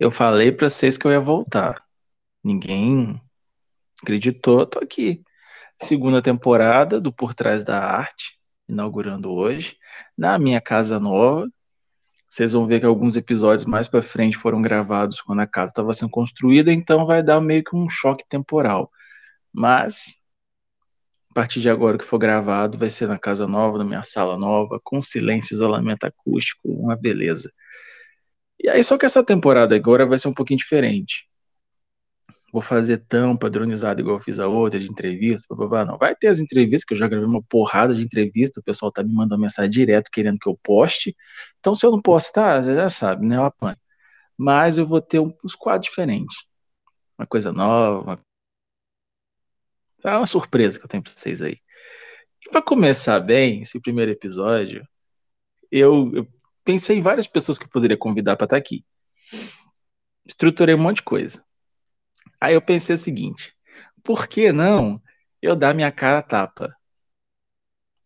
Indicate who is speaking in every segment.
Speaker 1: Eu falei pra vocês que eu ia voltar. Ninguém acreditou, tô aqui. Segunda temporada do Por Trás da Arte, inaugurando hoje, na minha casa nova. Vocês vão ver que alguns episódios mais para frente foram gravados quando a casa estava sendo construída, então vai dar meio que um choque temporal. Mas a partir de agora que for gravado, vai ser na casa nova, na minha sala nova, com silêncio, isolamento acústico, uma beleza. E aí, só que essa temporada agora vai ser um pouquinho diferente. Vou fazer tão padronizado igual eu fiz a outra, de entrevista, blá, blá, blá. não. Vai ter as entrevistas, que eu já gravei uma porrada de entrevista, o pessoal tá me mandando mensagem direto querendo que eu poste. Então, se eu não postar, já, já sabe, né? Eu apanho. Mas eu vou ter uns quadros diferentes. Uma coisa nova, uma... É uma surpresa que eu tenho pra vocês aí. E pra começar bem, esse primeiro episódio, eu, eu pensei em várias pessoas que eu poderia convidar para estar aqui. Estruturei um monte de coisa. Aí eu pensei o seguinte: por que não eu dar minha cara a tapa?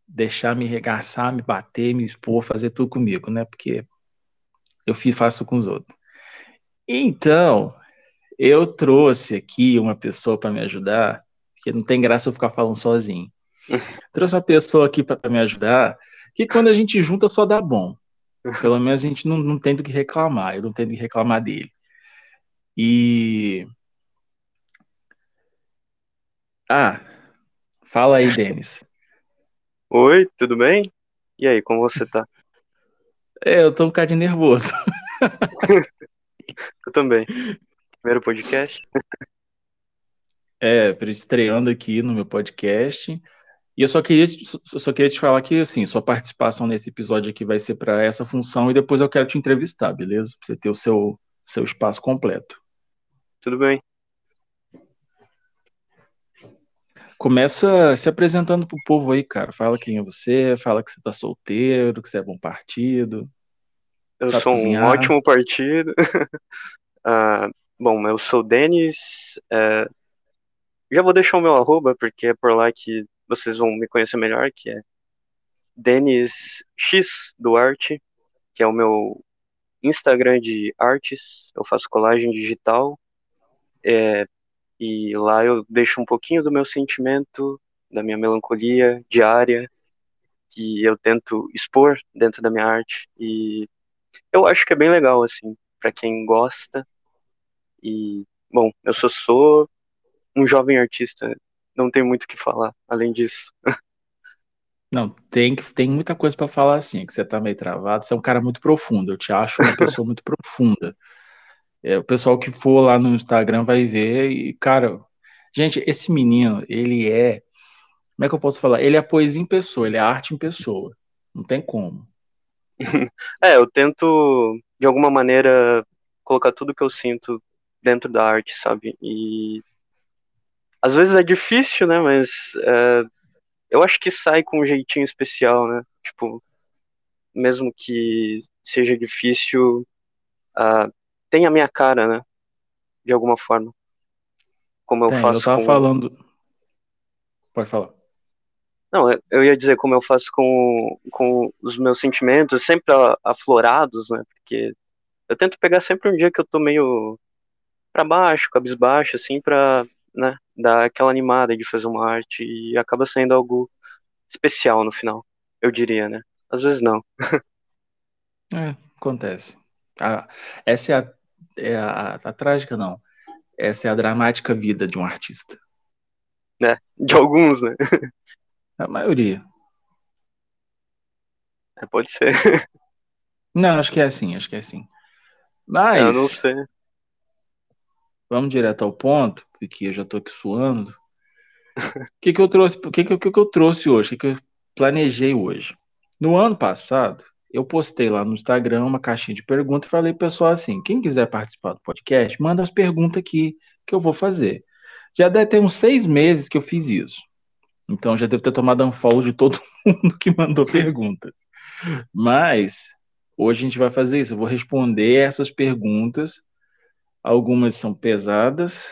Speaker 1: Deixar me regaçar, me bater, me expor, fazer tudo comigo, né? Porque eu faço com os outros. Então, eu trouxe aqui uma pessoa para me ajudar, porque não tem graça eu ficar falando sozinho. trouxe uma pessoa aqui para me ajudar, que quando a gente junta só dá bom. Pelo menos a gente não, não tem do que reclamar, eu não tenho do que reclamar dele. E. Ah, fala aí, Denis.
Speaker 2: Oi, tudo bem? E aí, como você tá?
Speaker 1: É, eu tô um bocadinho nervoso.
Speaker 2: eu também. Primeiro podcast.
Speaker 1: É, estreando aqui no meu podcast. E eu só queria, eu só queria te falar que, assim, sua participação nesse episódio aqui vai ser para essa função e depois eu quero te entrevistar, beleza? Pra você ter o seu, seu espaço completo.
Speaker 2: Tudo bem.
Speaker 1: Começa se apresentando pro povo aí, cara. Fala quem é você, fala que você tá solteiro, que você é bom partido.
Speaker 2: Eu sou cozinhar. um ótimo partido. ah, bom, eu sou o Denis. É... Já vou deixar o meu arroba, porque é por lá que vocês vão me conhecer melhor, que é Denis X Duarte, que é o meu Instagram de artes. Eu faço colagem digital. É, e lá eu deixo um pouquinho do meu sentimento, da minha melancolia diária, que eu tento expor dentro da minha arte. E eu acho que é bem legal, assim, para quem gosta. E, bom, eu só sou um jovem artista não tem muito o que falar além disso.
Speaker 1: Não, tem, tem muita coisa para falar assim, que você tá meio travado, você é um cara muito profundo, eu te acho uma pessoa muito profunda. É, o pessoal que for lá no Instagram vai ver e, cara, gente, esse menino, ele é, como é que eu posso falar? Ele é poesia em pessoa, ele é arte em pessoa, não tem como.
Speaker 2: É, eu tento, de alguma maneira, colocar tudo que eu sinto dentro da arte, sabe? E às vezes é difícil, né? Mas é, eu acho que sai com um jeitinho especial, né? Tipo, mesmo que seja difícil, uh, tem a minha cara, né? De alguma forma. Como eu tem, faço.
Speaker 1: Eu tava
Speaker 2: com...
Speaker 1: falando. Pode falar.
Speaker 2: Não, eu ia dizer como eu faço com, com os meus sentimentos, sempre aflorados, né? Porque eu tento pegar sempre um dia que eu tô meio para baixo, cabisbaixo, assim, pra né, dar aquela animada de fazer uma arte e acaba sendo algo especial no final, eu diria, né? Às vezes não.
Speaker 1: é, acontece. A, essa é a, é a, a, trágica, não. Essa é a dramática vida de um artista.
Speaker 2: Né? De alguns, né?
Speaker 1: A maioria.
Speaker 2: É, pode ser.
Speaker 1: Não, acho que é assim, acho que é assim. Mas.
Speaker 2: Eu não sei.
Speaker 1: Vamos direto ao ponto, porque eu já tô aqui suando. O que, que eu trouxe? O que, que, que, que eu trouxe hoje? O que, que eu planejei hoje? No ano passado, eu postei lá no Instagram uma caixinha de perguntas e falei pessoal assim: quem quiser participar do podcast, manda as perguntas aqui que eu vou fazer. Já deve ter uns seis meses que eu fiz isso. Então já devo ter tomado unfollow de todo mundo que mandou pergunta. Mas hoje a gente vai fazer isso. Eu vou responder essas perguntas Algumas são pesadas,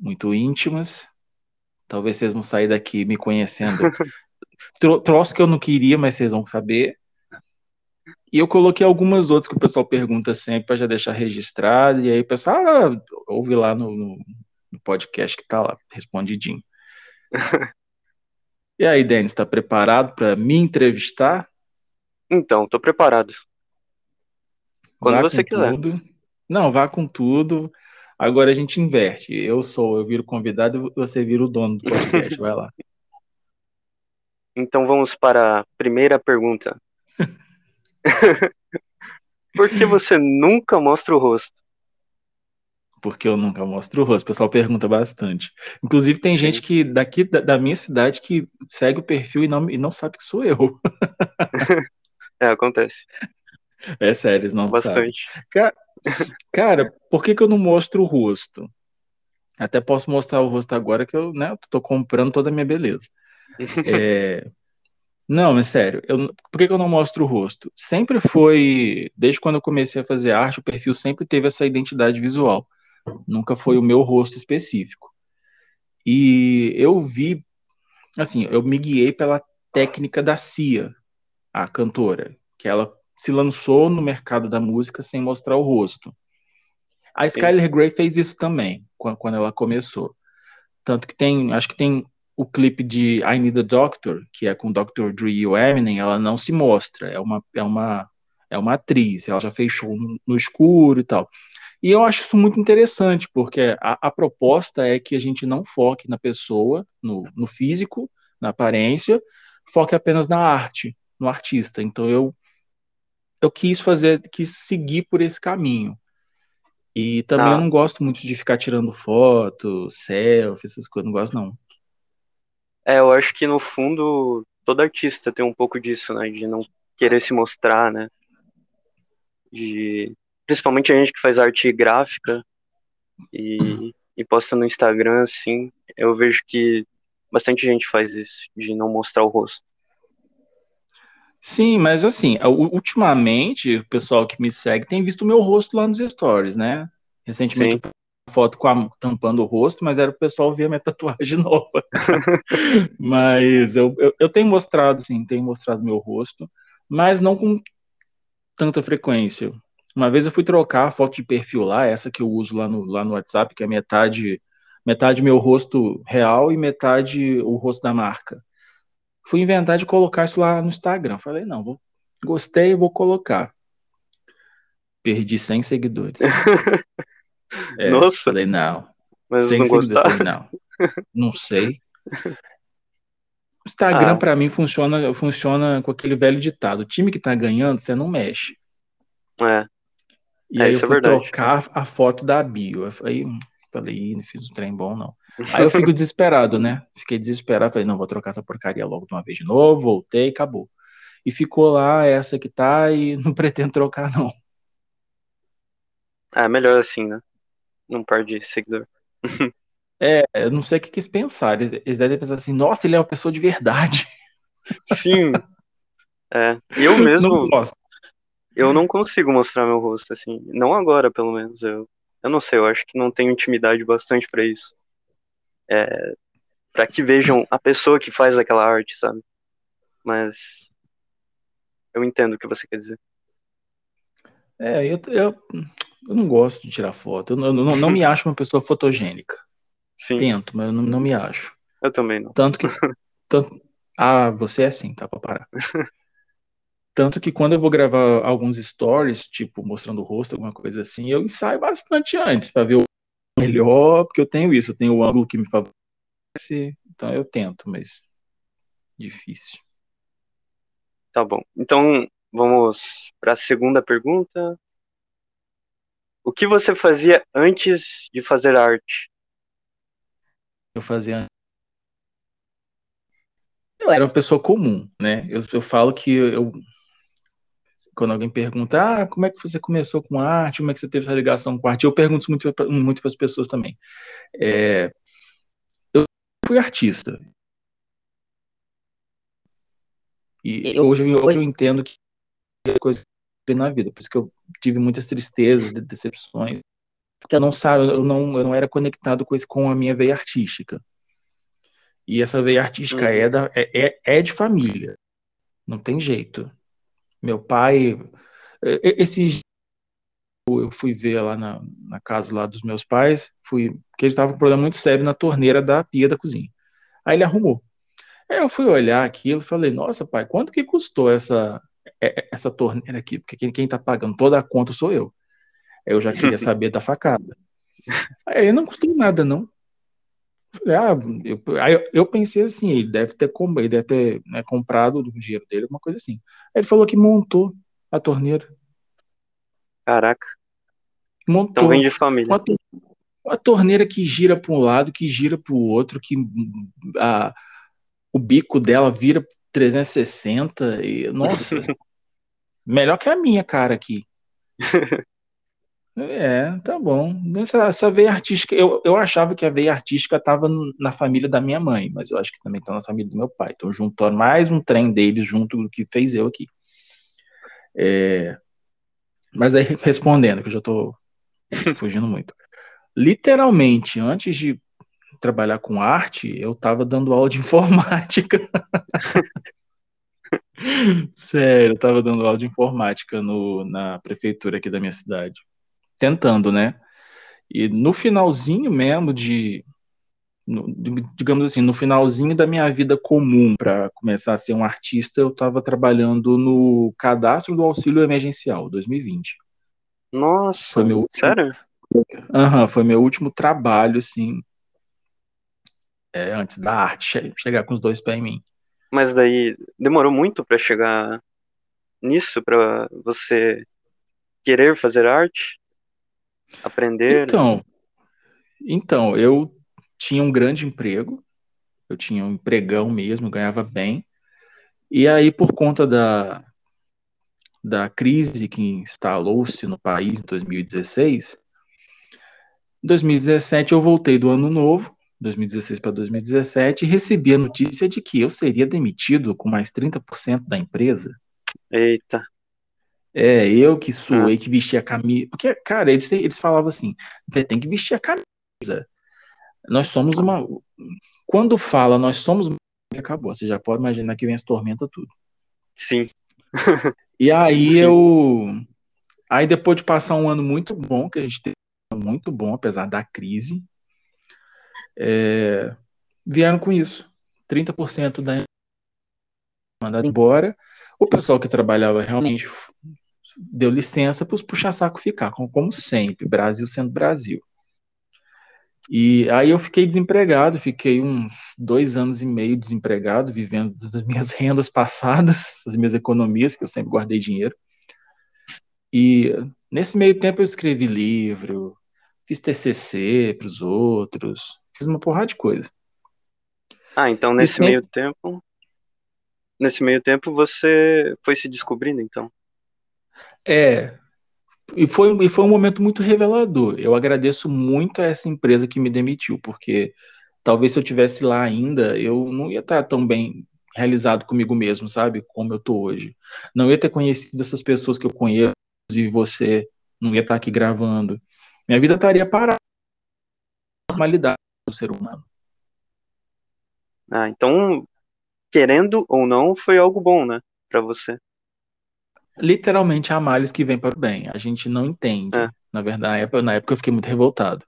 Speaker 1: muito íntimas. Talvez vocês vão sair daqui me conhecendo. Tro troço que eu não queria, mas vocês vão saber. E eu coloquei algumas outras que o pessoal pergunta sempre para já deixar registrado. E aí o pessoal ah, ouve lá no, no, podcast que tá lá, respondidinho. e aí, Denis, está preparado para me entrevistar?
Speaker 2: Então, tô preparado. Quando vá você quiser.
Speaker 1: Tudo. Não, vá com tudo. Agora a gente inverte. Eu sou, eu viro convidado e você vira o dono do podcast. Vai lá.
Speaker 2: Então vamos para a primeira pergunta. Por que você nunca mostra o rosto?
Speaker 1: Porque eu nunca mostro o rosto. O pessoal pergunta bastante. Inclusive, tem Sim. gente que daqui da, da, minha cidade que segue o perfil e não, e não sabe que sou eu.
Speaker 2: é, acontece.
Speaker 1: É sério, eles não bastante. sabem. Cara, cara, por que, que eu não mostro o rosto? Até posso mostrar o rosto agora que eu né, tô comprando toda a minha beleza. É, não, mas sério, eu, por que, que eu não mostro o rosto? Sempre foi, desde quando eu comecei a fazer arte, o perfil sempre teve essa identidade visual. Nunca foi o meu rosto específico. E eu vi, assim, eu me guiei pela técnica da Cia, a cantora, que ela se lançou no mercado da música sem mostrar o rosto. A Skyler Grey fez isso também, quando ela começou. Tanto que tem, acho que tem o clipe de I Need a Doctor, que é com o Dr. Dre e o Eminem, ela não se mostra, é uma, é uma, é uma atriz, ela já fez show no, no escuro e tal. E eu acho isso muito interessante, porque a, a, proposta é que a gente não foque na pessoa, no, no físico, na aparência, foque apenas na arte, no artista. Então eu eu quis fazer, quis seguir por esse caminho. E também ah. eu não gosto muito de ficar tirando foto, selfie, essas coisas, não gosto não.
Speaker 2: É, eu acho que no fundo todo artista tem um pouco disso, né? De não querer se mostrar, né? De principalmente a gente que faz arte gráfica e, e posta no Instagram, assim, eu vejo que bastante gente faz isso, de não mostrar o rosto.
Speaker 1: Sim, mas assim, ultimamente o pessoal que me segue tem visto o meu rosto lá nos stories, né? Recentemente Sim foto com a, tampando o rosto, mas era o pessoal ver a minha tatuagem nova. mas eu, eu, eu, tenho mostrado, sim, tenho mostrado meu rosto, mas não com tanta frequência. Uma vez eu fui trocar a foto de perfil lá, essa que eu uso lá no, lá no WhatsApp, que é metade metade meu rosto real e metade o rosto da marca. Fui inventar de colocar isso lá no Instagram. Falei, não, vou, gostei, vou colocar. Perdi 100 seguidores. É, Nossa. Falei, não.
Speaker 2: Mas não gostaram? Falei,
Speaker 1: não. Não sei. O Instagram, ah. para mim, funciona, funciona com aquele velho ditado. O time que tá ganhando, você não mexe.
Speaker 2: É.
Speaker 1: E é, aí eu é fui é trocar a foto da bio. Eu falei, falei, não fiz um trem bom, não. Aí eu fico desesperado, né? Fiquei desesperado, falei, não, vou trocar essa porcaria logo de uma vez de novo, voltei, acabou. E ficou lá essa que tá e não pretendo trocar, não.
Speaker 2: Ah, melhor assim, né? não perde seguidor.
Speaker 1: É, eu não sei o que quis pensar. Eles, eles devem pensar assim, nossa, ele é uma pessoa de verdade.
Speaker 2: Sim. É. Eu mesmo. Não gosto. Eu não consigo mostrar meu rosto, assim. Não agora, pelo menos. Eu, eu não sei, eu acho que não tenho intimidade bastante para isso. É, para que vejam a pessoa que faz aquela arte, sabe? Mas eu entendo o que você quer dizer.
Speaker 1: É, eu, eu, eu não gosto de tirar foto. Eu, não, não me acho uma pessoa fotogênica. Sim. Tento, mas eu não, não me acho.
Speaker 2: Eu também não.
Speaker 1: Tanto que. Tanto, ah, você é assim, tá pra parar. Tanto que quando eu vou gravar alguns stories, tipo, mostrando o rosto, alguma coisa assim, eu ensaio bastante antes para ver o melhor, porque eu tenho isso, eu tenho o ângulo que me favorece, então eu tento, mas difícil.
Speaker 2: Tá bom. Então, vamos para a segunda pergunta. O que você fazia antes de fazer arte?
Speaker 1: Eu fazia. Eu era uma pessoa comum, né? Eu, eu falo que eu. Quando alguém pergunta, ah, como é que você começou com arte? Como é que você teve essa ligação com arte? Eu pergunto isso muito, muito para as pessoas também. É, eu fui artista. E eu, hoje, hoje eu entendo que as coisas na vida. Por isso que eu tive muitas tristezas, decepções. Porque eu não sabe, eu não, eu não era conectado com, esse, com a minha veia artística. E essa veia artística uhum. é, da, é, é, é de família. Não tem jeito. Meu pai, esses eu fui ver lá na, na, casa lá dos meus pais, fui, porque eles estavam com um problema muito sério na torneira da pia da cozinha. Aí ele arrumou. Aí eu fui olhar aquilo e falei, nossa, pai, quanto que custou essa, é, é, essa torneira aqui? Porque quem, quem tá pagando toda a conta sou eu. Eu já queria saber da facada. Aí não custou nada, não. Ah, eu, eu pensei assim, ele deve ter, ele deve ter né, comprado do dinheiro dele, alguma coisa assim. Aí ele falou que montou a torneira.
Speaker 3: Caraca.
Speaker 1: Montou.
Speaker 3: Então vem de família.
Speaker 1: Uma, uma torneira que gira para um lado, que gira para o outro, que a, o bico dela vira 360 e nossa, melhor que a minha cara aqui. É, tá bom. Essa, essa veia artística, eu, eu achava que a veia artística estava na família da minha mãe, mas eu acho que também está na família do meu pai. Então juntou mais um trem deles junto do que fez eu aqui. É, mas aí respondendo, que eu já estou fugindo muito. Literalmente, antes de trabalhar com arte, eu estava dando aula de informática. Sério, eu estava dando aula de informática no, na prefeitura aqui da minha cidade tentando, né? E no finalzinho mesmo de, digamos assim, no finalzinho da minha vida comum para começar a ser um artista, eu estava trabalhando no cadastro do auxílio emergencial 2020.
Speaker 3: Nossa, foi meu último, sério?
Speaker 1: Uhum, foi meu último trabalho, assim, é, antes da arte chegar com os dois pés em mim.
Speaker 3: Mas daí demorou muito para chegar nisso, para você querer fazer arte? Aprender?
Speaker 1: Então, então, eu tinha um grande emprego, eu tinha um empregão mesmo, ganhava bem, e aí por conta da, da crise que instalou-se no país em 2016, em 2017 eu voltei do ano novo, 2016 para 2017, e recebi a notícia de que eu seria demitido com mais 30% da empresa.
Speaker 3: Eita.
Speaker 1: É, eu que suei, ah. que vesti a camisa. Porque, cara, eles, eles falavam assim: você tem que vestir a camisa. Nós somos uma. Quando fala nós somos. Acabou, você já pode imaginar que vem as tormentas tudo.
Speaker 3: Sim.
Speaker 1: e aí Sim. eu. Aí depois de passar um ano muito bom, que a gente teve muito bom, apesar da crise, é... vieram com isso. 30% da mandado embora. O pessoal que trabalhava realmente deu licença para os puxa-saco ficar, como sempre, Brasil sendo Brasil. E aí eu fiquei desempregado, fiquei uns dois anos e meio desempregado, vivendo das minhas rendas passadas, das minhas economias, que eu sempre guardei dinheiro. E nesse meio tempo eu escrevi livro, fiz TCC para os outros, fiz uma porrada de coisa.
Speaker 3: Ah, então nesse meio tempo, nesse meio tempo você foi se descobrindo, então?
Speaker 1: É, e foi, e foi um momento muito revelador. Eu agradeço muito a essa empresa que me demitiu, porque talvez se eu tivesse lá ainda, eu não ia estar tão bem realizado comigo mesmo, sabe? Como eu tô hoje. Não ia ter conhecido essas pessoas que eu conheço, e você não ia estar aqui gravando. Minha vida estaria parada. Normalidade do ser humano.
Speaker 3: Ah, então, querendo ou não, foi algo bom, né, para você
Speaker 1: literalmente há males que vêm para o bem. A gente não entende. É. Na verdade, na época eu fiquei muito revoltado.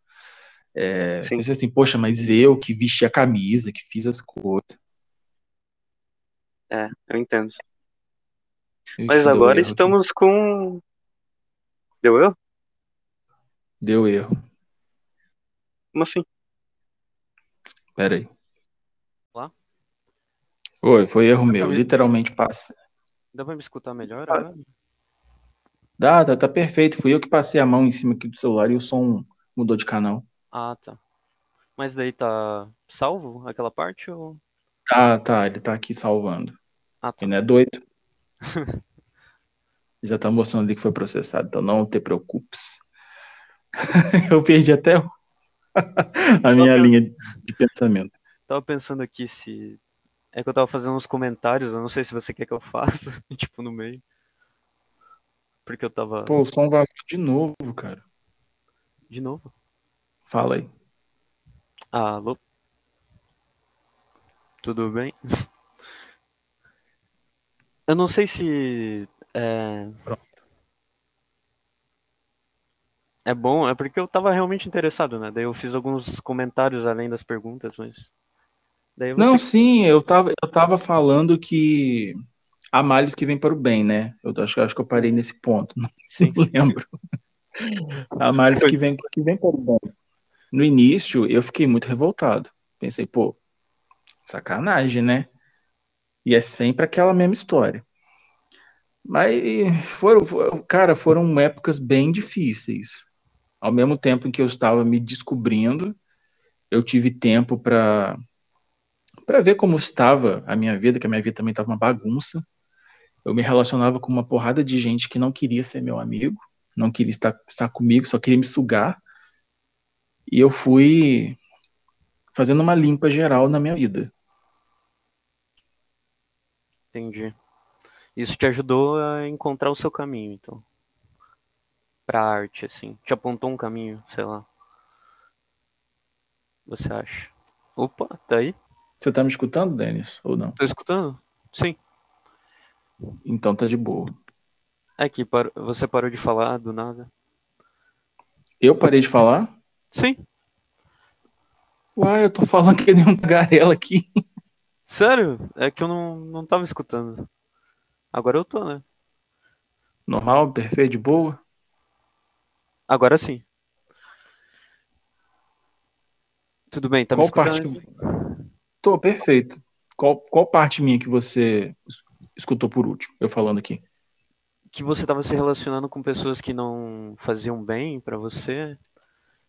Speaker 1: É, pensei assim, poxa, mas eu que vesti a camisa, que fiz as coisas.
Speaker 3: É, eu entendo. mas agora estamos aqui. com. Deu erro?
Speaker 1: Deu erro.
Speaker 3: Como assim?
Speaker 1: Pera aí.
Speaker 3: Lá?
Speaker 1: Oi, foi erro meu. Literalmente passa.
Speaker 3: Dá pra me escutar melhor ah. agora?
Speaker 1: Dá, tá, tá perfeito. Fui eu que passei a mão em cima aqui do celular e o som mudou de canal.
Speaker 3: Ah, tá. Mas daí tá salvo aquela parte ou.
Speaker 1: Tá, tá, ele tá aqui salvando. Ah, tá. Ele não é doido. Já tá mostrando ali que foi processado, então não te preocupes. eu perdi até a minha pensando... linha de pensamento.
Speaker 3: Tava pensando aqui se é que eu tava fazendo uns comentários, eu não sei se você quer que eu faça, tipo, no meio. Porque eu tava.
Speaker 1: Pô, o som vazou de novo, cara.
Speaker 3: De novo?
Speaker 1: Fala aí.
Speaker 3: Alô? Tudo bem? Eu não sei se
Speaker 2: É... Pronto. É bom, é porque eu tava realmente interessado, né? Daí eu fiz alguns comentários além das perguntas, mas.
Speaker 1: Você... Não, sim, eu tava, eu tava falando que há males que vêm para o bem, né? Eu acho, acho que eu parei nesse ponto, não, sim, não lembro. há males que vêm que vem para o bem. No início, eu fiquei muito revoltado. Pensei, pô, sacanagem, né? E é sempre aquela mesma história. Mas foram, cara, foram épocas bem difíceis ao mesmo tempo em que eu estava me descobrindo, eu tive tempo para para ver como estava a minha vida, que a minha vida também estava uma bagunça. Eu me relacionava com uma porrada de gente que não queria ser meu amigo, não queria estar, estar comigo, só queria me sugar. E eu fui fazendo uma limpa geral na minha vida.
Speaker 2: Entendi. Isso te ajudou a encontrar o seu caminho, então pra arte, assim? Te apontou um caminho, sei lá. Você acha? Opa, tá aí?
Speaker 1: Você tá me escutando, Denis? Ou não?
Speaker 2: Tô escutando? Sim.
Speaker 1: Então tá de boa.
Speaker 2: É que você parou de falar do nada.
Speaker 1: Eu parei de falar?
Speaker 2: Sim.
Speaker 1: Uai, eu tô falando que nem um tagarela aqui.
Speaker 2: Sério? É que eu não, não tava escutando. Agora eu tô, né?
Speaker 1: Normal, perfeito, de boa?
Speaker 2: Agora sim. Tudo bem, tá
Speaker 1: qual me escutando? Parte... Tô, perfeito. Qual, qual parte minha que você escutou por último, eu falando aqui?
Speaker 2: Que você estava se relacionando com pessoas que não faziam bem para você?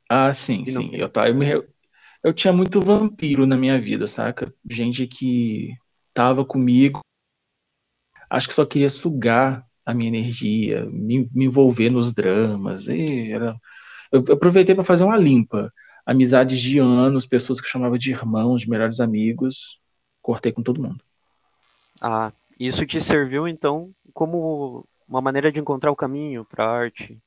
Speaker 1: Ah, sim, sim. Eu, tá, eu, me, eu tinha muito vampiro na minha vida, saca? Gente que tava comigo, acho que só queria sugar a minha energia, me, me envolver nos dramas. E era... eu, eu aproveitei para fazer uma limpa. Amizades de anos, pessoas que eu chamava de irmãos, de melhores amigos, cortei com todo mundo.
Speaker 2: Ah, isso te serviu então como uma maneira de encontrar o caminho para arte?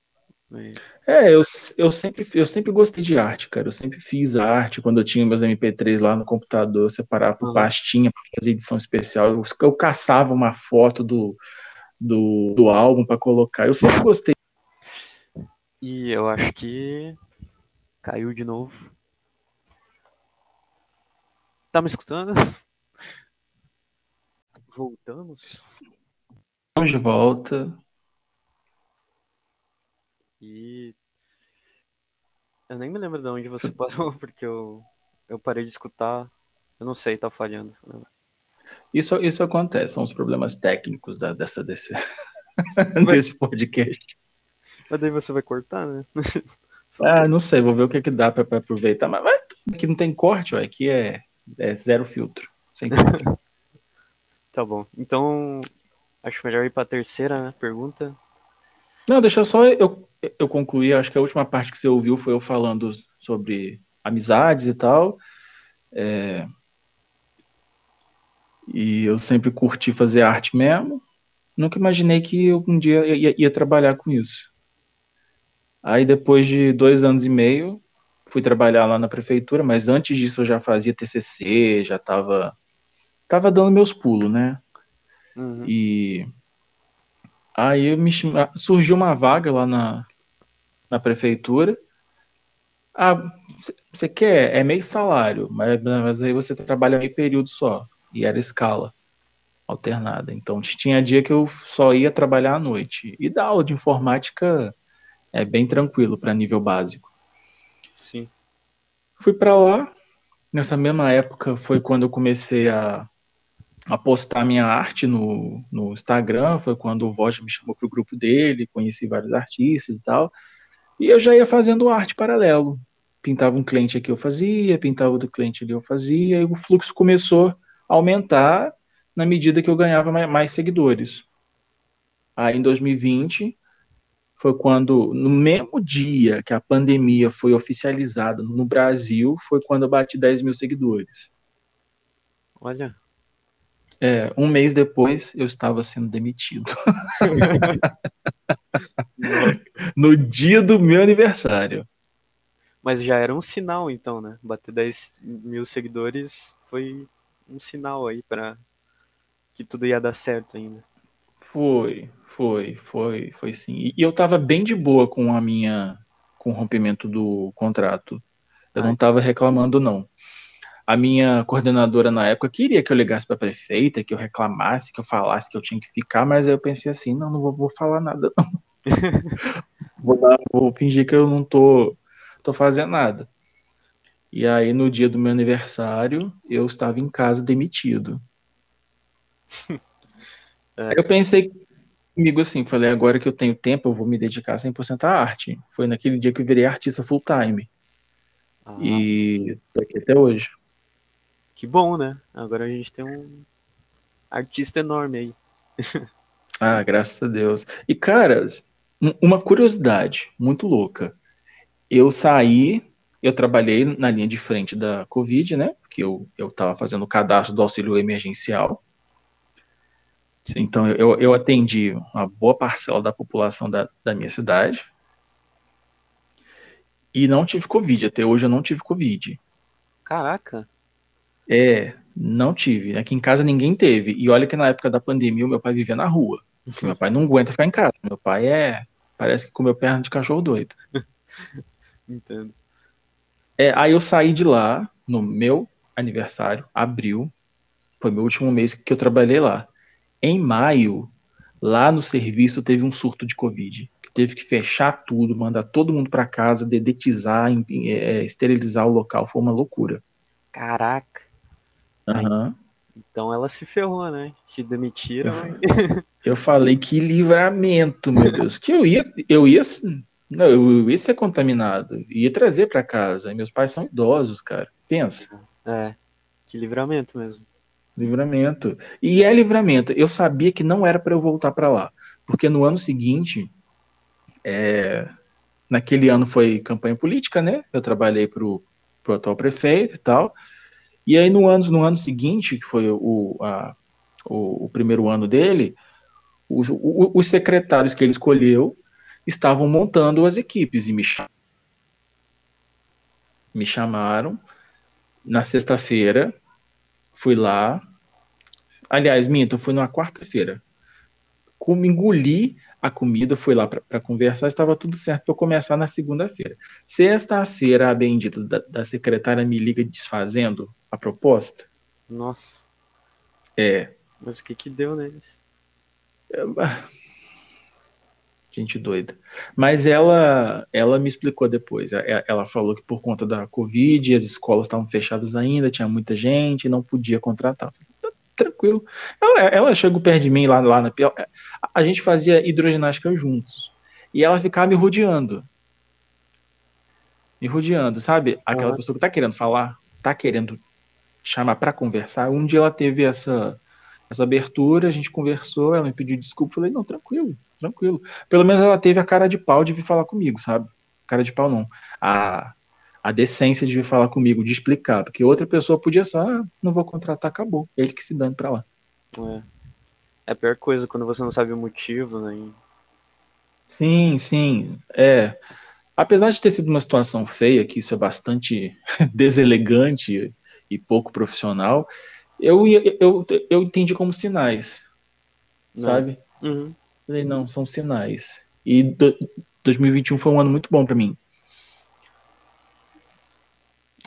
Speaker 1: É, eu, eu, sempre, eu sempre gostei de arte, cara. Eu sempre fiz arte quando eu tinha meus MP3 lá no computador, separar por pastinha para fazer edição especial. Eu, eu caçava uma foto do, do, do álbum para colocar. Eu sempre gostei.
Speaker 2: E eu acho que caiu de novo. Tá me escutando? Voltamos?
Speaker 1: Vamos de volta.
Speaker 2: E eu nem me lembro de onde você parou, porque eu, eu parei de escutar. Eu não sei, tá falhando.
Speaker 1: Isso, isso acontece, são os problemas técnicos da, dessa, desse, desse podcast.
Speaker 2: Mas daí você vai cortar, né?
Speaker 1: Ah, não sei, vou ver o que, que dá pra aproveitar. Mas, mas aqui não tem corte, ó, aqui é, é zero filtro. Sem filtro.
Speaker 2: tá bom. Então, acho melhor ir pra terceira né, pergunta.
Speaker 1: Não, deixa só eu, eu concluir. Acho que a última parte que você ouviu foi eu falando sobre amizades e tal. É, e eu sempre curti fazer arte mesmo. Nunca imaginei que um dia ia, ia trabalhar com isso. Aí depois de dois anos e meio, fui trabalhar lá na prefeitura, mas antes disso eu já fazia TCC, já estava tava dando meus pulos, né? Uhum. E aí me, surgiu uma vaga lá na, na prefeitura. Ah, você quer? É meio salário, mas, mas aí você trabalha meio período só e era escala alternada. Então tinha dia que eu só ia trabalhar à noite. E da aula de informática é bem tranquilo para nível básico.
Speaker 2: Sim.
Speaker 1: Fui para lá. Nessa mesma época foi quando eu comecei a, a postar minha arte no, no Instagram. Foi quando o Voja me chamou para o grupo dele, conheci vários artistas e tal. E eu já ia fazendo arte paralelo. Pintava um cliente aqui eu fazia, pintava outro cliente ali eu fazia, e o fluxo começou aumentar na medida que eu ganhava mais seguidores. Aí em 2020 foi quando, no mesmo dia que a pandemia foi oficializada no Brasil, foi quando eu bati 10 mil seguidores.
Speaker 2: Olha.
Speaker 1: É, um mês depois eu estava sendo demitido. no dia do meu aniversário.
Speaker 2: Mas já era um sinal, então, né? Bater 10 mil seguidores foi um sinal aí para que tudo ia dar certo ainda.
Speaker 1: Foi, Foi, foi, foi sim. E eu tava bem de boa com a minha, com o rompimento do contrato. Eu Ai. não tava reclamando, não. A minha coordenadora na época queria que eu ligasse para a prefeita, que eu reclamasse, que eu falasse que eu tinha que ficar, mas aí eu pensei assim, não, não vou, vou falar nada, não. vou, dar, vou fingir que eu não tô, tô fazendo nada. E aí, no dia do meu aniversário, eu estava em casa demitido. É. Eu pensei comigo assim, falei, agora que eu tenho tempo, eu vou me dedicar 100% à arte. Foi naquele dia que eu virei artista full time. Ah. E tô aqui até hoje.
Speaker 2: Que bom, né? Agora a gente tem um artista enorme aí.
Speaker 1: ah, graças a Deus. E, caras, uma curiosidade muito louca. Eu saí, eu trabalhei na linha de frente da Covid, né? Porque eu, eu tava fazendo o cadastro do auxílio emergencial. Então, eu, eu atendi uma boa parcela da população da, da minha cidade. E não tive Covid. Até hoje eu não tive Covid.
Speaker 2: Caraca.
Speaker 1: É, não tive. Aqui em casa ninguém teve. E olha que na época da pandemia o meu pai vivia na rua. meu pai não aguenta ficar em casa. Meu pai é. Parece que comeu perna de cachorro doido.
Speaker 2: Entendo.
Speaker 1: É, aí eu saí de lá no meu aniversário, abril. Foi meu último mês que eu trabalhei lá. Em maio, lá no serviço teve um surto de Covid. Teve que fechar tudo, mandar todo mundo para casa, dedetizar, é, esterilizar o local. Foi uma loucura.
Speaker 2: Caraca.
Speaker 1: Uhum.
Speaker 2: Então ela se ferrou, né? Te demitiram.
Speaker 1: Eu, eu falei que livramento, meu Deus. Que eu ia, eu ia, não, eu ia ser contaminado, ia trazer para casa. Meus pais são idosos, cara. Pensa.
Speaker 2: É, que livramento mesmo.
Speaker 1: Livramento. E é livramento. Eu sabia que não era para eu voltar para lá, porque no ano seguinte, é, naquele ano foi campanha política, né? Eu trabalhei para o atual prefeito e tal. E aí no ano, no ano seguinte, que foi o, a, o, o, primeiro ano dele, os, os, secretários que ele escolheu estavam montando as equipes e me, me chamaram na sexta-feira, fui lá, aliás, minto, fui numa quarta-feira, como engoli a comida, fui lá para conversar, estava tudo certo para começar na segunda-feira. Sexta-feira, a bendita da, da, secretária me liga desfazendo a proposta.
Speaker 2: Nossa.
Speaker 1: É.
Speaker 2: Mas o que que deu neles?
Speaker 1: É, gente doida. Mas ela, ela me explicou depois. Ela falou que por conta da Covid, as escolas estavam fechadas ainda, tinha muita gente, não podia contratar tranquilo. Ela, ela chegou perto de mim lá, lá na A gente fazia hidroginástica juntos. E ela ficava me rodeando. Me rodeando, sabe? Aquela uhum. pessoa que tá querendo falar, tá querendo chamar para conversar. Um dia ela teve essa, essa abertura, a gente conversou, ela me pediu desculpa. Eu falei, não, tranquilo, tranquilo. Pelo menos ela teve a cara de pau de vir falar comigo, sabe? Cara de pau não. A, a decência de vir falar comigo, de explicar, porque outra pessoa podia só, ah, não vou contratar, acabou. Ele que se dane para lá.
Speaker 2: É. é a pior coisa quando você não sabe o motivo, né?
Speaker 1: Sim, sim. É. Apesar de ter sido uma situação feia, que isso é bastante deselegante e pouco profissional, eu, eu, eu entendi como sinais, não. sabe?
Speaker 2: Uhum.
Speaker 1: Falei, não, são sinais. E do, 2021 foi um ano muito bom para mim.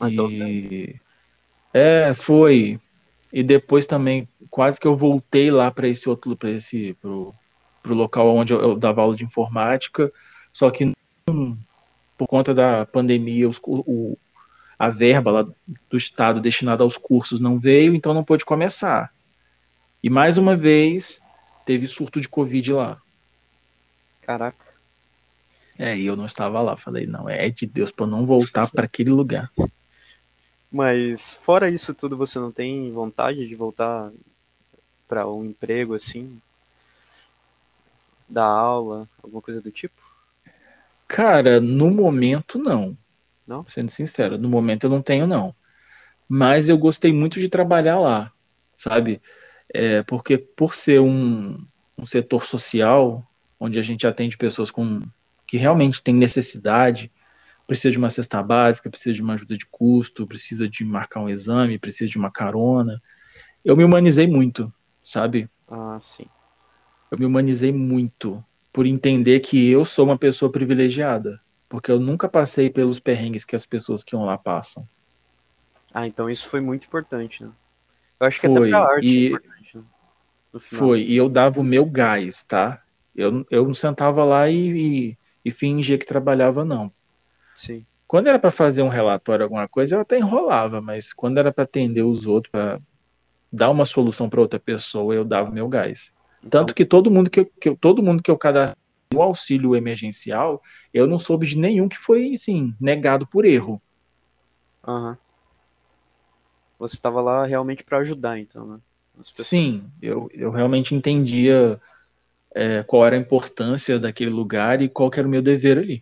Speaker 1: Ah, então e... É, foi. E depois também, quase que eu voltei lá para esse outro, para esse, pro, pro local onde eu, eu, dava aula de informática, só que por conta da pandemia, os, o, a verba lá do Estado destinada aos cursos não veio, então não pôde começar. E mais uma vez, teve surto de Covid lá.
Speaker 2: Caraca.
Speaker 1: É, e eu não estava lá. Falei, não, é de Deus para não voltar para aquele lugar.
Speaker 2: Mas fora isso tudo, você não tem vontade de voltar para um emprego assim? Dar aula, alguma coisa do tipo?
Speaker 1: Cara, no momento não.
Speaker 2: Não?
Speaker 1: Sendo sincero, no momento eu não tenho não. Mas eu gostei muito de trabalhar lá, sabe? É, porque por ser um, um setor social, onde a gente atende pessoas com que realmente têm necessidade, precisa de uma cesta básica, precisa de uma ajuda de custo, precisa de marcar um exame, precisa de uma carona. Eu me humanizei muito, sabe?
Speaker 2: Ah, sim.
Speaker 1: eu me humanizei muito por entender que eu sou uma pessoa privilegiada, porque eu nunca passei pelos perrengues que as pessoas que iam lá passam.
Speaker 2: Ah, então isso foi muito importante, né? Eu acho que foi, até pra arte e... é importante, né?
Speaker 1: Foi, e eu dava o meu gás, tá? Eu, eu não sentava lá e, e, e fingia que trabalhava, não.
Speaker 2: Sim.
Speaker 1: Quando era para fazer um relatório, alguma coisa, eu até enrolava, mas quando era para atender os outros, para dar uma solução para outra pessoa, eu dava o meu gás. Então... Tanto que todo mundo que eu, que eu, todo mundo que eu cadastrei no auxílio emergencial, eu não soube de nenhum que foi, assim, negado por erro.
Speaker 2: Aham. Uhum. Você estava lá realmente para ajudar, então, né?
Speaker 1: Sim, eu, eu realmente entendia é, qual era a importância daquele lugar e qual era o meu dever ali.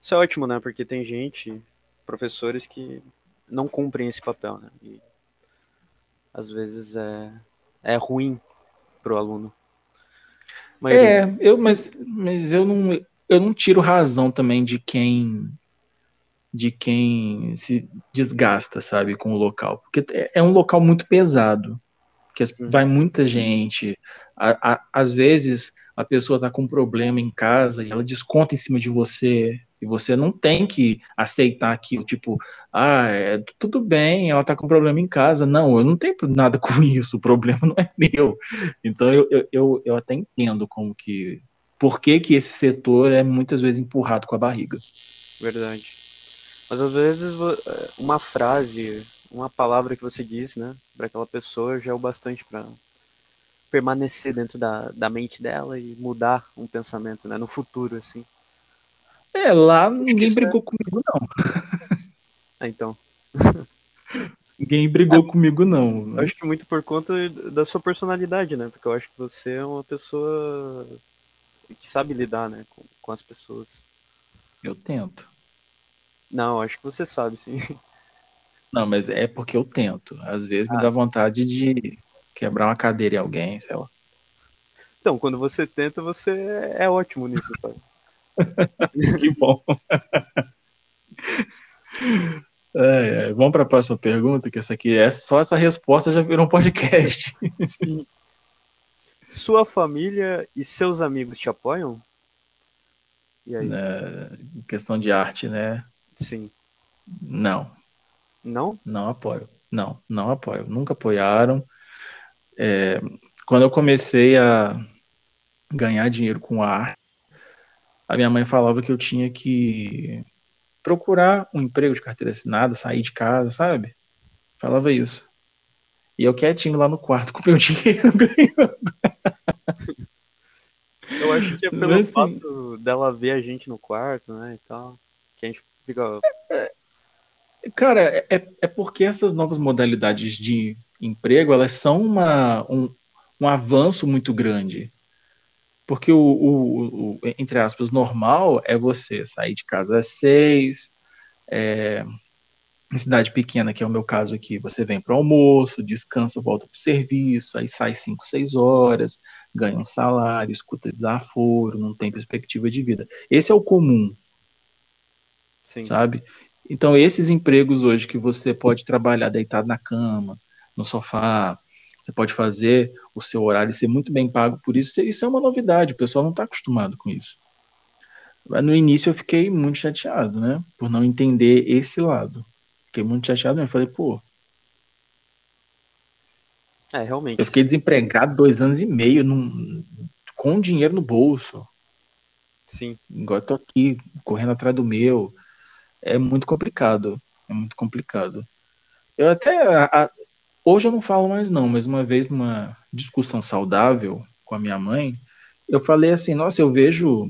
Speaker 2: Isso é ótimo, né? Porque tem gente, professores que não cumprem esse papel, né? E às vezes é, é ruim para o aluno.
Speaker 1: Mas é, eu, mas, mas eu não, eu não tiro razão também de quem de quem se desgasta, sabe, com o local, porque é, é um local muito pesado, que uhum. vai muita gente, às vezes a pessoa está com um problema em casa e ela desconta em cima de você, e você não tem que aceitar aquilo, tipo, ah, é, tudo bem, ela tá com problema em casa. Não, eu não tenho nada com isso, o problema não é meu. Então eu, eu, eu até entendo como que. Por que, que esse setor é muitas vezes empurrado com a barriga.
Speaker 2: Verdade. Mas às vezes é, uma frase, uma palavra que você diz, né, para aquela pessoa já é o bastante para permanecer dentro da, da mente dela e mudar um pensamento, né, no futuro, assim.
Speaker 1: É, lá ninguém brigou é... comigo, não.
Speaker 2: Ah, então.
Speaker 1: ninguém brigou é, comigo, não.
Speaker 2: Acho que muito por conta da sua personalidade, né? Porque eu acho que você é uma pessoa que sabe lidar, né? Com, com as pessoas.
Speaker 1: Eu tento.
Speaker 2: Não, acho que você sabe, sim.
Speaker 1: Não, mas é porque eu tento. Às vezes ah, me dá sim. vontade de quebrar uma cadeira em alguém, sei lá.
Speaker 2: Então, quando você tenta, você é ótimo nisso, sabe?
Speaker 1: que bom. É, é. Vamos para a próxima pergunta, que essa aqui é só essa resposta já virou um podcast.
Speaker 2: Sim. Sua família e seus amigos te apoiam?
Speaker 1: E aí? É, questão de arte, né?
Speaker 2: Sim.
Speaker 1: Não.
Speaker 2: Não?
Speaker 1: Não apoio. Não, não apoio. Nunca apoiaram. É, quando eu comecei a ganhar dinheiro com arte, a minha mãe falava que eu tinha que procurar um emprego de carteira assinada, sair de casa, sabe? Falava isso. E eu quietinho lá no quarto com meu dinheiro ganhando.
Speaker 2: Eu acho que é pelo assim, fato dela ver a gente no quarto, né, e tal, que a gente fica... É,
Speaker 1: cara, é, é porque essas novas modalidades de emprego, elas são uma, um, um avanço muito grande. Porque o, o, o, entre aspas, normal é você sair de casa às seis, é, em cidade pequena, que é o meu caso aqui, você vem para o almoço, descansa, volta para o serviço, aí sai cinco, seis horas, ganha um salário, escuta desaforo, não tem perspectiva de vida. Esse é o comum, Sim. sabe? Então, esses empregos hoje que você pode trabalhar deitado na cama, no sofá, você pode fazer o seu horário e ser muito bem pago por isso. Isso é uma novidade, o pessoal não está acostumado com isso. No início eu fiquei muito chateado, né? Por não entender esse lado. Fiquei muito chateado mesmo. Falei, pô.
Speaker 2: É, realmente.
Speaker 1: Eu fiquei desempregado dois anos e meio num, com dinheiro no bolso.
Speaker 2: Sim.
Speaker 1: Agora eu tô aqui, correndo atrás do meu. É muito complicado. É muito complicado. Eu até. A, Hoje eu não falo mais não, mas uma vez numa discussão saudável com a minha mãe, eu falei assim, nossa, eu vejo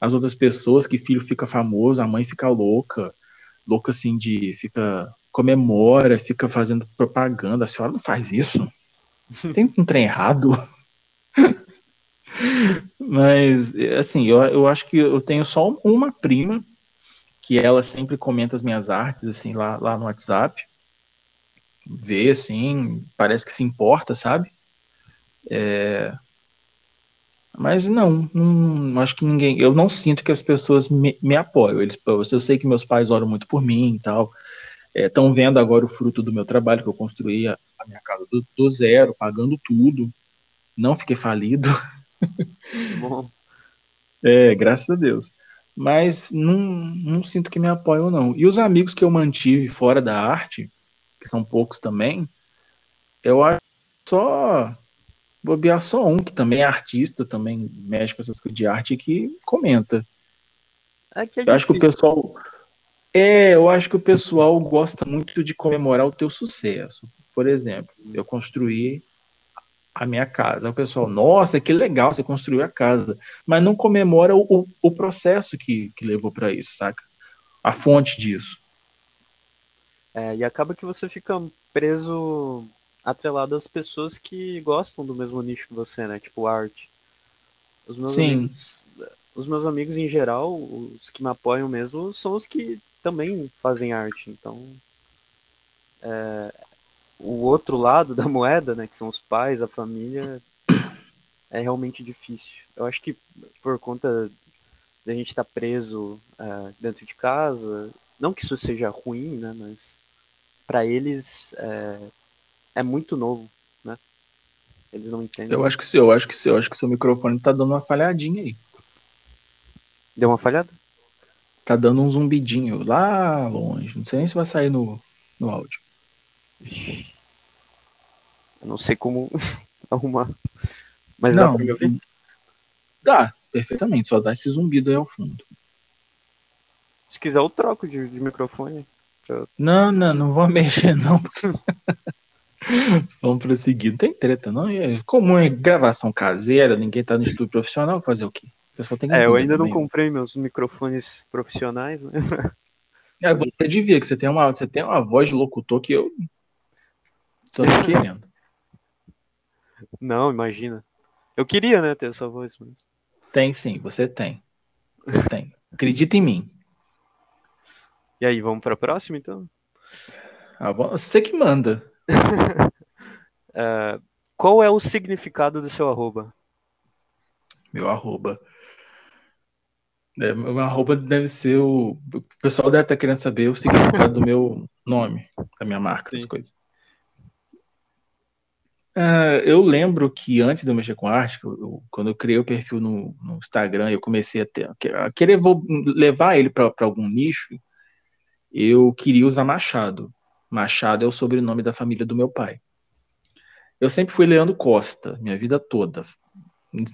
Speaker 1: as outras pessoas que filho fica famoso, a mãe fica louca, louca assim de fica comemora, fica fazendo propaganda, a senhora não faz isso? Tem um trem errado? Mas, assim, eu, eu acho que eu tenho só uma prima que ela sempre comenta as minhas artes, assim, lá, lá no WhatsApp vê, assim, parece que se importa, sabe? É... Mas não, não, acho que ninguém. Eu não sinto que as pessoas me, me apoiam. Eles, eu sei que meus pais oram muito por mim e tal. Estão é, vendo agora o fruto do meu trabalho, que eu construí a, a minha casa do, do, zero, pagando tudo. Não fiquei falido.
Speaker 2: Bom.
Speaker 1: É, graças a Deus. Mas não, não sinto que me apoiam, não. E os amigos que eu mantive fora da arte, que são poucos também, eu acho só bobear só um, que também é artista, também mexe com essas coisas de arte, que comenta.
Speaker 2: É que é
Speaker 1: eu acho que o pessoal. É, eu acho que o pessoal gosta muito de comemorar o teu sucesso. Por exemplo, eu construí a minha casa. O pessoal, nossa, que legal, você construiu a casa. Mas não comemora o, o processo que, que levou para isso, saca? A fonte disso.
Speaker 2: É, e acaba que você fica preso, atrelado às pessoas que gostam do mesmo nicho que você, né? Tipo arte. Os meus
Speaker 1: Sim.
Speaker 2: amigos, os meus amigos em geral, os que me apoiam mesmo, são os que também fazem arte. Então, é, o outro lado da moeda, né, que são os pais, a família, é realmente difícil. Eu acho que por conta de a gente estar tá preso é, dentro de casa, não que isso seja ruim, né, mas para eles é, é, muito novo, né? Eles não entendem.
Speaker 1: Eu acho que eu acho que eu acho que seu microfone tá dando uma falhadinha aí.
Speaker 2: Deu uma falhada?
Speaker 1: Tá dando um zumbidinho lá longe. Não sei nem se vai sair no, no áudio.
Speaker 2: Eu não sei como arrumar. Mas não, dá pra me ouvir?
Speaker 1: Dá, perfeitamente. Só dá esse zumbido aí ao fundo.
Speaker 2: Se quiser, eu troco de, de microfone.
Speaker 1: Pra... Não, não, não vou mexer, não. Vamos prosseguir. Não tem treta, não. É comum é gravação caseira, ninguém tá no estúdio profissional, fazer o quê?
Speaker 2: O pessoal tem que é, eu ainda também. não comprei meus microfones profissionais, né?
Speaker 1: É, você devia, que você tem uma, você tem uma voz de locutor que eu tô querendo.
Speaker 2: Não, imagina. Eu queria, né, ter essa voz, mas...
Speaker 1: Tem sim, você tem. Você tem. Acredita em mim.
Speaker 2: E aí, vamos para a próxima, então?
Speaker 1: Ah, você que manda.
Speaker 2: uh, qual é o significado do seu arroba?
Speaker 1: Meu arroba. É, meu arroba deve ser o. O pessoal deve estar querendo saber o significado do meu nome, da minha marca, Sim. essas coisas. Uh, eu lembro que antes de eu mexer com arte, eu, quando eu criei o perfil no, no, Instagram, eu comecei a, ter, a querer vou levar ele para algum nicho. Eu queria usar Machado. Machado é o sobrenome da família do meu pai. Eu sempre fui Leandro Costa, minha vida toda.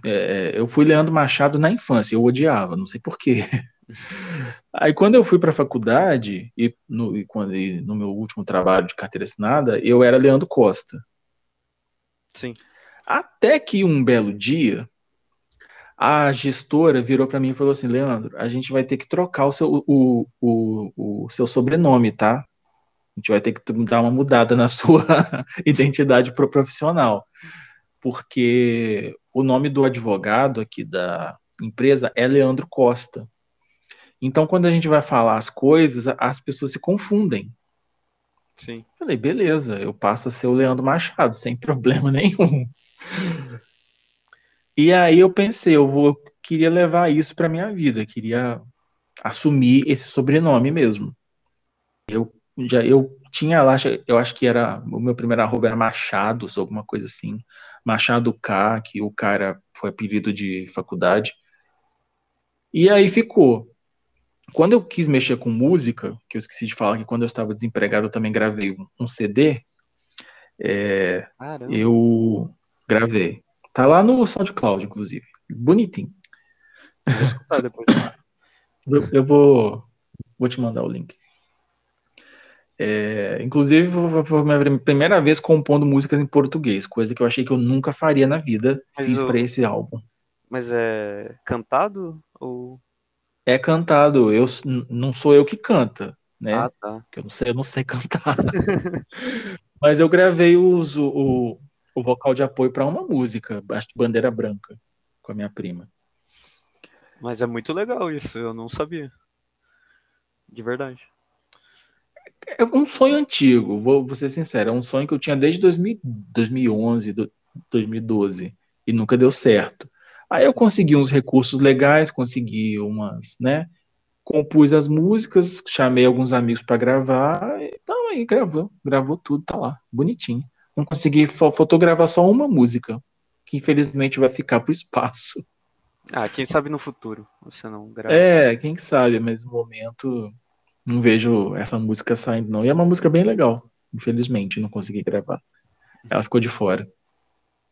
Speaker 1: É, eu fui Leandro Machado na infância, eu odiava, não sei porquê. Aí quando eu fui para a faculdade e no, e quando, e no meu último trabalho de carteira assinada, eu era Leandro Costa.
Speaker 2: Sim.
Speaker 1: Até que um belo dia, a gestora virou para mim e falou assim: Leandro, a gente vai ter que trocar o seu, o, o, o seu sobrenome, tá? A gente vai ter que dar uma mudada na sua identidade pro profissional. Porque o nome do advogado aqui da empresa é Leandro Costa. Então, quando a gente vai falar as coisas, as pessoas se confundem.
Speaker 2: Sim.
Speaker 1: Falei, beleza, eu passo a ser o Leandro Machado, sem problema nenhum. E aí eu pensei, eu vou queria levar isso para minha vida, queria assumir esse sobrenome mesmo. Eu já eu tinha lá, eu acho que era o meu primeiro arroba era Machado, ou alguma coisa assim, Machado K, que o cara foi apelido de faculdade. E aí ficou. Quando eu quis mexer com música, que eu esqueci de falar que quando eu estava desempregado eu também gravei um CD, é, eu gravei. Tá lá no SoundCloud, inclusive. Bonitinho.
Speaker 2: Vou escutar depois.
Speaker 1: eu, eu vou, vou te mandar o link. É, inclusive, foi a minha primeira vez compondo músicas em português, coisa que eu achei que eu nunca faria na vida. Mas fiz o... para esse álbum.
Speaker 2: Mas é cantado ou
Speaker 1: é cantado. Eu não sou eu que canta, né?
Speaker 2: Ah, tá.
Speaker 1: Porque eu não sei, eu não sei cantar. Mas eu gravei os, o, o vocal de apoio para uma música, Bandeira Branca, com a minha prima.
Speaker 2: Mas é muito legal isso, eu não sabia. De verdade.
Speaker 1: É um sonho antigo, vou, vou ser sincero, é um sonho que eu tinha desde 2000, 2011, 2012 e nunca deu certo. Aí eu consegui uns recursos legais, consegui umas, né? Compus as músicas, chamei alguns amigos para gravar, então aí gravou, gravou tudo, tá lá, bonitinho. Não consegui fotografar só uma música, que infelizmente vai ficar pro espaço.
Speaker 2: Ah, quem sabe no futuro você não grava.
Speaker 1: É, quem sabe, mas no momento não vejo essa música saindo, não. E é uma música bem legal. Infelizmente, não consegui gravar. Ela ficou de fora.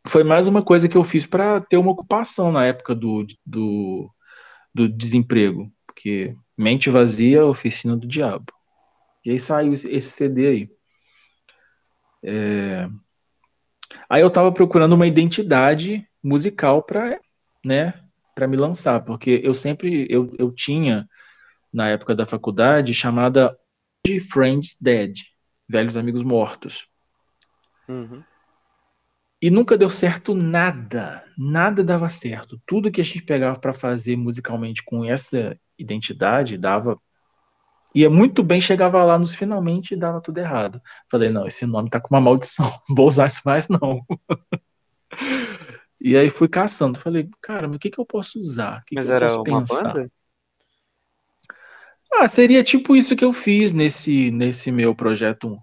Speaker 1: Foi mais uma coisa que eu fiz para ter uma ocupação na época do, do, do desemprego. Porque mente vazia, oficina do diabo. E aí saiu esse CD aí. É... Aí eu tava procurando uma identidade musical para né, para me lançar, porque eu sempre eu, eu tinha na época da faculdade chamada Friends Dead, velhos amigos mortos.
Speaker 2: Uhum.
Speaker 1: E nunca deu certo nada, nada dava certo. Tudo que a gente pegava para fazer musicalmente com essa identidade dava ia muito bem, chegava lá nos finalmente e dava tudo errado. Falei, não, esse nome tá com uma maldição, não vou usar isso mais não. e aí fui caçando, falei, cara, mas o que que eu posso usar? Que
Speaker 2: mas
Speaker 1: que
Speaker 2: era
Speaker 1: posso
Speaker 2: uma
Speaker 1: pensar?
Speaker 2: banda?
Speaker 1: Ah, seria tipo isso que eu fiz nesse, nesse meu projeto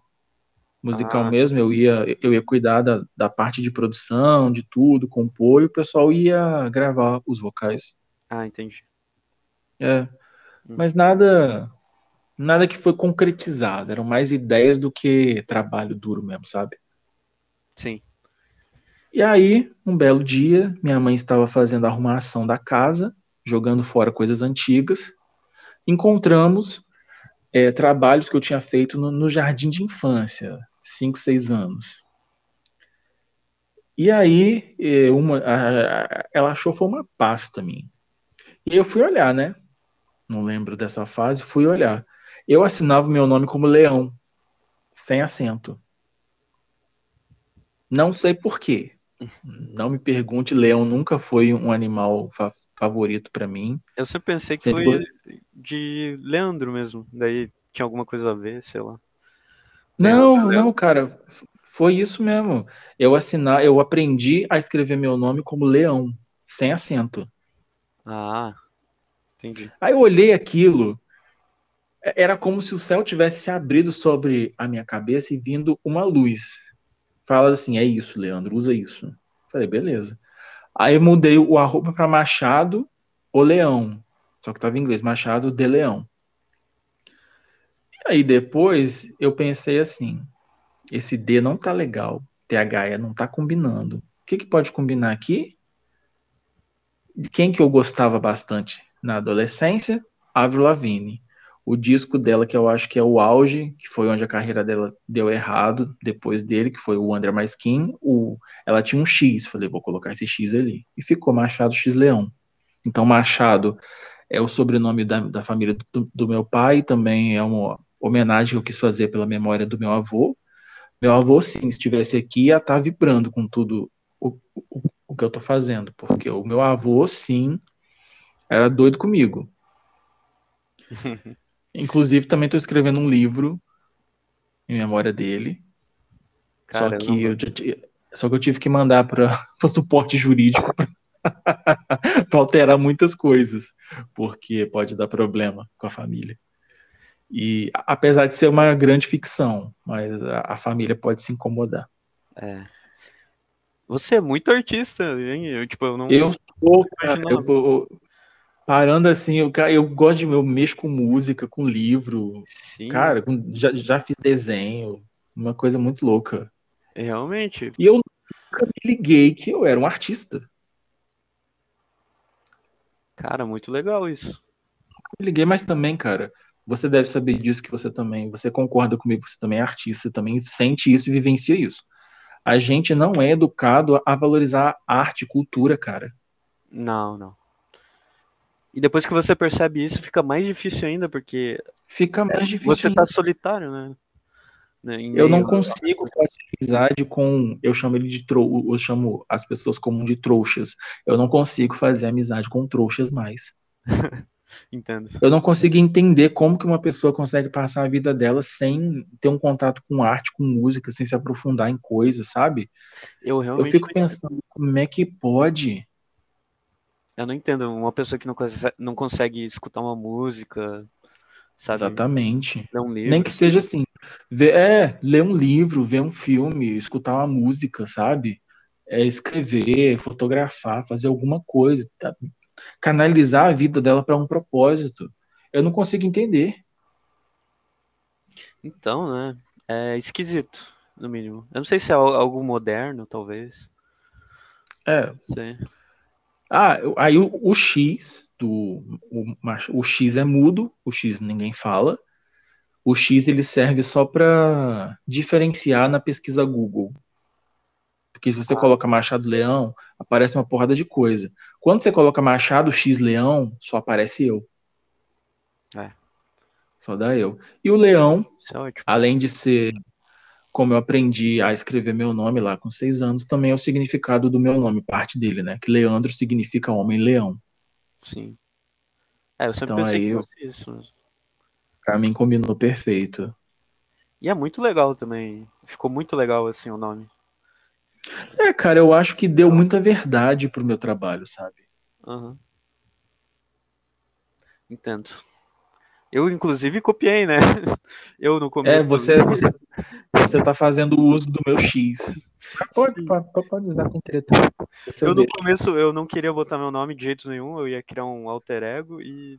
Speaker 1: musical
Speaker 2: Ah.
Speaker 1: mesmo. Eu ia, eu ia cuidar da, da parte de produção, de tudo, compor, e o pessoal ia gravar os vocais.
Speaker 2: Ah, entendi.
Speaker 1: É.
Speaker 2: Hum.
Speaker 1: Mas nada, nada que foi concretizado. Eram mais ideias do que trabalho duro mesmo, sabe?
Speaker 2: Sim.
Speaker 1: E aí, um belo dia, minha mãe estava fazendo a arrumação da casa, jogando fora coisas antigas. Encontramos é, trabalhos que eu tinha feito no, no jardim de infância, 5, 6 anos. E aí, é, uma, ela achou foi uma pasta minha. E eu fui olhar, né? Não lembro dessa fase, fui olhar. Eu assinava o meu nome como Leão, sem acento. Não sei por quê. Não me pergunte, leão nunca foi um animal fa- favorito para mim.
Speaker 2: Eu sempre pensei que
Speaker 1: Sempre
Speaker 2: foi de Leandro mesmo. Daí tinha alguma coisa a ver, sei lá.
Speaker 1: Não,
Speaker 2: Leandro,
Speaker 1: não, cara, foi isso mesmo. Eu assinar, eu aprendi a escrever meu nome como Leão, sem acento.
Speaker 2: Ah, entendi.
Speaker 1: Aí eu olhei aquilo, era como se o céu tivesse se abrido sobre a minha cabeça e vindo uma luz. Fala assim, é isso, Leandro, usa isso. Falei, beleza. Aí eu mudei o arroba para Machado o Leão, só que tava em inglês, Machado de Leão. E aí depois eu pensei assim, esse D não tá legal, TH não tá combinando. O que que pode combinar aqui? Quem que eu gostava bastante na adolescência? Avril Lavigne. O disco dela, que eu acho que é o auge, que foi onde a carreira dela deu errado, depois dele, que foi o Under My Skin, o... ela tinha um X. Falei, vou colocar esse X ali. E ficou Machado X Leão. Então, Machado é o sobrenome da, da família do, do meu pai, também é uma homenagem que eu quis fazer pela memória do meu avô. Meu avô, sim, se estivesse aqui, ia estar vibrando com tudo o, o, o que eu tô fazendo, porque o meu avô, sim, era doido comigo. Inclusive, também estou escrevendo um livro em memória dele. Só que, eu, só que eu tive que mandar para o suporte jurídico para alterar muitas coisas, porque pode dar problema com a família. E apesar de ser uma grande ficção, mas a, a família pode se incomodar.
Speaker 2: É. Você é muito artista, hein? Eu, tipo, eu não.
Speaker 1: Eu sou, cara, eu- parando assim, eu, eu gosto de, eu mexo com música, com livro,
Speaker 2: Sim,
Speaker 1: cara, com- já, já fiz desenho, uma coisa muito louca.
Speaker 2: realmente.
Speaker 1: E eu nunca me liguei que eu era um artista.
Speaker 2: Cara, muito legal isso.
Speaker 1: Me liguei, mas também, cara, você deve saber disso que você também, você concorda comigo você também é artista, também sente isso e vivencia isso. A gente não é educado a valorizar arte e cultura, cara.
Speaker 2: Não, não. E depois que você percebe isso, fica mais difícil ainda, porque
Speaker 1: Fica mais difícil.
Speaker 2: você tá solitário, né? Né,
Speaker 1: Eu não
Speaker 2: a-
Speaker 1: consigo fazer amizade com. Eu chamo ele de trou, eu chamo as pessoas como de trouxas. Eu não consigo fazer amizade com trouxas mais.
Speaker 2: Entendo.
Speaker 1: Eu não consigo entender como que uma pessoa consegue passar a vida dela sem ter um contato com arte, com música, sem se aprofundar em coisas, sabe?
Speaker 2: Eu
Speaker 1: Eu
Speaker 2: realmente
Speaker 1: fico
Speaker 2: não,
Speaker 1: pensando, como é que pode?
Speaker 2: Eu não entendo uma pessoa que não consegue, não consegue escutar uma música, sabe?
Speaker 1: Exatamente.
Speaker 2: Ler um livro.
Speaker 1: Nem que seja assim, ver, é, ler um livro, ver um filme, escutar uma música, sabe? é escrever, fotografar, fazer alguma coisa, tá? canalizar a vida dela para um propósito. Eu não consigo entender.
Speaker 2: Então, né? É esquisito, no mínimo. Eu não sei se é algo moderno, talvez.
Speaker 1: É.
Speaker 2: Sei.
Speaker 1: Ah, aí o, o X do o, o, X é mudo, o X ninguém fala. O X ele serve só para diferenciar na pesquisa Google. Porque se você ah. coloca Machado Leão, aparece uma porrada de coisa. Quando você coloca Machado X Leão, só aparece eu.
Speaker 2: É.
Speaker 1: Só dá eu. E o Leão, é além de ser como eu aprendi a escrever meu nome lá com seis anos, também é o significado do meu nome, parte dele, né? Que Leandro significa homem-leão.
Speaker 2: Sim. É, eu sempre então, pensei aí, que fosse isso.
Speaker 1: Pra mim combinou perfeito.
Speaker 2: E é muito legal também. Ficou muito legal assim o nome.
Speaker 1: É, cara, eu acho que deu muita verdade pro meu trabalho, sabe?
Speaker 2: Uhum. Entendo. Eu, inclusive, copiei, né? Eu no começo.
Speaker 1: É, você, você, você tá fazendo uso do meu X. Pode, pode, pode usar com treta.
Speaker 2: Eu, no começo, eu não queria botar meu nome de jeito nenhum, eu ia criar um alter ego e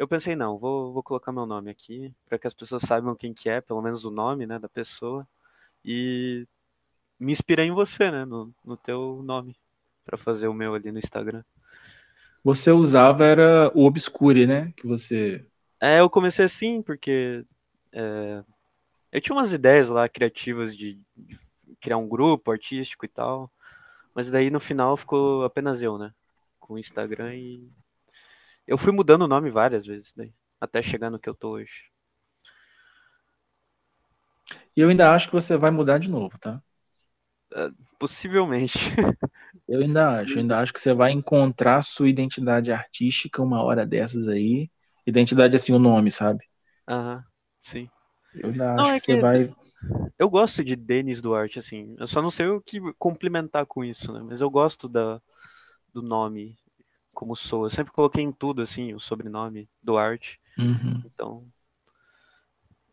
Speaker 2: eu pensei, não, vou, vou colocar meu nome aqui, para que as pessoas saibam quem que é, pelo menos o nome, né, da pessoa. E me inspirei em você, né, no, no teu nome, para fazer o meu ali no Instagram.
Speaker 1: Você usava era o Obscure, né, que você...
Speaker 2: É, eu comecei assim, porque é, eu tinha umas ideias lá criativas de, criar um grupo artístico e tal, mas daí no final ficou apenas eu, né, com o Instagram e eu fui mudando o nome várias vezes daí, até chegar no que eu tô hoje.
Speaker 1: E eu ainda acho que você vai mudar de novo, tá?
Speaker 2: Uh, possivelmente.
Speaker 1: Eu ainda acho, eu ainda acho que você vai encontrar sua identidade artística uma hora dessas aí. Identidade assim, o nome, sabe?
Speaker 2: Aham, uh -huh, sim.
Speaker 1: Eu ainda não, acho é que, que você vai.
Speaker 2: Eu gosto de Denis Duarte, assim. Eu só não sei o que complementar com isso, né? Mas eu gosto da, do nome como sou. Eu sempre coloquei em tudo, assim, o sobrenome Duarte.
Speaker 1: Uhum.
Speaker 2: Então,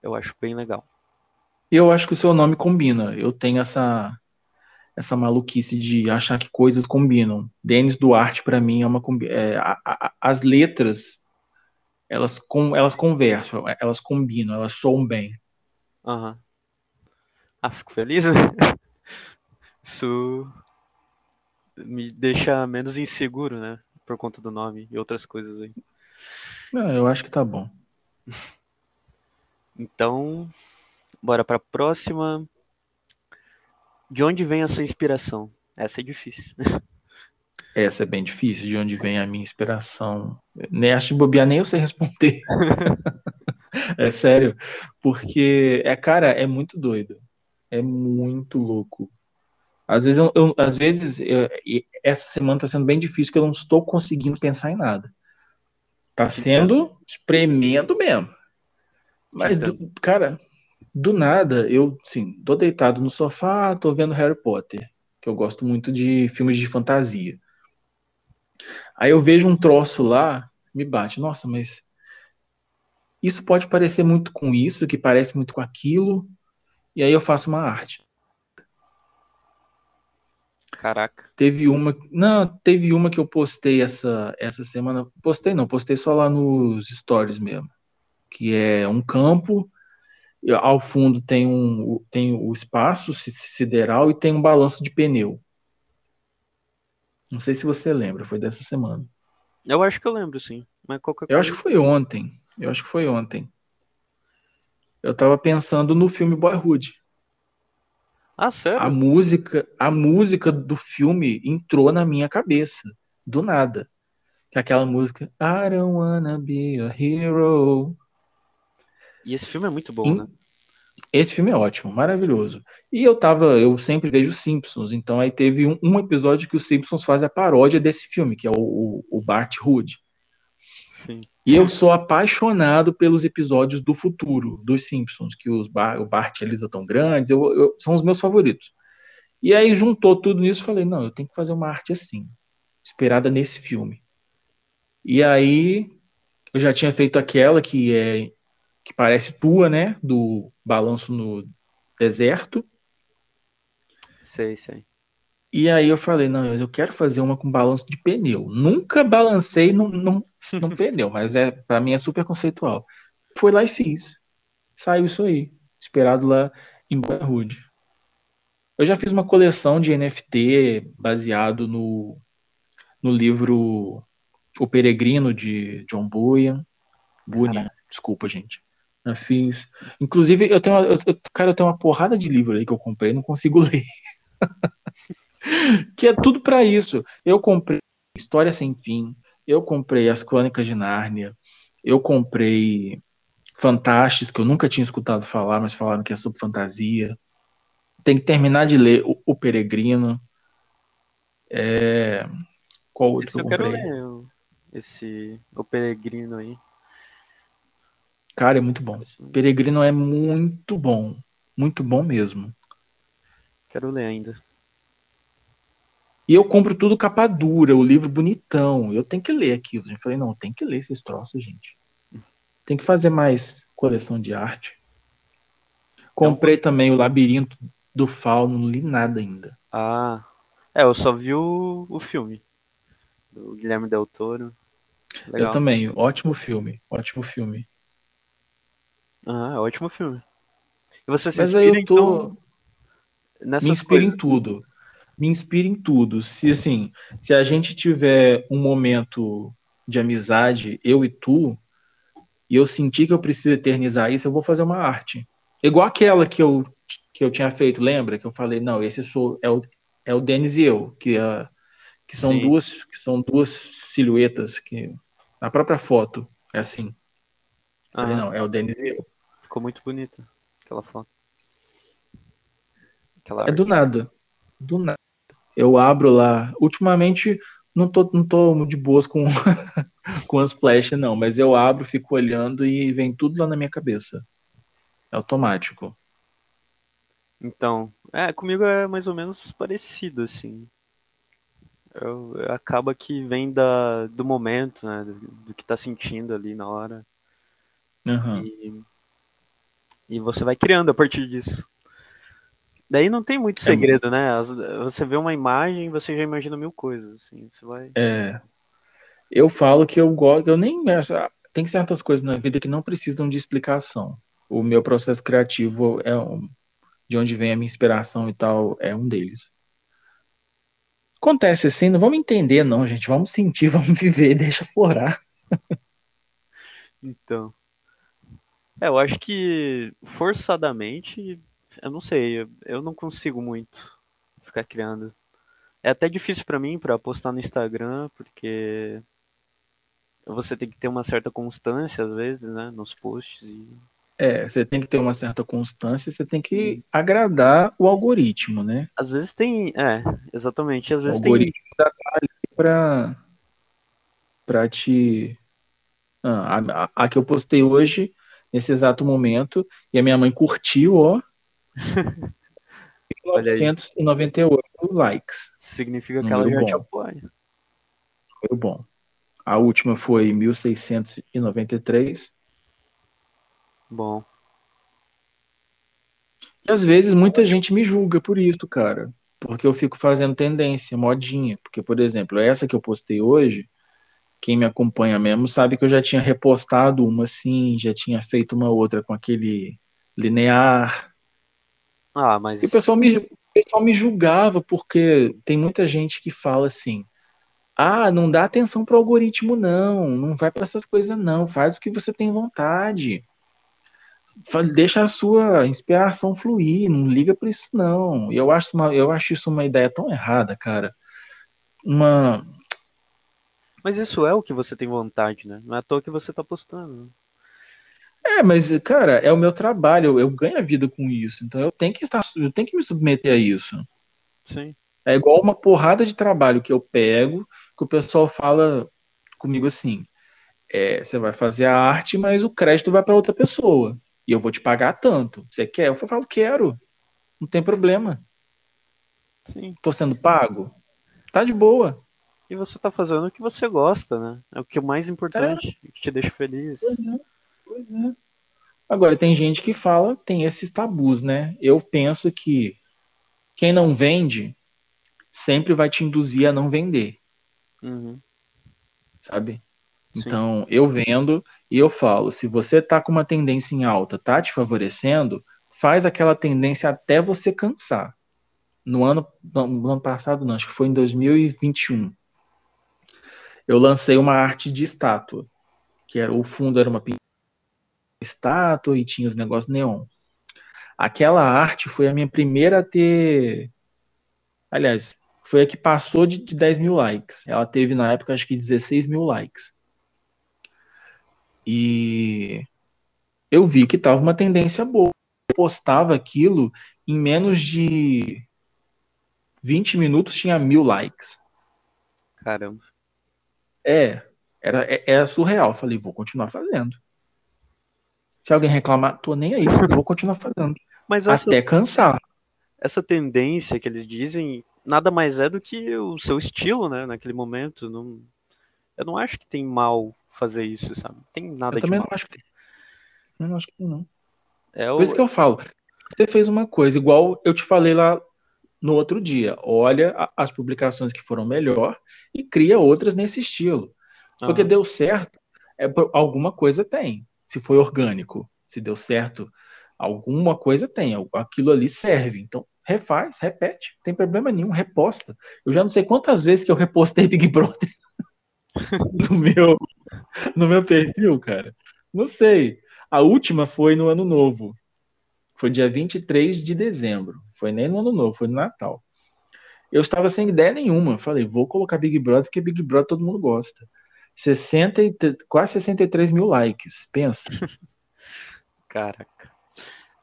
Speaker 2: eu acho bem legal.
Speaker 1: E eu acho que o seu nome combina. Eu tenho essa essa maluquice de achar que coisas combinam. Denis Duarte, para mim, é uma. É, a, a, as letras, elas, com, elas conversam, elas combinam, elas soam bem.
Speaker 2: Aham. Uhum. Ah, fico feliz. Isso me deixa menos inseguro, né? Por conta do nome e outras coisas aí.
Speaker 1: Não, eu acho que tá bom.
Speaker 2: Então, bora pra próxima. De onde vem a sua inspiração? Essa é difícil.
Speaker 1: Essa é bem difícil. De onde vem a minha inspiração? Nem acho de bobear, nem eu sei responder. é sério. Porque, é, cara, é muito doido. É muito louco. Às vezes, eu, eu às vezes eu, essa semana está sendo bem difícil, que eu não estou conseguindo pensar em nada. Tá sendo espremendo mesmo. Mas, do, cara, do nada, eu, sim, tô deitado no sofá, tô vendo Harry Potter, que eu gosto muito de filmes de fantasia. Aí eu vejo um troço lá, me bate, nossa, mas isso pode parecer muito com isso, que parece muito com aquilo, e aí eu faço uma arte.
Speaker 2: Caraca.
Speaker 1: Teve uma, não, teve uma que eu postei essa essa semana, postei não, postei só lá nos stories mesmo, que é um campo ao fundo tem, um, tem o espaço sideral e tem um balanço de pneu. Não sei se você lembra, foi dessa semana.
Speaker 2: Eu acho que eu lembro, sim. Mas qualquer
Speaker 1: eu acho que foi ontem. Eu acho que foi ontem. Eu tava pensando no filme Boyhood.
Speaker 2: Ah, sério?
Speaker 1: A música, a música do filme entrou na minha cabeça, do nada. É aquela música I don't wanna be a hero.
Speaker 2: E esse filme é muito bom, né?
Speaker 1: Esse filme é ótimo, maravilhoso. E eu tava, eu sempre vejo Simpsons, então aí teve um, um episódio que os Simpsons fazem a paródia desse filme, que é o, o, o Bart Hood.
Speaker 2: Sim.
Speaker 1: E eu sou apaixonado pelos episódios do futuro dos Simpsons, que os Bar, o Bart e a Lisa tão grandes, eu, eu, são os meus favoritos. E aí juntou tudo nisso, falei, não, eu tenho que fazer uma arte assim, inspirada nesse filme. E aí eu já tinha feito aquela que é que parece tua, né? Do balanço no deserto.
Speaker 2: Sei, sei.
Speaker 1: E aí eu falei, não, eu quero fazer uma com balanço de pneu. Nunca balancei num, num, num pneu, mas é para mim é super conceitual. Fui lá e fiz. Saiu isso aí, esperado lá em Boyhood. Eu já fiz uma coleção de NFT baseado no, no livro O Peregrino de John Bunyan. Bunyan, desculpa, gente. Fiz. Inclusive, eu tenho, eu, cara, eu tenho uma porrada de livro aí que eu comprei, não consigo ler. que é tudo para isso. Eu comprei História Sem Fim, eu comprei As Crônicas de Nárnia, eu comprei Fantastes, que eu nunca tinha escutado falar, mas falaram que é sobre fantasia. Tem que terminar de ler O, o Peregrino. É... Qual outro
Speaker 2: esse eu, eu quero ler, esse O Peregrino aí.
Speaker 1: Cara, é muito bom. Peregrino é muito bom. Muito bom mesmo.
Speaker 2: Quero ler ainda.
Speaker 1: E eu compro tudo capa dura, o livro bonitão. Eu tenho que ler aquilo. Eu falei, não, tem que ler esses troços, gente. Tem que fazer mais coleção de arte. Comprei então, também o Labirinto do Fauno, não li nada ainda.
Speaker 2: Ah, é, eu só vi o, o filme. Do Guilherme Del Toro.
Speaker 1: Legal. Eu também, ótimo filme, ótimo filme.
Speaker 2: Ah, é ótimo filme. E você se
Speaker 1: Mas inspira, aí eu tô... então, Me inspira coisas? em tudo. Me inspira em tudo. Se assim, se a gente tiver um momento de amizade, eu e tu, e eu sentir que eu preciso eternizar isso, eu vou fazer uma arte. Igual aquela que eu, que eu tinha feito, lembra? Que eu falei, não, esse sou, é o, é o Denis e eu, que, é, que são duas que são duas silhuetas que na própria foto é assim. Ah. Falei, não, é o Denis e eu.
Speaker 2: Ficou muito bonita aquela foto.
Speaker 1: Aquela é do nada. Do nada. Eu abro lá. Ultimamente não tô, não tô de boas com, com as flash, não, mas eu abro, fico olhando e vem tudo lá na minha cabeça. É automático.
Speaker 2: Então, é, comigo é mais ou menos parecido, assim. Eu, acaba que vem da, do momento, né? Do, do que tá sentindo ali na hora.
Speaker 1: Uhum.
Speaker 2: E e você vai criando a partir disso. Daí não tem muito é segredo, é. né? Você vê uma imagem, você já imagina mil coisas, assim, você vai...
Speaker 1: É. Eu falo que eu gosto, eu nem tem certas coisas na vida que não precisam de explicação. O meu processo criativo é um, de onde vem a minha inspiração e tal, é um deles. Acontece assim, não vamos entender não, gente, vamos sentir, vamos viver, deixa florar.
Speaker 2: então, é, eu acho que forçadamente, eu não sei, eu, eu não consigo muito ficar criando. É até difícil para mim para postar no Instagram, porque você tem que ter uma certa constância às vezes, né, nos posts e
Speaker 1: é, você tem que ter uma certa constância, você tem que agradar o algoritmo, né?
Speaker 2: Às vezes tem, é, exatamente, às vezes
Speaker 1: o algoritmo tem tá ali para para te ah, a, a que eu postei hoje nesse exato momento. E a minha mãe curtiu, ó. 998 likes.
Speaker 2: Significa que ela já bom. te apoia.
Speaker 1: Foi bom. A última foi 1693.
Speaker 2: Bom.
Speaker 1: E às vezes muita gente me julga por isso, cara. Porque eu fico fazendo tendência, modinha. Porque, por exemplo, essa que eu postei hoje, quem me acompanha mesmo sabe que eu já tinha repostado uma assim, já tinha feito uma outra com aquele linear.
Speaker 2: Ah, mas.
Speaker 1: E o pessoal me, o pessoal me julgava, porque tem muita gente que fala assim: ah, não dá atenção para o algoritmo, não, não vai para essas coisas, não, faz o que você tem vontade. Deixa a sua inspiração fluir, não liga para isso, não. Eu acho, uma, eu acho isso uma ideia tão errada, cara. Uma,
Speaker 2: mas isso é o que você tem vontade, né? Não é à toa que você tá postando. Né?
Speaker 1: É, mas, cara, é o meu trabalho, eu, eu ganho a vida com isso. Então eu tenho que estar, eu tenho que me submeter a isso.
Speaker 2: Sim.
Speaker 1: É igual uma porrada de trabalho que eu pego, que o pessoal fala comigo assim: é, você vai fazer a arte, mas o crédito vai para outra pessoa. E eu vou te pagar tanto. Você quer? Eu falo, quero. Não tem problema.
Speaker 2: Sim.
Speaker 1: Tô sendo pago? Tá de boa.
Speaker 2: E você tá fazendo o que você gosta, né? É o que é o mais importante, é. que te deixa feliz.
Speaker 1: Pois é. Pois é. Agora, tem gente que fala, tem esses tabus, né? Eu penso que quem não vende sempre vai te induzir a não vender.
Speaker 2: Uhum.
Speaker 1: Sabe? Então, Sim. eu vendo e eu falo, se você tá com uma tendência em alta, tá te favorecendo, faz aquela tendência até você cansar. No ano, no ano passado, não, acho que foi em 2021. Eu lancei uma arte de estátua, que era o fundo era uma estátua e tinha os negócios neon. Aquela arte foi a minha primeira a ter. Aliás, foi a que passou de, de 10 mil likes. Ela teve na época acho que 16 mil likes. E eu vi que tava uma tendência boa. Eu postava aquilo em menos de 20 minutos tinha mil likes.
Speaker 2: Caramba.
Speaker 1: É, era, é, era surreal. Falei, vou continuar fazendo. Se alguém reclamar, tô nem aí, vou continuar fazendo. Mas essa, até cansar.
Speaker 2: Essa tendência que eles dizem nada mais é do que o seu estilo, né, naquele momento. Não, eu não acho que tem mal fazer isso, sabe? Tem nada
Speaker 1: eu
Speaker 2: de mal.
Speaker 1: Não acho que tem. Eu não acho que tem, não. É o... Por isso que eu falo. Você fez uma coisa, igual eu te falei lá no outro dia. Olha as publicações que foram melhor e cria outras nesse estilo. Porque uhum. deu certo, é, alguma coisa tem se foi orgânico, se deu certo, alguma coisa tem, aquilo ali serve. Então, refaz, repete, não tem problema nenhum, reposta. Eu já não sei quantas vezes que eu repostei Big Brother no meu no meu perfil, cara. Não sei. A última foi no ano novo. Foi dia 23 de dezembro. Foi nem no ano novo, foi no Natal. Eu estava sem ideia nenhuma. Falei, vou colocar Big Brother porque Big Brother todo mundo gosta. 60 e, quase 63 mil likes, pensa.
Speaker 2: Caraca.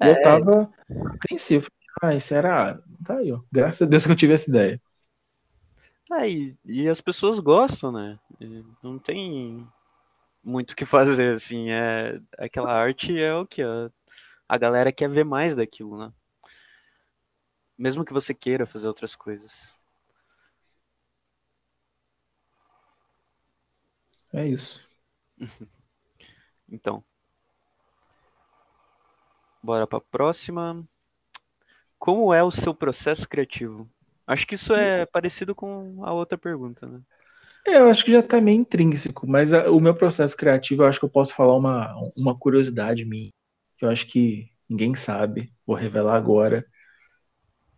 Speaker 1: Eu é... tava apreensivo. Ah, isso era. Tá aí, ó. Graças a Deus que eu tive essa ideia.
Speaker 2: Ah, e, e as pessoas gostam, né? Não tem muito o que fazer, assim. É, aquela arte é o que? A, a galera quer ver mais daquilo, né? Mesmo que você queira fazer outras coisas.
Speaker 1: É isso.
Speaker 2: então. Bora para a próxima. Como é o seu processo criativo? Acho que isso é parecido com a outra pergunta, né?
Speaker 1: É, eu acho que já está meio intrínseco, mas a, o meu processo criativo, eu acho que eu posso falar uma, uma curiosidade minha, que eu acho que ninguém sabe, vou revelar agora.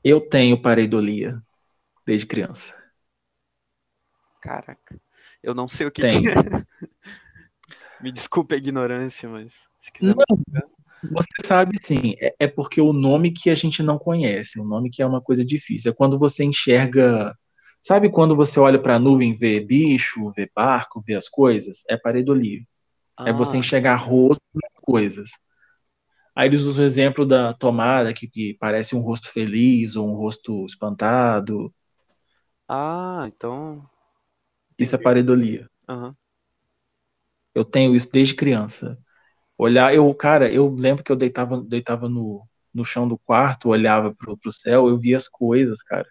Speaker 1: Eu tenho pareidolia desde criança.
Speaker 2: Caraca. Eu não sei o que, que é. Me desculpe a ignorância, mas se quiser. Não,
Speaker 1: você sabe sim, é, é, porque o nome que a gente não conhece, o nome que é uma coisa difícil. É quando você enxerga. Sabe quando você olha para a nuvem, vê bicho, vê barco, vê as coisas? É pareidolia. Ah. É você ah. enxergar rosto coisas. Aí eles usam o exemplo da tomada, que, que parece um rosto feliz ou um rosto espantado.
Speaker 2: Ah, então
Speaker 1: isso é pareidolia.
Speaker 2: Uhum.
Speaker 1: Eu tenho isso desde criança. Olhar, eu, cara, eu lembro que eu deitava, deitava no, no chão do quarto, olhava pro, pro céu, eu via as coisas, cara.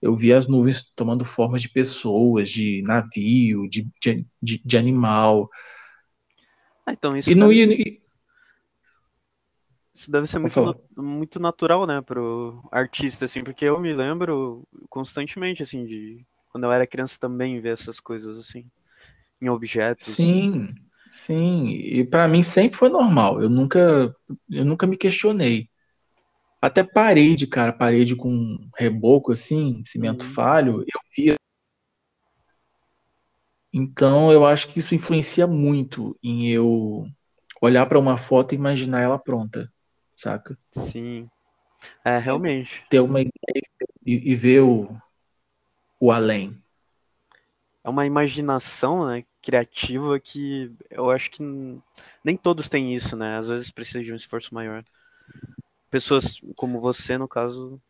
Speaker 1: Eu via as nuvens tomando formas de pessoas, de navio, de, de, de, de animal.
Speaker 2: Ah, então isso. E não ia. Isso deve ser muito, muito natural, né, pro artista, assim, porque eu me lembro constantemente, assim, de quando eu era criança também ver essas coisas assim, em objetos.
Speaker 1: Sim, sim. E para mim sempre foi normal. Eu nunca, eu nunca me questionei. Até parede, cara, parede com reboco assim, cimento uhum. falho, eu via. Então eu acho que isso influencia muito em eu olhar para uma foto e imaginar ela pronta, saca?
Speaker 2: Sim. É, realmente.
Speaker 1: Ter uma ideia e, e ver o, o além.
Speaker 2: É uma imaginação né, criativa que eu acho que nem todos têm isso, né? Às vezes precisa de um esforço maior. Pessoas como você, no caso,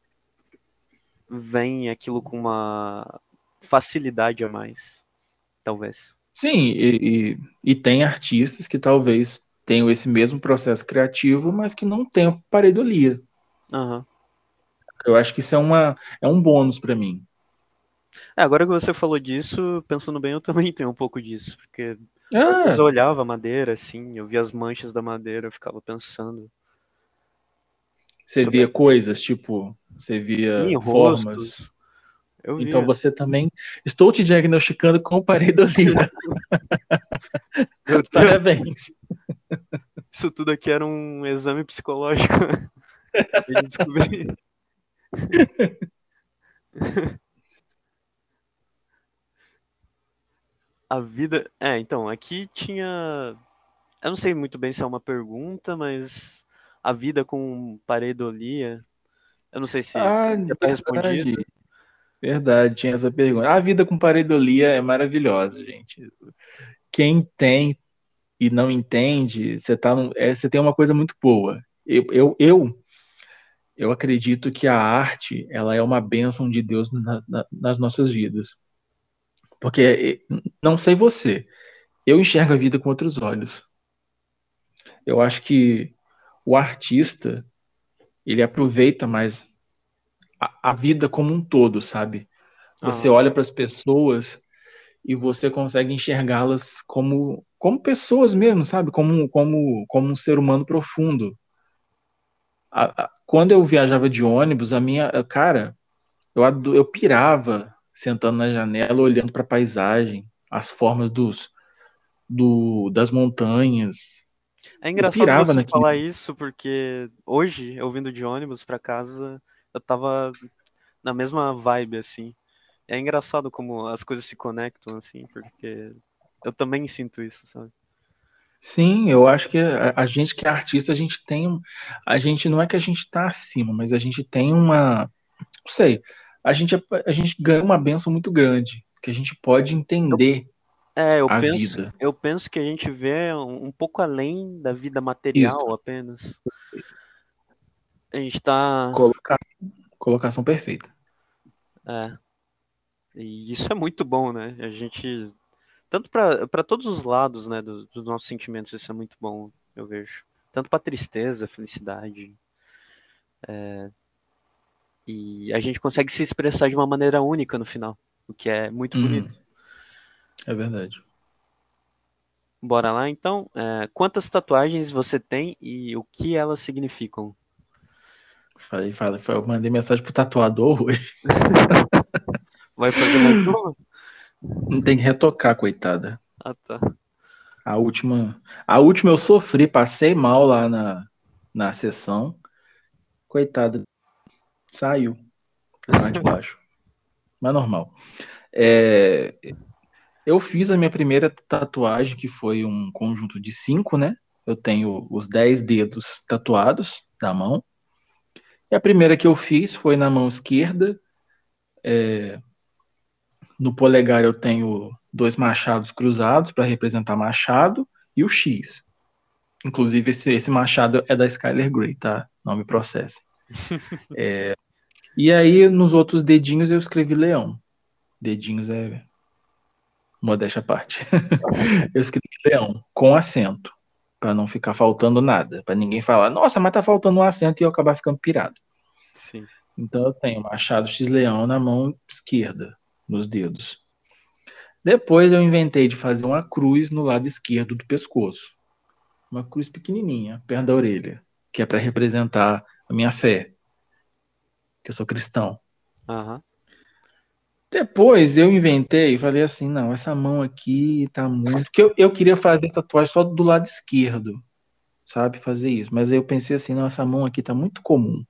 Speaker 2: veem aquilo com uma facilidade a mais, talvez.
Speaker 1: Sim, e, e, e tem artistas que talvez tenham esse mesmo processo criativo, mas que não tenham pareidolia.
Speaker 2: Uhum.
Speaker 1: Eu acho que isso é, uma, é um bônus para mim.
Speaker 2: É, agora que você falou disso, pensando bem, eu também tenho um pouco disso, porque ah. eu olhava a madeira, assim, eu via as manchas da madeira, eu ficava pensando.
Speaker 1: Você sobre... via coisas, tipo, você via Sim, formas. Rostos. Então você também. Estou te diagnosticando com pareidolia. Parabéns.
Speaker 2: Isso tudo aqui era um exame psicológico. Eu descobri. A vida. É, então, aqui tinha. Eu não sei muito bem se é uma pergunta, mas a vida com pareidolia. Eu não sei se
Speaker 1: ah, já tá respondido. Verdade, tinha essa pergunta. A vida com pareidolia é maravilhosa, gente. Quem tem e não entende, você, tá, é, você tem uma coisa muito boa. Eu, eu, eu, eu acredito que a arte ela é uma bênção de Deus na, na, nas nossas vidas. Porque, não sei você, eu enxergo a vida com outros olhos. Eu acho que o artista, ele aproveita mais a, a vida como um todo, sabe? Você ah. olha para as pessoas e você consegue enxergá-las como como pessoas mesmo, sabe? Como como como um ser humano profundo. A, a, quando eu viajava de ônibus, a minha cara, eu eu pirava sentando na janela, olhando para a paisagem, as formas dos do, das montanhas.
Speaker 2: É engraçado você naquilo. falar isso porque hoje, eu vindo de ônibus para casa, eu tava na mesma vibe assim. É engraçado como as coisas se conectam, assim, porque eu também sinto isso, sabe?
Speaker 1: Sim, eu acho que a, a gente que é artista, a gente tem. A gente não é que a gente tá acima, mas a gente tem uma. Não sei. A gente, a gente ganha uma benção muito grande, que a gente pode entender.
Speaker 2: É, eu penso, vida. eu penso que a gente vê um, um pouco além da vida material isso. apenas. A gente tá.
Speaker 1: Colocação, colocação perfeita.
Speaker 2: É. E isso é muito bom, né? A gente. Tanto para todos os lados, né, dos, dos nossos sentimentos, isso é muito bom, eu vejo. Tanto para tristeza, felicidade. É, e a gente consegue se expressar de uma maneira única no final, o que é muito hum. bonito.
Speaker 1: É verdade.
Speaker 2: Bora lá então. É, quantas tatuagens você tem e o que elas significam?
Speaker 1: Falei, falei, eu mandei mensagem pro tatuador hoje.
Speaker 2: Vai fazer mais uma?
Speaker 1: Não tem que retocar, coitada.
Speaker 2: Ah, tá.
Speaker 1: A última, a última eu sofri, passei mal lá na, na sessão. Coitada, saiu lá de baixo. Mas normal. É, eu fiz a minha primeira tatuagem, que foi um conjunto de cinco, né? Eu tenho os dez dedos tatuados da mão. E a primeira que eu fiz foi na mão esquerda, é, no polegar eu tenho dois machados cruzados para representar machado e o X. Inclusive, esse, esse machado é da Skyler Grey, tá? Não me processe. é, e aí, nos outros dedinhos, eu escrevi leão. Dedinhos é modéstia à parte. eu escrevi leão, com acento, para não ficar faltando nada, para ninguém falar, nossa, mas tá faltando um acento e eu acabar ficando pirado.
Speaker 2: Sim.
Speaker 1: Então eu tenho machado X-leão na mão esquerda, nos dedos. Depois eu inventei de fazer uma cruz no lado esquerdo do pescoço. Uma cruz pequenininha, perto da orelha, que é para representar a minha fé, que eu sou cristão.
Speaker 2: Uhum.
Speaker 1: Depois eu inventei e falei assim, não, essa mão aqui tá muito... Porque eu, eu queria fazer tatuagem só do lado esquerdo, sabe, fazer isso. Mas aí eu pensei assim, não, essa mão aqui tá muito comum.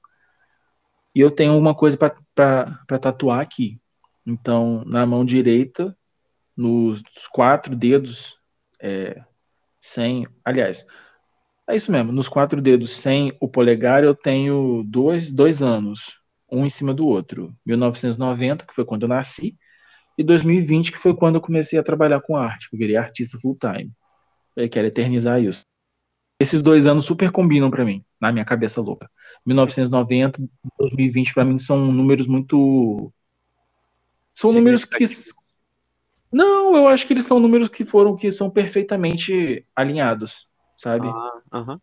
Speaker 1: E eu tenho uma coisa para tatuar aqui. Então, na mão direita, nos quatro dedos, é, sem. Aliás, é isso mesmo, nos quatro dedos sem o polegar, eu tenho dois, dois anos, um em cima do outro. 1990, que foi quando eu nasci, e 2020, que foi quando eu comecei a trabalhar com arte, que eu virei artista full-time. Eu quero eternizar isso. Esses dois anos super combinam para mim, na minha cabeça louca. 1990, 2020 para mim são números muito são números que. Não, eu acho que eles são números que foram que são perfeitamente alinhados, sabe?
Speaker 2: Ah, uh -huh.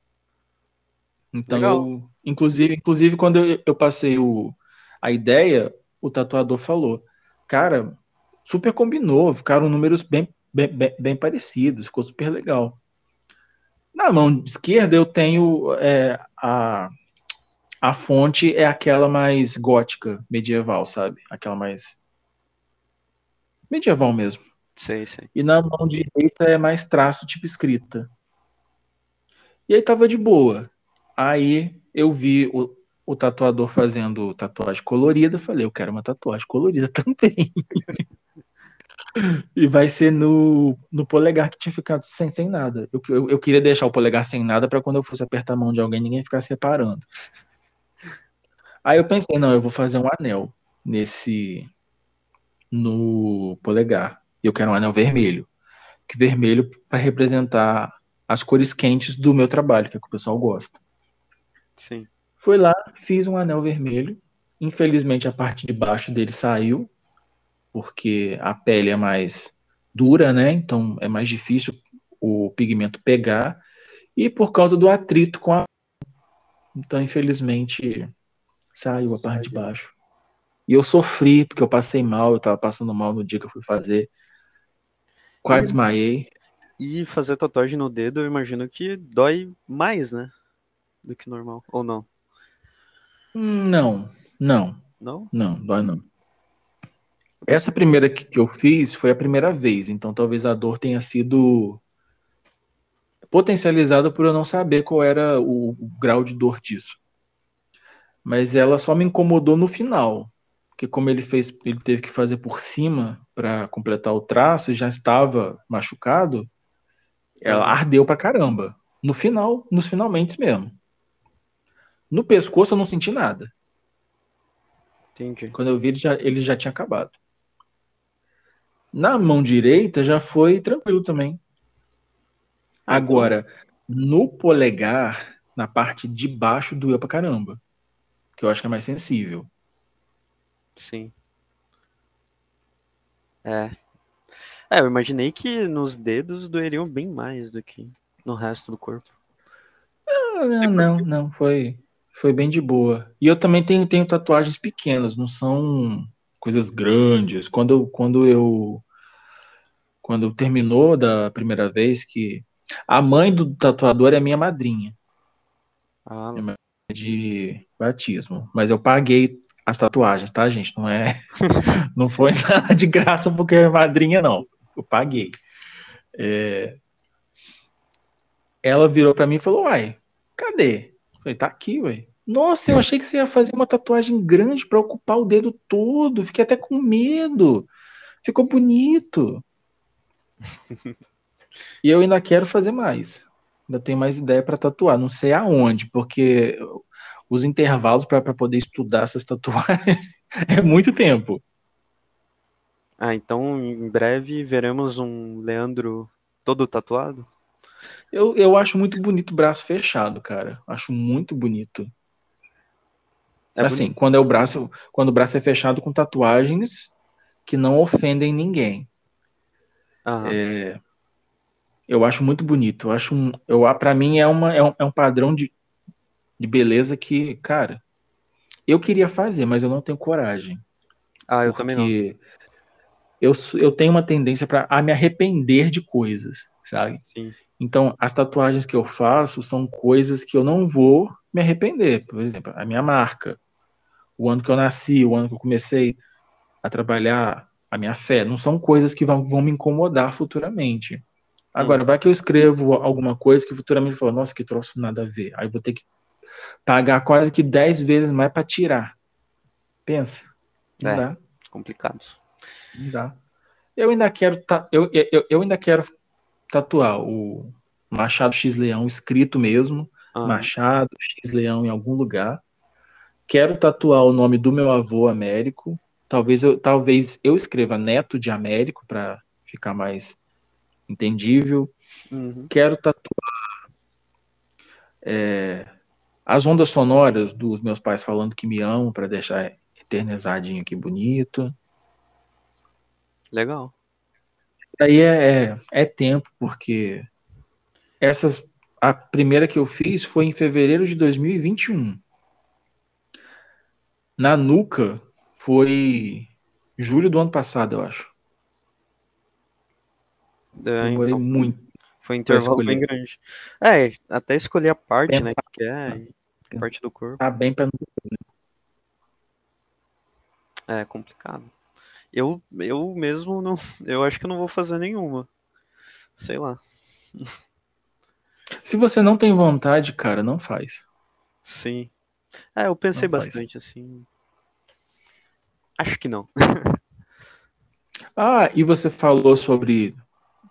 Speaker 1: Então, eu, inclusive, inclusive quando eu, eu passei o, a ideia, o tatuador falou, cara, super combinou, ficaram números bem, bem, bem, bem parecidos, ficou super legal. Na mão esquerda eu tenho é, a, a fonte é aquela mais gótica, medieval, sabe? Aquela mais medieval mesmo.
Speaker 2: Sei, sei.
Speaker 1: E na mão direita é mais traço, tipo escrita. E aí tava de boa. Aí eu vi o, o tatuador fazendo tatuagem colorida, falei, eu quero uma tatuagem colorida também. e vai ser no, no polegar que tinha ficado sem, sem nada. Eu, eu, eu queria deixar o polegar sem nada para quando eu fosse apertar a mão de alguém, ninguém ficasse reparando. Aí eu pensei, não, eu vou fazer um anel nesse no polegar. E eu quero um anel vermelho. Que vermelho para representar as cores quentes do meu trabalho, que é o que o pessoal gosta.
Speaker 2: Sim.
Speaker 1: Fui lá, fiz um anel vermelho. Infelizmente a parte de baixo dele saiu, porque a pele é mais dura, né? Então é mais difícil o pigmento pegar. E por causa do atrito com a. Então, infelizmente, saiu a parte de baixo. E eu sofri, porque eu passei mal, eu tava passando mal no dia que eu fui fazer. Quase e, desmaiei.
Speaker 2: E fazer tatuagem no dedo, eu imagino que dói mais, né? Do que normal, ou não?
Speaker 1: Não, não.
Speaker 2: Não?
Speaker 1: Não, dói não. Essa primeira que, eu fiz foi a primeira vez, então talvez a dor tenha sido potencializada por eu não saber qual era o, o grau de dor disso. Mas ela só me incomodou no final porque como ele fez, ele teve que fazer por cima para completar o traço e já estava machucado, ela ardeu pra caramba. No final, nos finalmente mesmo. No pescoço eu não senti nada.
Speaker 2: Entendi.
Speaker 1: Quando eu vi, ele já, ele já tinha acabado. Na mão direita já foi tranquilo também. Ah, então. Agora, no polegar, na parte de baixo, doeu pra caramba. Que eu acho que é mais sensível.
Speaker 2: Sim. É. É, eu imaginei que nos dedos doeriam bem mais do que no resto do corpo.
Speaker 1: Ah, não, não, não, foi, foi bem de boa. E eu também tenho, tenho tatuagens pequenas, não são coisas grandes. Quando, quando eu quando terminou da primeira vez que a mãe do tatuador é minha madrinha.
Speaker 2: Ah,
Speaker 1: de batismo, mas eu paguei as tatuagens, tá, gente? Não é. não foi nada de graça porque é madrinha, não. Eu paguei. É... Ela virou para mim e falou: Uai, cadê? Eu falei: Tá aqui, ué. Nossa, eu achei que você ia fazer uma tatuagem grande para ocupar o dedo todo. Fiquei até com medo. Ficou bonito. e eu ainda quero fazer mais. Ainda tenho mais ideia para tatuar. Não sei aonde, porque os intervalos para poder estudar essas tatuagens é muito tempo.
Speaker 2: Ah, então em breve veremos um Leandro todo tatuado?
Speaker 1: Eu, eu acho muito bonito o braço fechado, cara. Acho muito bonito. É assim, bonito. quando é o braço, quando o braço é fechado com tatuagens que não ofendem ninguém. É, eu acho muito bonito. Eu acho um, eu para mim é uma é um, é um padrão de de beleza que, cara, eu queria fazer, mas eu não tenho coragem.
Speaker 2: Ah, eu também não.
Speaker 1: Eu, eu tenho uma tendência para a me arrepender de coisas, sabe?
Speaker 2: Sim.
Speaker 1: Então, as tatuagens que eu faço são coisas que eu não vou me arrepender. Por exemplo, a minha marca, o ano que eu nasci, o ano que eu comecei a trabalhar, a minha fé, não são coisas que vão, vão me incomodar futuramente. Agora, hum. vai que eu escrevo alguma coisa que futuramente eu falo, nossa, que troço nada a ver. Aí eu vou ter que pagar quase que 10 vezes mais para tirar. Pensa.
Speaker 2: Não é, dá. Complicado.
Speaker 1: Não dá. Eu ainda quero eu, eu, eu ainda quero tatuar o Machado X Leão escrito mesmo, ah. Machado X Leão em algum lugar. Quero tatuar o nome do meu avô Américo. Talvez eu, talvez eu escreva Neto de Américo para ficar mais entendível.
Speaker 2: Uhum.
Speaker 1: Quero tatuar é, as ondas sonoras dos meus pais falando que me amam para deixar eternizadinho aqui bonito.
Speaker 2: Legal.
Speaker 1: Aí é, é, é tempo, porque essa a primeira que eu fiz foi em fevereiro de 2021. Na nuca foi julho do ano passado, eu acho.
Speaker 2: É, Demorei então... muito. Foi um intervalo bem grande. É, até escolher a parte, Pensar, né? Que é a parte do corpo.
Speaker 1: Tá bem pra
Speaker 2: É complicado. Eu, eu mesmo não. Eu acho que eu não vou fazer nenhuma. Sei lá.
Speaker 1: Se você não tem vontade, cara, não faz.
Speaker 2: Sim. É, eu pensei bastante assim. Acho que não.
Speaker 1: ah, e você falou sobre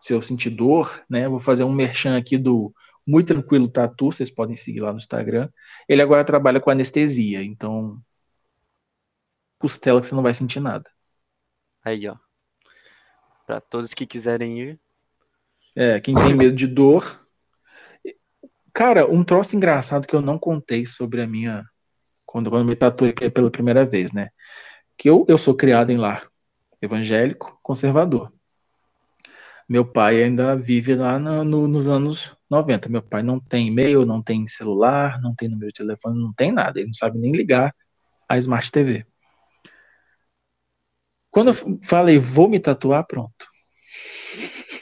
Speaker 1: seu sentir dor, né? Vou fazer um merchan aqui do Muito Tranquilo Tatu, vocês podem seguir lá no Instagram. Ele agora trabalha com anestesia, então costela que você não vai sentir nada.
Speaker 2: Aí, ó. Para todos que quiserem ir.
Speaker 1: É, quem tem medo de dor. Cara, um troço engraçado que eu não contei sobre a minha. Quando, quando me tatuei pela primeira vez, né? Que eu, eu sou criado em lar evangélico, conservador. Meu pai ainda vive lá no, no, nos anos 90. Meu pai não tem e-mail, não tem celular, não tem número de telefone, não tem nada. Ele não sabe nem ligar a Smart TV. Quando Sim. eu falei, vou me tatuar, pronto.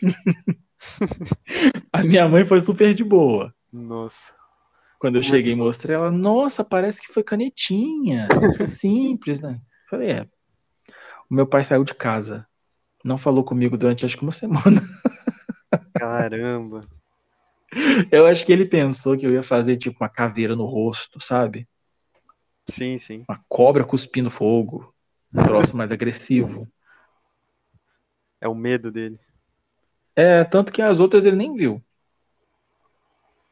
Speaker 1: a minha mãe foi super de boa.
Speaker 2: Nossa.
Speaker 1: Quando eu cheguei e mostrei, ela, nossa, parece que foi canetinha. Simples, né? Falei, é. O meu pai saiu de casa. Não falou comigo durante acho que uma semana.
Speaker 2: Caramba.
Speaker 1: Eu acho que ele pensou que eu ia fazer tipo uma caveira no rosto, sabe?
Speaker 2: Sim, sim.
Speaker 1: Uma cobra cuspindo fogo um troço mais agressivo.
Speaker 2: É o medo dele.
Speaker 1: É, tanto que as outras ele nem viu.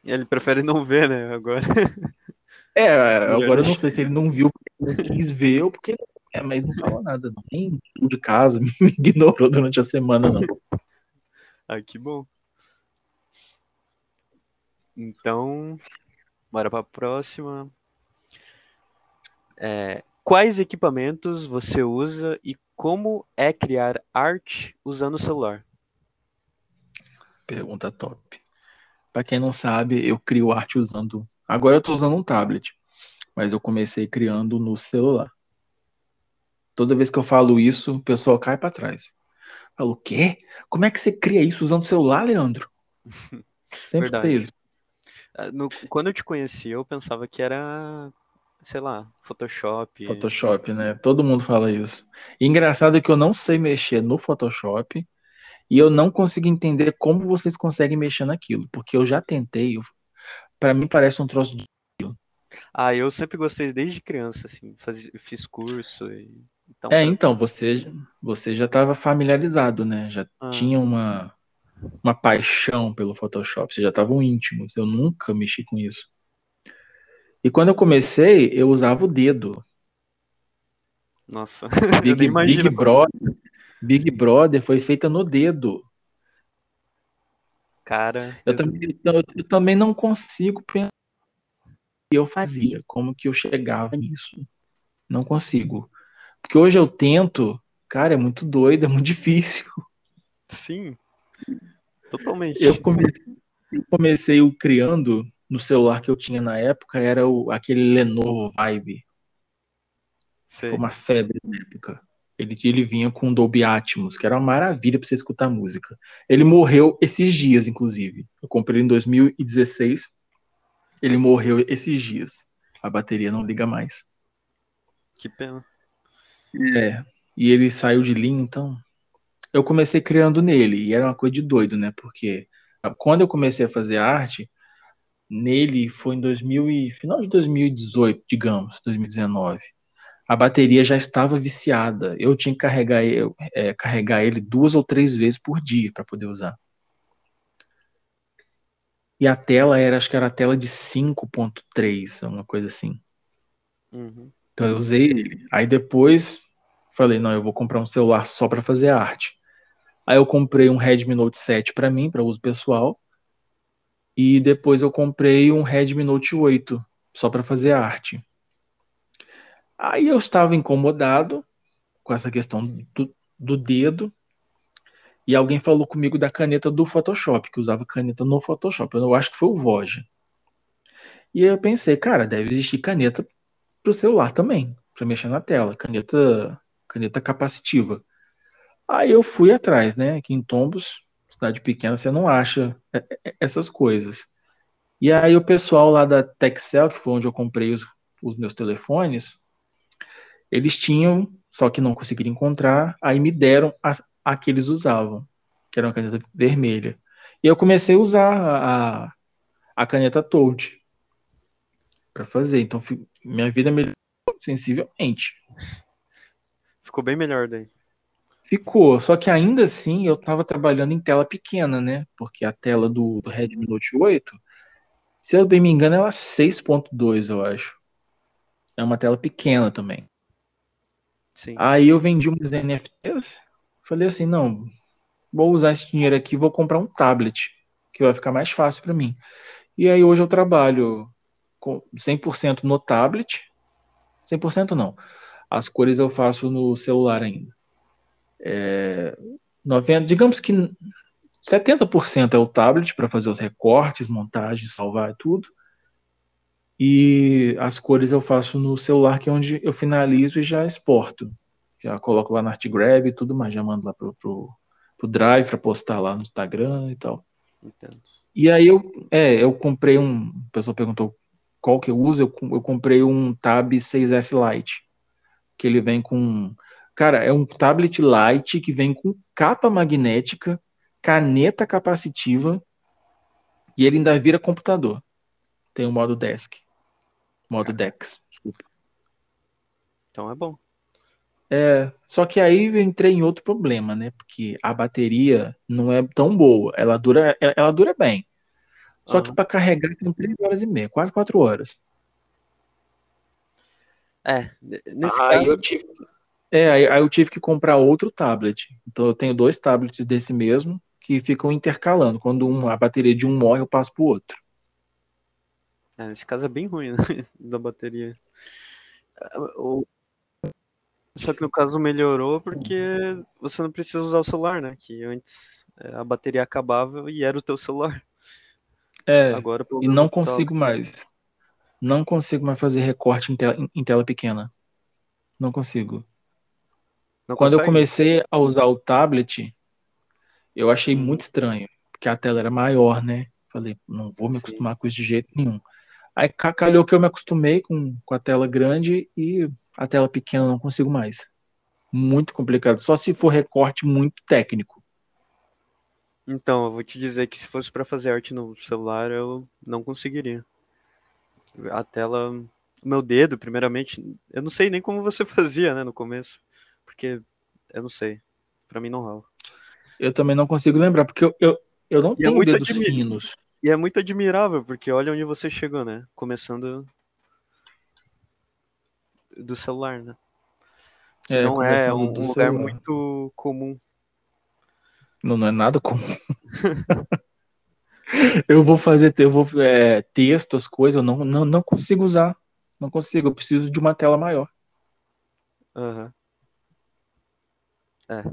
Speaker 2: Ele prefere não ver, né, agora.
Speaker 1: É, agora eu não sei se ele não viu porque ele não quis ver ou porque é, mas não falou nada, nem de casa, me ignorou durante a semana, não.
Speaker 2: Ah, que bom. Então, bora pra próxima. É, Quais equipamentos você usa e como é criar arte usando o celular?
Speaker 1: Pergunta top. Para quem não sabe, eu crio arte usando. Agora eu estou usando um tablet, mas eu comecei criando no celular. Toda vez que eu falo isso, o pessoal cai para trás. Falo, o quê? Como é que você cria isso usando o celular, Leandro? Sempre
Speaker 2: Verdade. tem isso. Ah, no, quando eu te conheci, eu pensava que era sei lá, Photoshop.
Speaker 1: Photoshop, né? Todo mundo fala isso. E engraçado é que eu não sei mexer no Photoshop e eu não consigo entender como vocês conseguem mexer naquilo, porque eu já tentei, para mim parece um troço de
Speaker 2: Ah, eu sempre gostei desde criança, assim, faz, fiz curso e...
Speaker 1: Então, é, então, você, você já estava familiarizado, né? Já ah. tinha uma, uma paixão pelo Photoshop, você já estavam íntimos. Eu nunca mexi com isso. E quando eu comecei, eu usava o dedo.
Speaker 2: Nossa,
Speaker 1: Big, eu Big Brother, Big Brother foi feita no dedo.
Speaker 2: Cara,
Speaker 1: eu, eu... Também, eu, eu também não consigo pensar o que eu fazia, como que eu chegava nisso. Não consigo. Porque hoje eu tento, cara, é muito doido, é muito difícil.
Speaker 2: Sim, totalmente.
Speaker 1: Eu comecei, eu comecei o criando no celular que eu tinha na época era o, aquele Lenovo Vibe. Sei. Foi uma febre na época. Ele, ele vinha com Dolby Atmos, que era uma maravilha para você escutar música. Ele morreu esses dias, inclusive. Eu comprei em 2016. Ele morreu esses dias. A bateria não liga mais.
Speaker 2: Que pena.
Speaker 1: É. E ele saiu de linha, então. Eu comecei criando nele. E era uma coisa de doido, né? Porque quando eu comecei a fazer arte, nele foi em 2000 e, final de 2018, digamos, 2019. A bateria já estava viciada. Eu tinha que carregar, eu, é, carregar ele duas ou três vezes por dia para poder usar. E a tela era, acho que era a tela de 5.3, uma coisa assim.
Speaker 2: Uhum.
Speaker 1: Então eu usei ele. Aí depois falei, não, eu vou comprar um celular só para fazer arte. Aí eu comprei um Redmi Note 7 para mim, para uso pessoal. E depois eu comprei um Redmi Note 8 só para fazer arte. Aí eu estava incomodado com essa questão do, do dedo. E alguém falou comigo da caneta do Photoshop, que usava caneta no Photoshop. Eu acho que foi o Voja. E eu pensei, cara, deve existir caneta para o celular também, para mexer na tela, caneta, caneta capacitiva. Aí eu fui atrás, né? Aqui em Tombos, cidade pequena, você não acha é, é, essas coisas. E aí o pessoal lá da Texel, que foi onde eu comprei os, os meus telefones, eles tinham só que não conseguiram encontrar, aí me deram a, a que eles usavam, que era uma caneta vermelha. E eu comecei a usar a, a caneta Toad para fazer. Então minha vida melhorou sensivelmente.
Speaker 2: Ficou bem melhor daí.
Speaker 1: Ficou, só que ainda assim eu estava trabalhando em tela pequena, né? Porque a tela do, do Redmi Note 8, se eu bem me engano, ela é 6.2, eu acho. É uma tela pequena também. Sim. Aí eu vendi uns NFTs, falei assim, não, vou usar esse dinheiro aqui, vou comprar um tablet, que vai ficar mais fácil para mim. E aí hoje eu trabalho com 100% no tablet, 100% não. As cores eu faço no celular ainda. É, 90, digamos que 70% é o tablet para fazer os recortes, montagens, salvar tudo. E as cores eu faço no celular, que é onde eu finalizo e já exporto. Já coloco lá no ArtGrab e tudo mais, já mando lá pro, pro, pro Drive para postar lá no Instagram e tal. Entendo. E aí eu, é, eu comprei um. A pessoa perguntou qual que eu uso, eu, eu comprei um Tab 6S Lite. Que ele vem com. Cara, é um tablet light que vem com capa magnética, caneta capacitiva e ele ainda vira computador. Tem o modo desk. Modo Dex, desculpa.
Speaker 2: Então é bom.
Speaker 1: É, só que aí eu entrei em outro problema, né? Porque a bateria não é tão boa. Ela dura, ela dura bem. Só uhum. que para carregar tem 3 horas e meia, quase 4 horas.
Speaker 2: É, nesse
Speaker 1: aí caso... eu tive, é, aí, aí eu tive que comprar outro tablet. Então eu tenho dois tablets desse mesmo que ficam intercalando. Quando um, a bateria de um morre, eu passo pro outro.
Speaker 2: É, nesse caso é bem ruim, né? da bateria. O... Só que no caso melhorou porque você não precisa usar o celular, né? Que antes é, a bateria acabava e era o teu celular.
Speaker 1: É, Agora, e não consigo mais. Não consigo mais fazer recorte em tela, em tela pequena. Não consigo. Não Quando consegue? eu comecei a usar o tablet, eu achei hum. muito estranho, porque a tela era maior, né? Falei, não vou me Sim. acostumar com isso de jeito nenhum. Aí calhou que eu me acostumei com, com a tela grande e a tela pequena não consigo mais. Muito complicado. Só se for recorte muito técnico.
Speaker 2: Então, eu vou te dizer que se fosse para fazer arte no celular, eu não conseguiria. A tela. O meu dedo, primeiramente, eu não sei nem como você fazia, né, no começo. Porque eu não sei. Para mim não rola.
Speaker 1: Eu também não consigo lembrar, porque eu, eu, eu não e é tenho é dedos finos.
Speaker 2: E é muito admirável, porque olha onde você chegou, né? Começando do celular, né? Que é, não é um, um lugar muito comum.
Speaker 1: Não, não é nada comum. eu vou fazer, eu vou é, texto, as coisas, eu não, não, não consigo usar. Não consigo, eu preciso de uma tela maior.
Speaker 2: Uhum. É.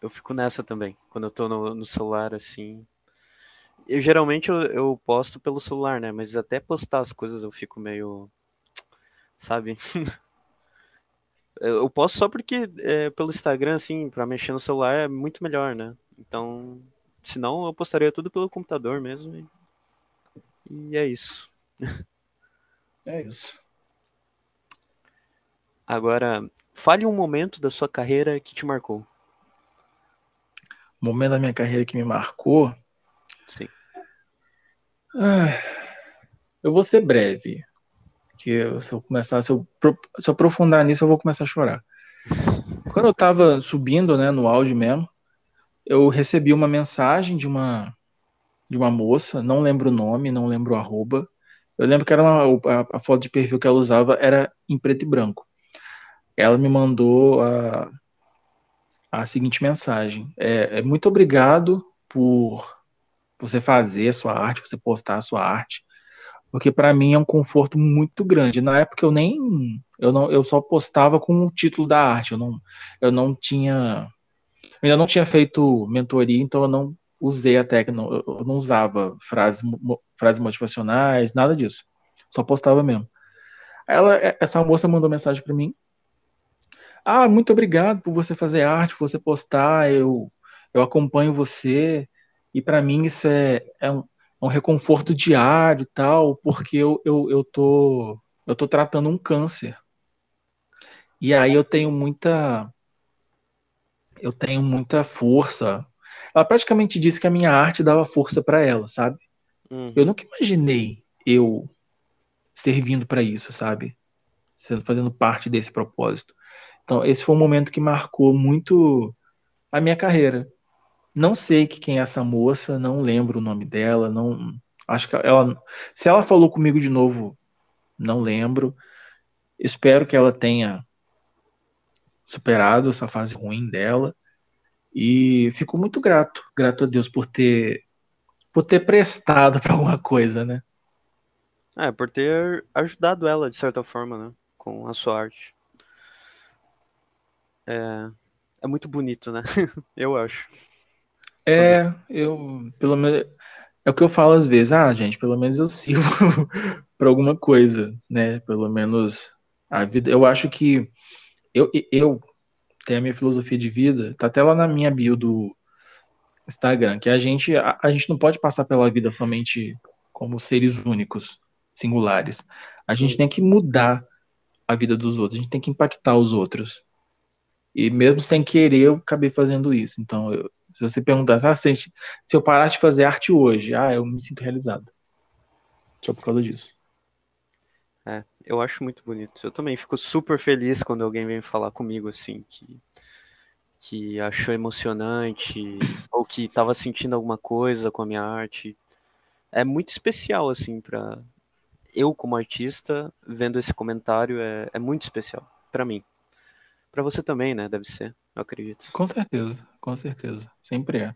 Speaker 2: Eu fico nessa também. Quando eu tô no, no celular, assim, eu geralmente eu, eu, posto pelo celular, né? Mas até postar as coisas eu fico meio. Sabe? eu posto só porque é, pelo Instagram, assim, pra mexer no celular é muito melhor, né? Então, senão eu postaria tudo pelo computador mesmo. E, e é isso.
Speaker 1: É isso.
Speaker 2: Agora, fale um momento da sua carreira que te marcou.
Speaker 1: Momento da minha carreira que me marcou.
Speaker 2: Sim.
Speaker 1: Ah, eu vou ser breve. Que se eu começar, se eu, se eu aprofundar nisso, eu vou começar a chorar. Quando eu estava subindo, né, no áudio mesmo, eu recebi uma mensagem de uma de uma moça, não lembro o nome, não lembro o arroba. Eu lembro que era uma, a, a, foto de perfil que ela usava era em preto e branco. Ela me mandou a, a seguinte mensagem: é, é muito obrigado por você fazer a sua arte, você postar a sua arte, porque para mim é um conforto muito grande. Na época eu nem eu não eu só postava com o título da arte, eu não eu não tinha eu ainda não tinha feito mentoria, então eu não usei a técnica, eu não usava frases frases motivacionais, nada disso. Só postava mesmo. Ela essa moça mandou mensagem para mim. Ah, muito obrigado por você fazer arte, por você postar, eu eu acompanho você. E para mim isso é, é, um, é um reconforto diário tal, porque eu, eu, eu, tô, eu tô tratando um câncer. E aí eu tenho muita. Eu tenho muita força. Ela praticamente disse que a minha arte dava força para ela, sabe? Uhum. Eu nunca imaginei eu servindo para isso, sabe? Sendo, fazendo parte desse propósito. Então, esse foi um momento que marcou muito a minha carreira. Não sei que quem é essa moça, não lembro o nome dela, não acho que ela se ela falou comigo de novo, não lembro. Espero que ela tenha superado essa fase ruim dela e fico muito grato, grato a Deus por ter por ter prestado para alguma coisa, né?
Speaker 2: É, por ter ajudado ela de certa forma, né, com a sua arte. É, é muito bonito, né? eu acho.
Speaker 1: É, eu, pelo menos, é o que eu falo às vezes, ah, gente, pelo menos eu sirvo para alguma coisa, né? Pelo menos a vida. Eu acho que eu, eu tenho a minha filosofia de vida, tá até lá na minha bio do Instagram, que a gente, a, a gente não pode passar pela vida somente como seres únicos, singulares. A gente tem que mudar a vida dos outros, a gente tem que impactar os outros. E mesmo sem querer, eu acabei fazendo isso. Então, eu, se você perguntasse, ah, se, eu parasse de fazer arte hoje, ah, eu me sinto realizado. Só por causa disso.
Speaker 2: É, eu acho muito bonito. Eu também fico super feliz quando alguém vem falar comigo assim, que, que achou emocionante, ou que estava sentindo alguma coisa com a minha arte. É muito especial, assim, para eu como artista, vendo esse comentário, é, é muito especial para mim. Para você também, né? Deve ser, eu acredito.
Speaker 1: Com certeza, com certeza. Sempre é.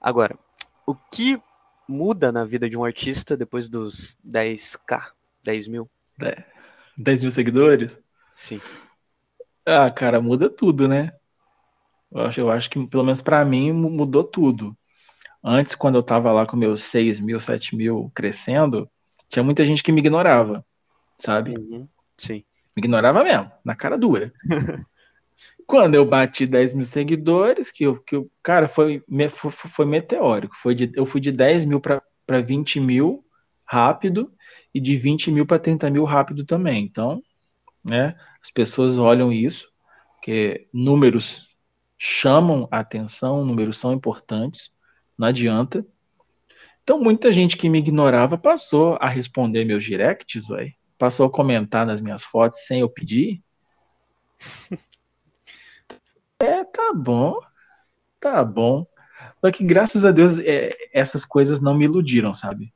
Speaker 2: Agora, o que muda na vida de um artista depois dos 10k, 10 mil?
Speaker 1: 10 mil seguidores?
Speaker 2: Sim.
Speaker 1: Ah, cara, muda tudo, né? Eu acho, eu acho que, pelo menos para mim, mudou tudo. Antes, quando eu tava lá com meus 6 mil, 7 mil crescendo, tinha muita gente que me ignorava, sabe?
Speaker 2: Uhum. Sim.
Speaker 1: Me ignorava mesmo, na cara dura. Quando eu bati 10 mil seguidores, que eu, que eu cara, foi, foi, foi meteórico. Foi de, eu fui de 10 mil para 20 mil rápido e de 20 mil para 30 mil rápido também. Então, né, as pessoas olham isso, que números chamam a atenção, números são importantes, não adianta. Então, muita gente que me ignorava passou a responder meus directs, velho passou a comentar nas minhas fotos sem eu pedir. é, tá bom. Tá bom. Só que graças a Deus é, essas coisas não me iludiram, sabe?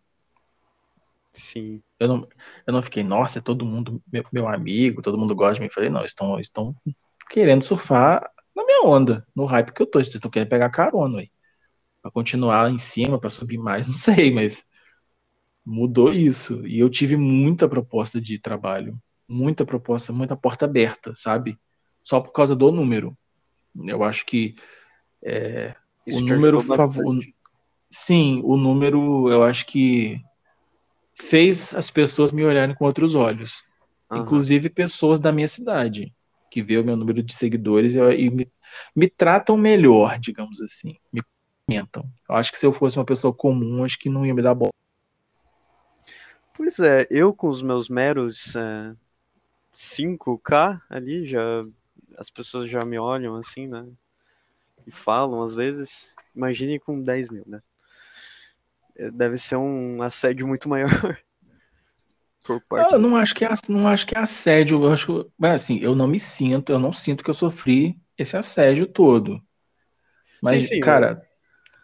Speaker 2: Sim.
Speaker 1: Eu não, eu não fiquei, nossa, é todo mundo meu, meu amigo, todo mundo gosta de mim. Falei, não, estão, estão querendo surfar na minha onda, no hype que eu tô. Vocês estão querendo pegar carona aí. Pra continuar em cima, pra subir mais, não sei, mas mudou isso. E eu tive muita proposta de trabalho, muita proposta, muita porta aberta, sabe? Só por causa do número. Eu acho que é, o número favor... Sim, o número eu acho que fez as pessoas me olharem com outros olhos. Uhum. Inclusive pessoas da minha cidade, que vê o meu número de seguidores e, e me, me, tratam melhor, digamos assim. Me comentam. Eu acho que se eu fosse uma pessoa comum, acho que não ia me dar bola.
Speaker 2: Pois é, eu com os meus meros é, 5k ali, já as pessoas já me olham assim, né? E falam às vezes. Imagine com 10 mil, né? É, deve ser um assédio muito maior.
Speaker 1: Por parte eu não acho que é, não acho que é assédio, eu acho, mas assim, eu não me sinto, eu não sinto que eu sofri esse assédio todo. Mas, sim, sim, cara?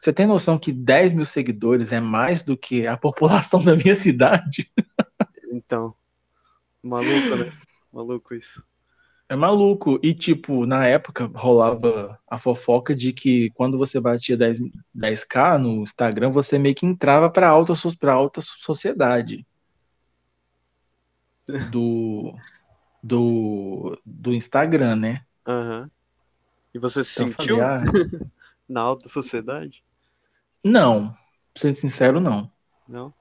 Speaker 1: Você tem noção que 10 mil seguidores é mais do que a população da minha cidade?
Speaker 2: Então, maluco, né? Maluco isso.
Speaker 1: É maluco. E, tipo, na época rolava a fofoca de que quando você batia 10, 10k no Instagram, você meio que entrava pra alta, pra alta sociedade. Do, do, do Instagram, né?
Speaker 2: Aham. Uhum. E você se então, sentiu falei, ah, na alta sociedade?
Speaker 1: Não, sendo sincero,
Speaker 2: não. Não?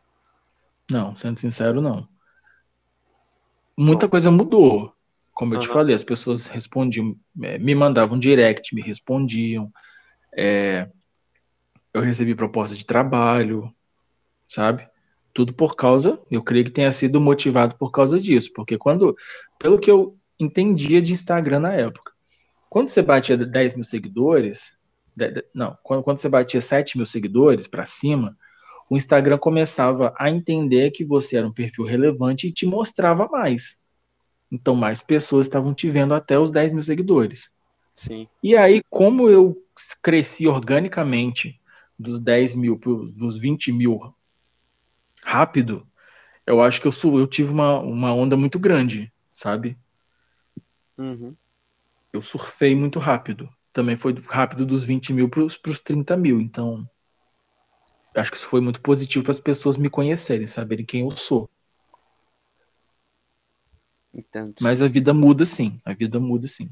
Speaker 1: Não, sendo sincero, não. Muita Bom. coisa mudou. Como eu uhum. te falei, as pessoas respondiam, é, me mandavam direct, me respondiam. É, eu recebi proposta de trabalho, sabe? tudo por causa, eu creio que tenha sido motivado por causa disso, porque quando, pelo que eu entendia de Instagram na época, quando você batia 10 mil seguidores, não, quando, quando você batia 7 mil seguidores para cima, o Instagram começava a entender que você era um perfil relevante e te mostrava mais. Então, mais pessoas estavam te vendo até os 10 mil seguidores.
Speaker 2: Sim.
Speaker 1: E aí, como eu cresci organicamente dos 10 mil para os 20 mil rápido, eu acho que eu, eu tive uma, uma onda muito grande, sabe?
Speaker 2: Uhum.
Speaker 1: Eu surfei muito rápido. Também foi rápido dos 20 mil para os 30 mil. Então, acho que isso foi muito positivo para as pessoas me conhecerem, saberem quem eu sou. Mas a vida muda sim. A vida muda sim.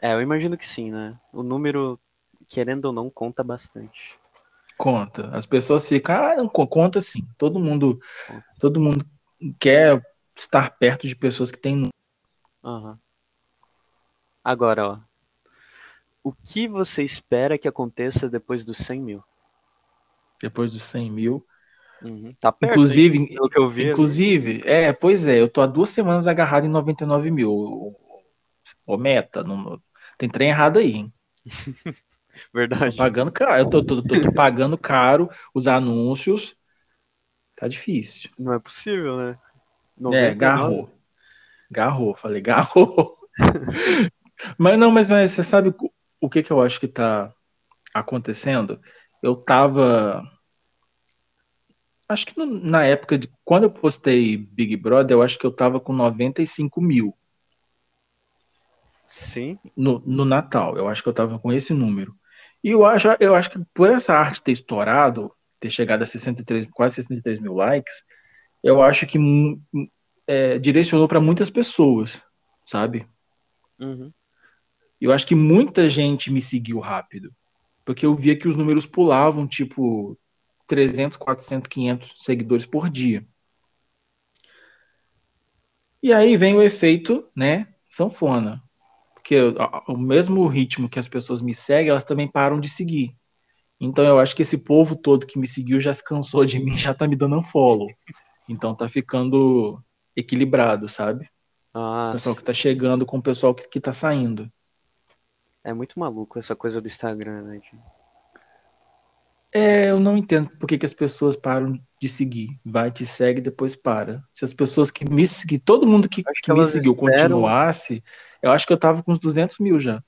Speaker 2: É, eu imagino que sim, né? O número, querendo ou não, conta bastante.
Speaker 1: Conta. As pessoas ficam, ah, não, conta sim. Todo mundo, todo mundo quer estar perto de pessoas que têm.
Speaker 2: Uhum. Agora, ó. O que você espera que aconteça depois dos 100 mil?
Speaker 1: Depois dos 100 mil.
Speaker 2: Uhum. Tá perto,
Speaker 1: inclusive,
Speaker 2: hein, pelo que eu vi.
Speaker 1: Inclusive, é, pois é, eu tô há duas semanas agarrado em 99 mil. Ô, meta, não, tem trem errado aí, hein?
Speaker 2: Verdade.
Speaker 1: Tô pagando caro, eu tô, tô, tô, tô, pagando caro os anúncios. Tá difícil.
Speaker 2: Não é possível, né?
Speaker 1: 99. É, garrou. Garrou, falei, garrou. mas não, mas, mas você sabe o que que eu acho que tá acontecendo? Eu tava acho que no, na época de quando eu postei Big Brother, eu acho que eu tava com 95 mil.
Speaker 2: Sim.
Speaker 1: No, no Natal, eu acho que eu tava com esse número. E eu acho, eu acho que por essa arte ter estourado, ter chegado a 63, quase 63 mil likes, eu acho que é, direcionou para muitas pessoas, sabe?
Speaker 2: Uhum.
Speaker 1: Eu acho que muita gente me seguiu rápido, porque eu via que os números pulavam, tipo, 300, 400, 500 seguidores por dia. E aí vem o efeito, né, sanfona. Porque o mesmo ritmo que as pessoas me seguem, elas também param de seguir. Então eu acho que esse povo todo que me seguiu já se cansou de mim, já tá me dando um follow. Então tá ficando equilibrado, sabe? O pessoal que tá chegando com o pessoal que, que tá saindo.
Speaker 2: É muito maluco essa coisa do Instagram, né?
Speaker 1: É, eu não entendo por que, que as pessoas param de seguir. Vai, te segue, depois para. Se as pessoas que me seguiram, todo mundo que, que, que me seguiu esperam... continuasse, eu acho que eu tava com uns 200 mil já.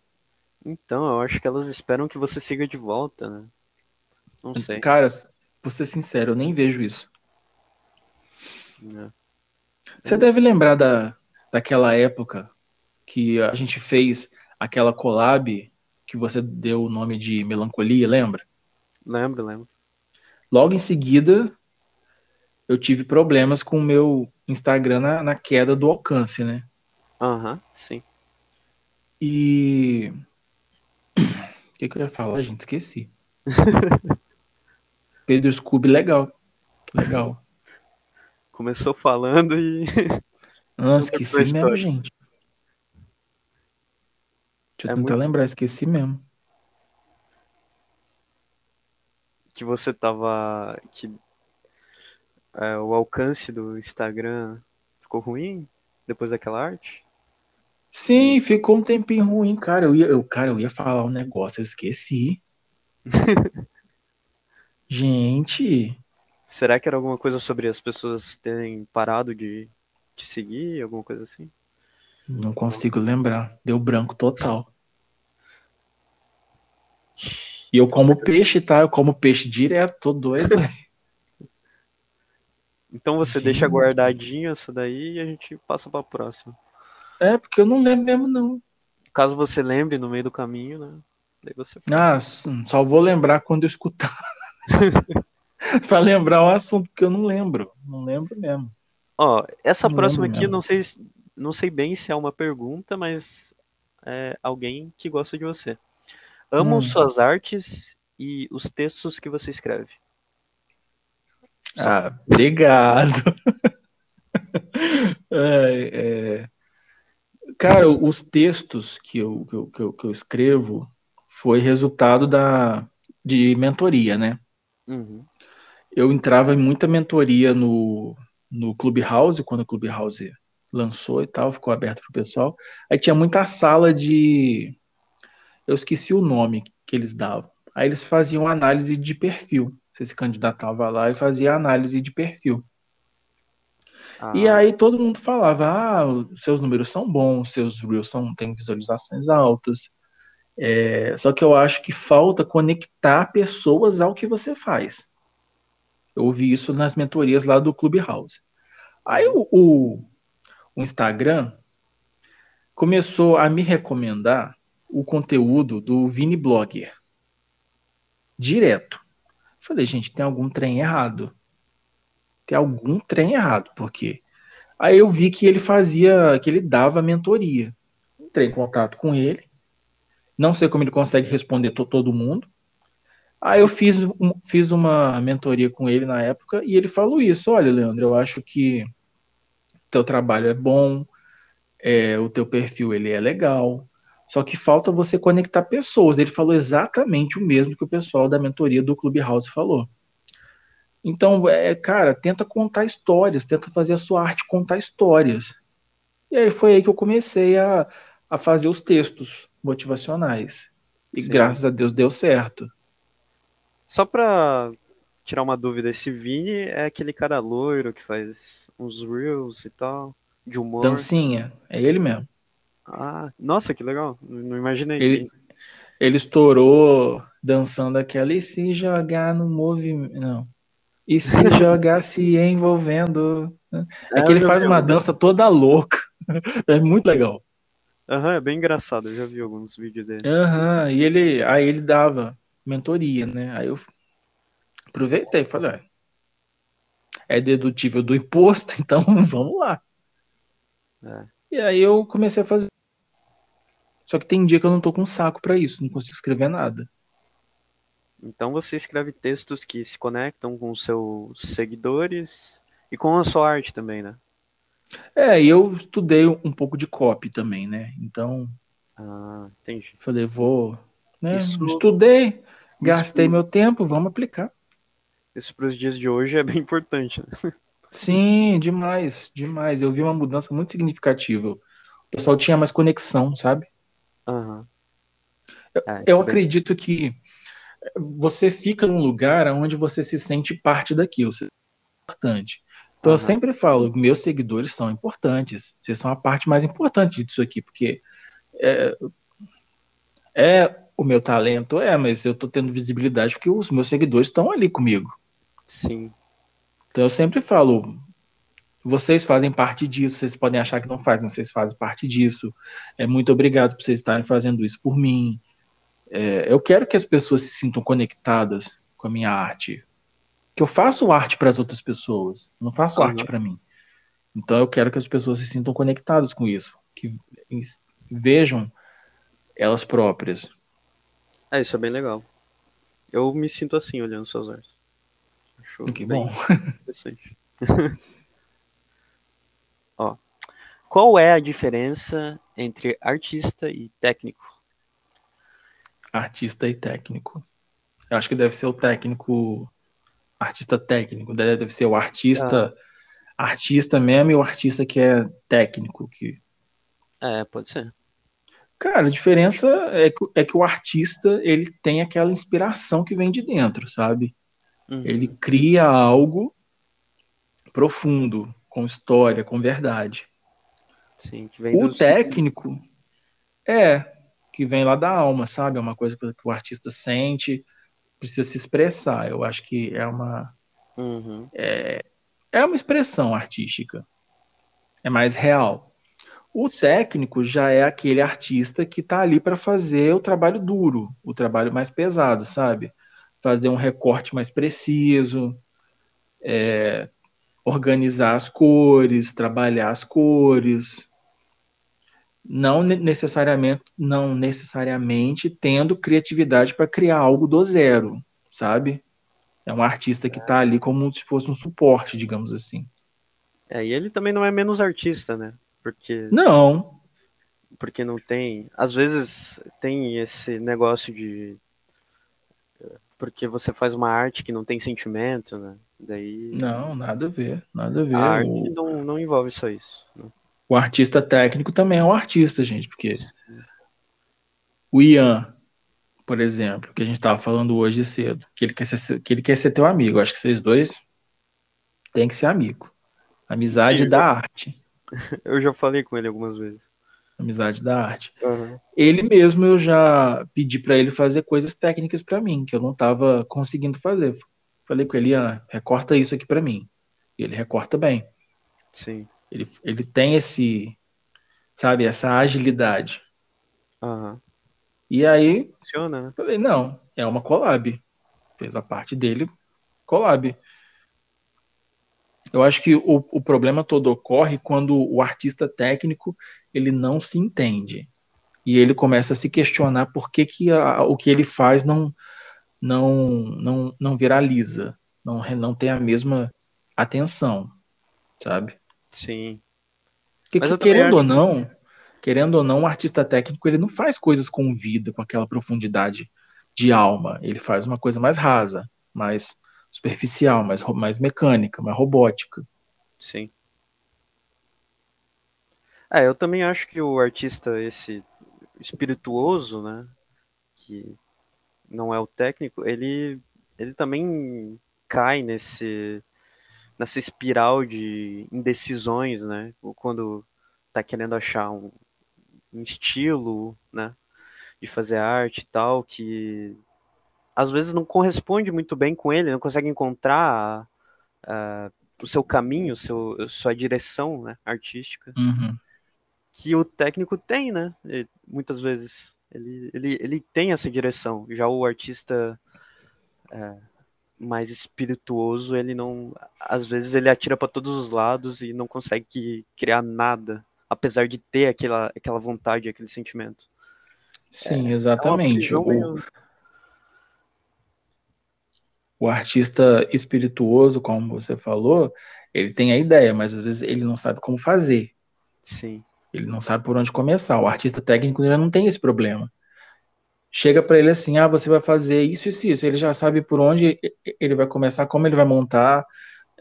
Speaker 2: Então, eu acho que elas esperam que você siga de volta, né? Não sei.
Speaker 1: Cara, vou ser sincero, eu nem vejo isso.
Speaker 2: É.
Speaker 1: Você é deve lembrar da, daquela época que a gente fez aquela collab que você deu o nome de Melancolia, lembra?
Speaker 2: Lembro, lembro.
Speaker 1: Logo em seguida, eu tive problemas com o meu Instagram na, na queda do alcance, né?
Speaker 2: Aham, uhum, sim.
Speaker 1: E. O que, que eu ia falar, gente? Esqueci. Pedro Scooby, legal. Legal.
Speaker 2: Começou falando e.
Speaker 1: Não, esqueci mesmo, gente. Deixa eu é tentar muito... lembrar, esqueci mesmo.
Speaker 2: que você tava. que é, o alcance do Instagram ficou ruim depois daquela arte?
Speaker 1: Sim, ficou um tempinho ruim, cara. Eu ia, eu, cara, eu ia falar um negócio, eu esqueci. Gente.
Speaker 2: Será que era alguma coisa sobre as pessoas terem parado de te seguir, alguma coisa assim?
Speaker 1: Não consigo lembrar. Deu branco total. E eu como peixe, tá? Eu como peixe direto, tô doido.
Speaker 2: então você deixa guardadinho essa daí e a gente passa pra próxima.
Speaker 1: É, porque eu não lembro mesmo, não.
Speaker 2: Caso você lembre no meio do caminho, né? Daí você.
Speaker 1: Ah, só vou lembrar quando eu escutar. pra lembrar o assunto, porque eu não lembro. Não lembro mesmo.
Speaker 2: Ó, essa não próxima aqui, mesmo. não sei, não sei bem se é uma pergunta, mas é alguém que gosta de você. Amo hum. suas artes e os textos que você escreve.
Speaker 1: Ah, obrigado. é, é... Cara, os textos que eu, que eu, que, eu, que, eu, escrevo foi resultado da, de mentoria, né?
Speaker 2: Uhum.
Speaker 1: eu entrava em muita mentoria no, no Clubhouse, quando o Clubhouse lançou e tal, ficou aberto para o pessoal. Aí tinha muita sala de. Eu esqueci o nome que eles davam. Aí eles faziam análise de perfil. Você se candidatava lá e fazia análise de perfil. Ah. E aí todo mundo falava: ah, seus números são bons, seus reels são, têm visualizações altas. É, só que eu acho que falta conectar pessoas ao que você faz. Eu ouvi isso nas mentorias lá do Clubhouse. Aí o, o, o Instagram começou a me recomendar o conteúdo do Vini Blogger. Direto. Falei, gente, tem algum trem errado. Tem algum trem errado, porque aí eu vi que ele fazia, que ele dava mentoria. Entrei em contato com ele. Não sei como ele consegue responder todo mundo. Aí eu fiz, fiz uma mentoria com ele na época e ele falou isso: olha, Leandro, eu acho que teu trabalho é bom, é, o teu perfil ele é legal, só que falta você conectar pessoas. Ele falou exatamente o mesmo que o pessoal da mentoria do Clubhouse falou. Então, é, cara, tenta contar histórias, tenta fazer a sua arte contar histórias. E aí foi aí que eu comecei a, a fazer os textos motivacionais. E Sim. graças a Deus deu certo.
Speaker 2: Só pra tirar uma dúvida, esse Vini é aquele cara loiro que faz uns reels e tal, de humor.
Speaker 1: Dancinha, é ele mesmo.
Speaker 2: Ah, nossa, que legal. Não imaginei.
Speaker 1: Ele, ele estourou dançando aquela e se jogar no movimento. Não. E se jogar se envolvendo. É, é que ele faz uma dança toda louca. É muito legal.
Speaker 2: Aham, uhum, é bem engraçado. Eu já vi alguns vídeos dele.
Speaker 1: Aham, uhum, e ele, aí ele dava mentoria, né? Aí eu aproveitei e falei, é dedutível do imposto, então vamos lá. É. E aí eu comecei a fazer. Só que tem dia que eu não tô com saco para isso, não consigo escrever nada.
Speaker 2: Então você escreve textos que se conectam com seus seguidores e com a sua arte também, né?
Speaker 1: É, e eu estudei um pouco de copy também, né? Então.
Speaker 2: Ah, entendi.
Speaker 1: Falei, vou. Né? Isso... Estudei, Gastei Isso... meu tempo, vamos aplicar.
Speaker 2: Isso para os dias de hoje é bem importante. Né?
Speaker 1: Sim, demais, demais. Eu vi uma mudança muito significativa. O pessoal tinha mais conexão, sabe?
Speaker 2: Uhum.
Speaker 1: Eu, é, eu acredito que você fica num lugar onde você se sente parte daquilo. Isso é importante. Então uhum. eu sempre falo, meus seguidores são importantes. Vocês são a parte mais importante disso aqui, porque é, é o meu talento é, mas eu tô tendo visibilidade porque os meus seguidores estão ali comigo.
Speaker 2: Sim.
Speaker 1: Então eu sempre falo, vocês fazem parte disso, vocês podem achar que não fazem, mas vocês fazem parte disso. É muito obrigado por vocês estarem fazendo isso por mim. É, eu quero que as pessoas se sintam conectadas com a minha arte. Que eu faço arte para as outras pessoas, não faço uhum. arte para mim. Então eu quero que as pessoas se sintam conectadas com isso, que vejam elas próprias.
Speaker 2: É, isso é bem legal. Eu me sinto assim olhando suas artes.
Speaker 1: Acho que bom.
Speaker 2: Interessante. Ó, qual é a diferença entre artista e técnico?
Speaker 1: Artista e técnico. Eu acho que deve ser o técnico, artista técnico, deve ser o artista, ah. artista mesmo e o artista que é técnico que.
Speaker 2: É, pode ser.
Speaker 1: Cara, a diferença é que, é que o artista ele tem aquela inspiração que vem de dentro, sabe? Uhum. Ele cria algo profundo, com história, com verdade.
Speaker 2: Sim, que vem
Speaker 1: o técnico sentido. é que vem lá da alma, sabe? É uma coisa que o artista sente, precisa se expressar. Eu acho que é uma
Speaker 2: uhum.
Speaker 1: é, é uma expressão artística, é mais real. O técnico já é aquele artista que está ali para fazer o trabalho duro, o trabalho mais pesado, sabe? Fazer um recorte mais preciso, é, organizar as cores, trabalhar as cores, não necessariamente, não necessariamente tendo criatividade para criar algo do zero, sabe? É um artista que está ali como se fosse um suporte, digamos assim.
Speaker 2: É, e ele também não é menos artista, né? Porque.
Speaker 1: Não.
Speaker 2: Porque não tem. Às vezes tem esse negócio de. Porque você faz uma arte que não tem sentimento, né? Daí.
Speaker 1: Não, nada a ver, nada a ver.
Speaker 2: A arte o... não, não envolve só isso. Né?
Speaker 1: O artista técnico também é um artista, gente, porque o Ian, por exemplo, que a gente estava falando hoje cedo, que ele quer ser, que ele quer ser teu amigo. Acho que vocês dois têm que ser amigo. Amizade Sim, da eu... arte.
Speaker 2: Eu já falei com ele algumas vezes.
Speaker 1: Amizade da arte. Uhum. Ele mesmo eu já pedi para ele fazer coisas técnicas para mim, que eu não estava conseguindo fazer. Falei com ele, ah, recorta isso aqui para mim. E ele recorta bem.
Speaker 2: Sim.
Speaker 1: Ele, ele tem esse, sabe, essa agilidade.
Speaker 2: Uhum.
Speaker 1: E aí,
Speaker 2: Funciona, né?
Speaker 1: falei, não, é uma collab. Fez a parte dele, collab. Eu acho que o, o problema todo ocorre quando o artista técnico ele não se entende e ele começa a se questionar por que, que a, o que ele faz não não não, não viraliza, não, não tem a mesma atenção, sabe?
Speaker 2: Sim.
Speaker 1: Porque, que, querendo ou não, querendo ou não, o artista técnico ele não faz coisas com vida, com aquela profundidade de alma. Ele faz uma coisa mais rasa, mais superficial, mais, mais mecânica, mais robótica.
Speaker 2: Sim. É, eu também acho que o artista, esse espirituoso, né, que não é o técnico, ele, ele também cai nesse nessa espiral de indecisões, né, quando tá querendo achar um, um estilo, né, de fazer arte e tal, que às vezes não corresponde muito bem com ele, não consegue encontrar uh, o seu caminho, seu, sua direção né, artística,
Speaker 1: uhum.
Speaker 2: que o técnico tem, né? Muitas vezes ele, ele, ele tem essa direção. Já o artista é, mais espirituoso, ele não, às vezes ele atira para todos os lados e não consegue criar nada, apesar de ter aquela, aquela vontade, aquele sentimento.
Speaker 1: Sim, é, exatamente. É o artista espirituoso, como você falou, ele tem a ideia, mas às vezes ele não sabe como fazer.
Speaker 2: Sim.
Speaker 1: Ele não sabe por onde começar. O artista técnico já não tem esse problema. Chega para ele assim: ah, você vai fazer isso, isso, isso. Ele já sabe por onde ele vai começar, como ele vai montar,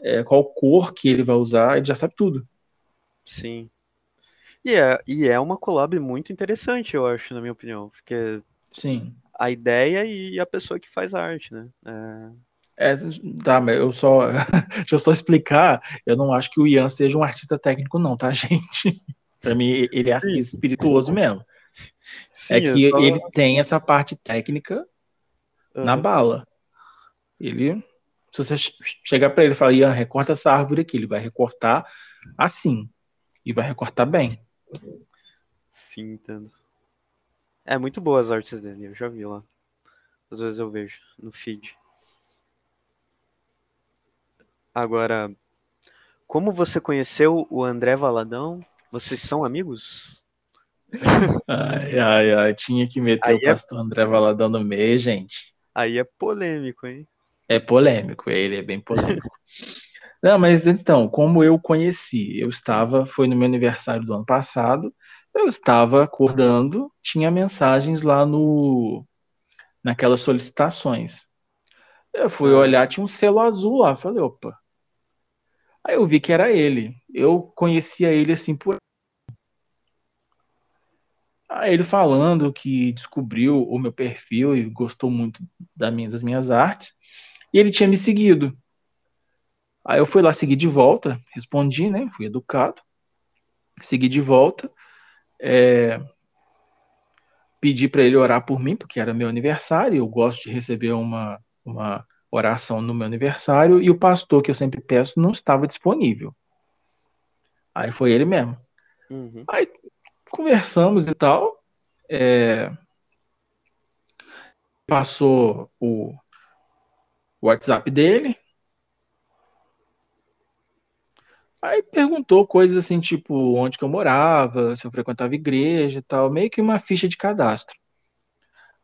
Speaker 1: é, qual cor que ele vai usar, ele já sabe tudo.
Speaker 2: Sim. E é, e é uma collab muito interessante, eu acho, na minha opinião. Porque
Speaker 1: Sim.
Speaker 2: a ideia e a pessoa que faz a arte, né? É,
Speaker 1: é, tá, mas eu só. Deixa eu só explicar. Eu não acho que o Ian seja um artista técnico, não, tá, gente? Pra mim, ele é artista espirituoso mesmo. Sim, é que só... ele tem essa parte técnica uhum. na bala. Ele. Se você chegar para ele e falar, Ian, recorta essa árvore aqui, ele vai recortar assim. E vai recortar bem.
Speaker 2: Sim, entendo. É muito boa as artes dele, eu já vi lá. Às vezes eu vejo no feed. Agora, como você conheceu o André Valadão? Vocês são amigos?
Speaker 1: Ai, ai, ai, tinha que meter Aí o é pastor. André Valadão no meio, gente.
Speaker 2: Aí é polêmico, hein?
Speaker 1: É polêmico, ele é bem polêmico. Não, mas então, como eu conheci, eu estava, foi no meu aniversário do ano passado, eu estava acordando, tinha mensagens lá no naquelas solicitações. Eu fui ah. olhar, tinha um selo azul lá, falei, opa, Aí eu vi que era ele. Eu conhecia ele assim por. Aí ele falando que descobriu o meu perfil e gostou muito da minha, das minhas artes. E ele tinha me seguido. Aí eu fui lá seguir de volta, respondi, né? Fui educado. Segui de volta. É, pedi para ele orar por mim, porque era meu aniversário. Eu gosto de receber uma, uma oração no meu aniversário e o pastor que eu sempre peço não estava disponível. Aí foi ele mesmo.
Speaker 2: Uhum.
Speaker 1: Aí conversamos e tal. É... Passou o WhatsApp dele. Aí perguntou coisas assim, tipo, onde que eu morava, se eu frequentava igreja e tal, meio que uma ficha de cadastro.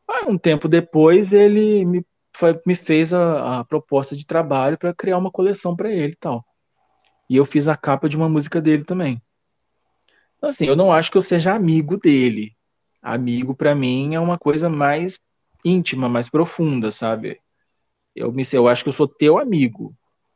Speaker 1: Aí um tempo depois ele me foi, me fez a, a proposta de trabalho para criar uma coleção para ele e tal. E eu fiz a capa de uma música dele também. Então, assim, eu não acho que eu seja amigo dele. Amigo, para mim, é uma coisa mais íntima, mais profunda, sabe? Eu, me, eu acho que eu sou teu amigo.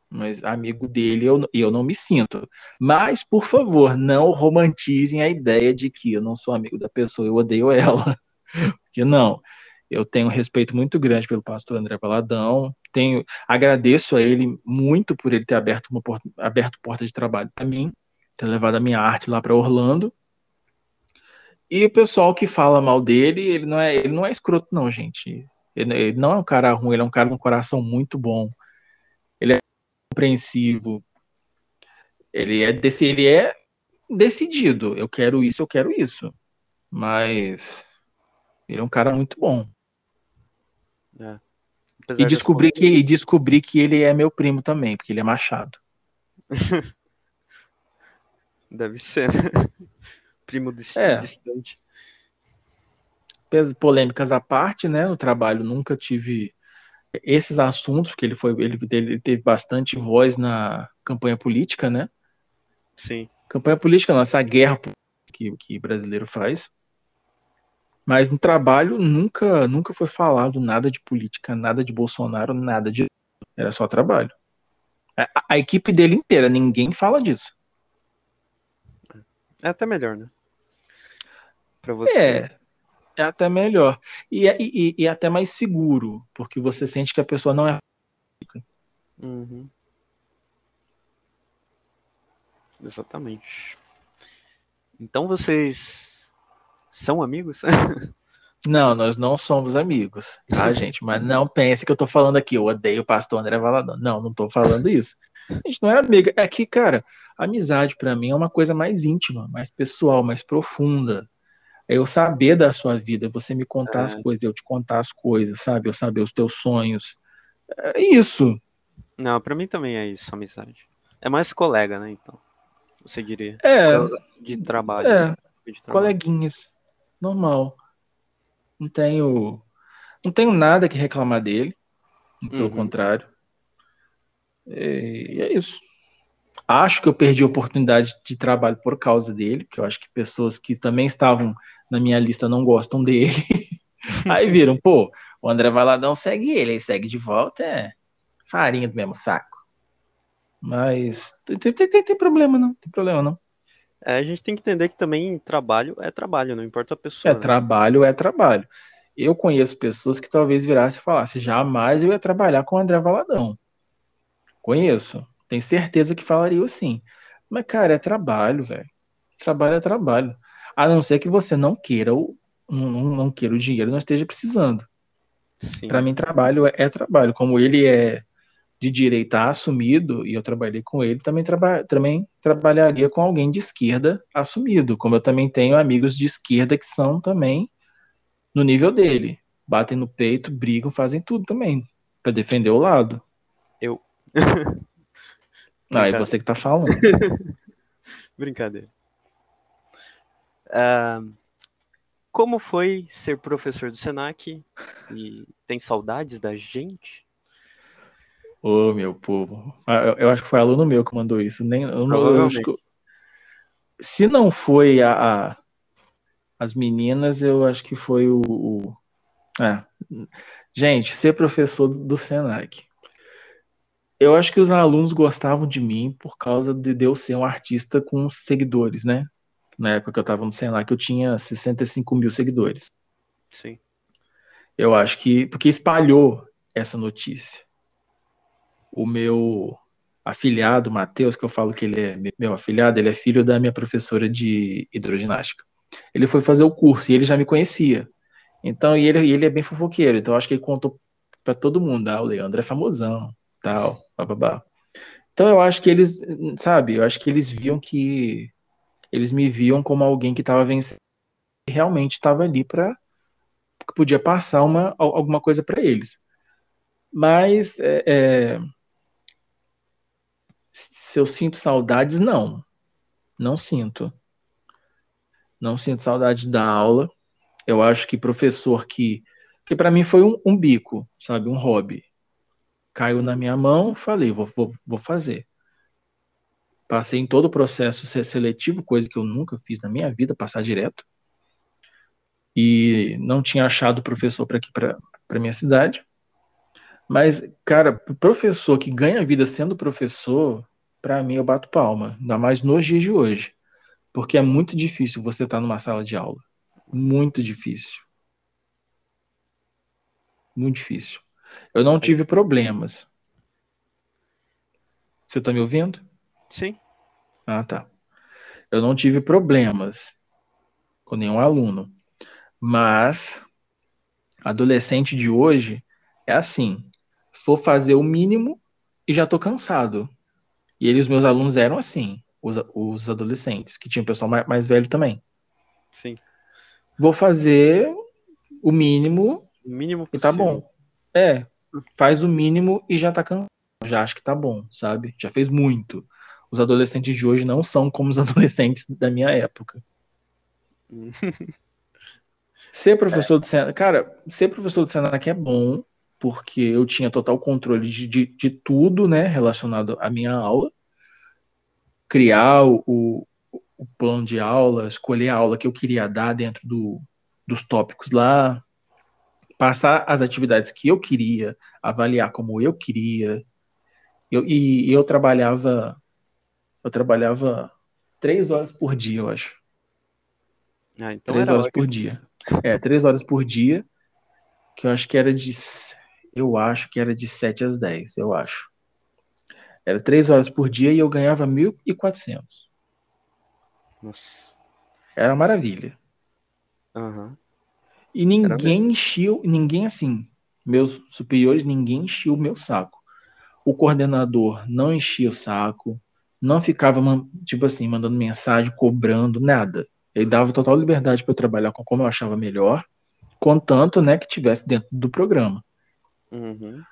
Speaker 1: mas amigo dele eu, eu não me sinto. Mas, por favor, não romantizem a ideia de que eu não sou amigo da pessoa, eu odeio ela. Porque não. Eu tenho um respeito muito grande pelo pastor André Valadão. Tenho, agradeço a ele muito por ele ter aberto uma porta, aberto porta de trabalho para mim, ter levado a minha arte lá para Orlando. E o pessoal que fala mal dele, ele não é, ele não é escroto não, gente. Ele, ele não é um cara ruim, ele é um cara com um coração muito bom. Ele é compreensivo. Ele é desse, ele é decidido. Eu quero isso, eu quero isso. Mas ele é um cara muito bom. É. E descobri, que, e descobri que ele é meu primo também, porque ele é machado.
Speaker 2: Deve ser, né? Primo é. distante.
Speaker 1: Polêmicas à parte, né? No trabalho nunca tive esses assuntos, porque ele foi ele, ele teve bastante voz na campanha política, né?
Speaker 2: Sim.
Speaker 1: Campanha política, nossa guerra que, que brasileiro faz. Mas no trabalho nunca nunca foi falado nada de política, nada de Bolsonaro, nada de era só trabalho. A, a equipe dele inteira, ninguém fala disso.
Speaker 2: É até melhor, né? Para você.
Speaker 1: É, é até melhor. E, é, e, e, é até mais seguro, porque você sente que a pessoa não é.
Speaker 2: Uhum. Exatamente. Então vocês são amigos?
Speaker 1: Não, nós não somos amigos, tá, gente? Mas não pense que eu tô falando aqui, eu odeio o pastor André Valadão. Não, não tô falando isso. A gente não é amigo. É que, cara, amizade para mim é uma coisa mais íntima, mais pessoal, mais profunda. É eu saber da sua vida, você me contar é. as coisas, eu te contar as coisas, sabe? Eu saber os teus sonhos. É isso.
Speaker 2: Não, para mim também é isso, amizade. É mais colega, né? Então, você diria.
Speaker 1: É.
Speaker 2: De trabalho.
Speaker 1: É. Assim, de trabalho. Coleguinhas. Normal. Não tenho. Não tenho nada que reclamar dele. Pelo uhum. contrário. E, e é isso. Acho que eu perdi a oportunidade de trabalho por causa dele, porque eu acho que pessoas que também estavam na minha lista não gostam dele. aí viram, pô, o André Valadão segue ele, aí segue de volta, é farinha do mesmo saco. Mas tem, tem, tem, tem problema não, tem problema não.
Speaker 2: É, a gente tem que entender que também trabalho é trabalho, não importa a pessoa.
Speaker 1: É né? trabalho, é trabalho. Eu conheço pessoas que talvez virassem e falassem, jamais eu ia trabalhar com o André Valadão. Conheço, tenho certeza que falaria assim. Mas, cara, é trabalho, velho. Trabalho é trabalho. A não ser que você não queira o, não, não queira o dinheiro, não esteja precisando. Para mim, trabalho é, é, trabalho. Como ele é de direita assumido, e eu trabalhei com ele, também, traba também trabalharia com alguém de esquerda assumido. Como eu também tenho amigos de esquerda que são também no nível dele. Batem no peito, brigam, fazem tudo também. para defender o lado.
Speaker 2: Eu.
Speaker 1: ah, é você que tá falando.
Speaker 2: Brincadeira. Uh, como foi ser professor do Senac? E tem saudades da gente?
Speaker 1: Ô, oh, meu povo. Ah, eu, eu, acho que foi aluno meu que mandou isso. Nem, eu, eu, eu se não foi a, a, as meninas, eu acho que foi o. o é. Gente, ser professor do, do Senac. Eu acho que os alunos gostavam de mim por causa de eu ser um artista com seguidores, né? na época que eu estava no Senac, eu tinha 65 mil seguidores.
Speaker 2: Sim.
Speaker 1: Eu acho que. Porque espalhou essa notícia. O meu afilhado, Matheus, que eu falo que ele é meu afilhado, ele é filho da minha professora de hidroginástica. Ele foi fazer o curso e ele já me conhecia. Então, e ele, ele é bem fofoqueiro, então acho que ele contou para todo mundo, ah, o Leandro é famosão, tal, bababá. Então eu acho que eles, sabe, eu acho que eles viam que eles me viam como alguém que estava vencendo e realmente estava ali para que podia passar uma, alguma coisa para eles. Mas é, é, se eu sinto saudades, não. Não sinto. Não sinto saudade da aula. Eu acho que professor que. que para mim foi um, um, bico, sabe? Um hobby. Caiu na minha mão, falei, vou, vou, vou fazer. Passei em todo o processo seletivo, coisa que eu nunca fiz na minha vida, passar direto. E não tinha achado professor para aqui, para minha cidade. Mas, cara, professor que ganha vida sendo professor, para mim eu bato palma, ainda mais nos dias de hoje. Porque é muito difícil você estar tá numa sala de aula. Muito difícil. Muito difícil. Eu não tive problemas. Você tá me ouvindo?
Speaker 2: Sim.
Speaker 1: Ah, tá. Eu não tive problemas com nenhum aluno. Mas adolescente de hoje é assim: for fazer o mínimo e já tô cansado. E eles, meus alunos, eram assim, os, os adolescentes, que tinha pessoal mais, mais velho também.
Speaker 2: Sim.
Speaker 1: Vou fazer o mínimo.
Speaker 2: O mínimo
Speaker 1: possível. E tá bom. É, faz o mínimo e já tá cansado. Já acho que tá bom, sabe? Já fez muito. Os adolescentes de hoje não são como os adolescentes da minha época. ser professor é. do Senac, cara, ser professor do Senac é bom, porque eu tinha total controle de, de, de tudo, né, relacionado à minha aula. Criar o, o plano de aula, escolher a aula que eu queria dar dentro do, dos tópicos lá, passar as atividades que eu queria, avaliar como eu queria. Eu, e, e eu trabalhava, eu trabalhava três horas por dia, eu acho.
Speaker 2: Ah, então
Speaker 1: três horas por dia. É, três horas por dia, que eu acho que era de eu acho que era de 7 às 10, eu acho. Era 3 horas por dia e eu ganhava 1.400.
Speaker 2: Nossa.
Speaker 1: Era maravilha.
Speaker 2: Uhum.
Speaker 1: E ninguém encheu, ninguém assim, meus superiores, ninguém encheu o meu saco. O coordenador não enchia o saco, não ficava, tipo assim, mandando mensagem, cobrando, nada. Ele dava total liberdade para eu trabalhar com como eu achava melhor, contanto, né, que tivesse dentro do programa.
Speaker 2: Uhum.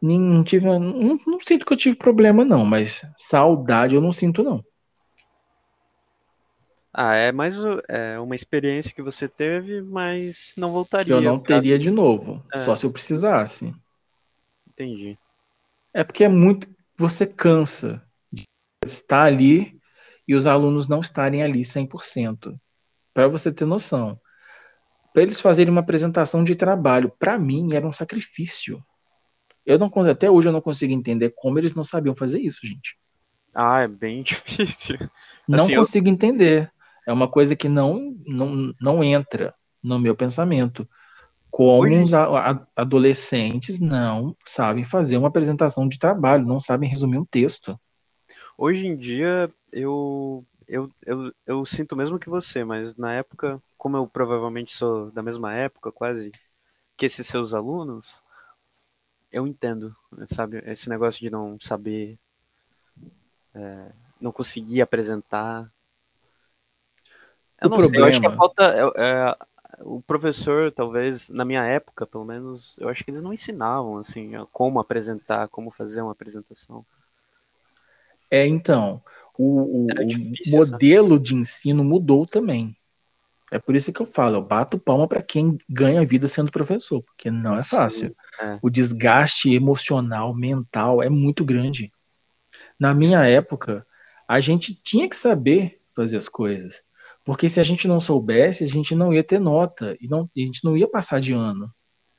Speaker 1: Não, tive, não, não, sinto que eu tive problema, não, mas saudade eu não sinto, não.
Speaker 2: Ah, é mais é uma experiência que você teve, mas não voltaria.
Speaker 1: Eu não teria de novo, é. só se eu precisasse.
Speaker 2: Entendi.
Speaker 1: É porque é muito. Você cansa de estar ali e os alunos não estarem ali 100%. Para você ter noção para eles fazerem uma apresentação de trabalho. Para mim, era um sacrifício. Eu não até hoje eu não consigo entender como eles não sabiam fazer isso, gente.
Speaker 2: Ah, é bem difícil.
Speaker 1: Não assim, consigo eu... entender. É uma coisa que não, não, não entra no meu pensamento. Como hoje... os adolescentes não sabem fazer uma apresentação de trabalho, não sabem resumir um texto.
Speaker 2: Hoje em dia, eu, eu, eu, eu sinto mesmo que você, mas na época como eu provavelmente sou da mesma época, quase, que esses seus alunos, eu entendo, sabe? Esse negócio de não saber, é, não conseguir apresentar. Eu o não problema... sei, eu acho que a falta. É, é, o professor, talvez, na minha época, pelo menos, eu acho que eles não ensinavam, assim, como apresentar, como fazer uma apresentação.
Speaker 1: É, então, o, o, difícil, o modelo sabe? de ensino mudou também. É por isso que eu falo, eu bato palma para quem ganha vida sendo professor, porque não é fácil. Sim, é. O desgaste emocional, mental é muito grande. Na minha época, a gente tinha que saber fazer as coisas, porque se a gente não soubesse, a gente não ia ter nota e não, a gente não ia passar de ano.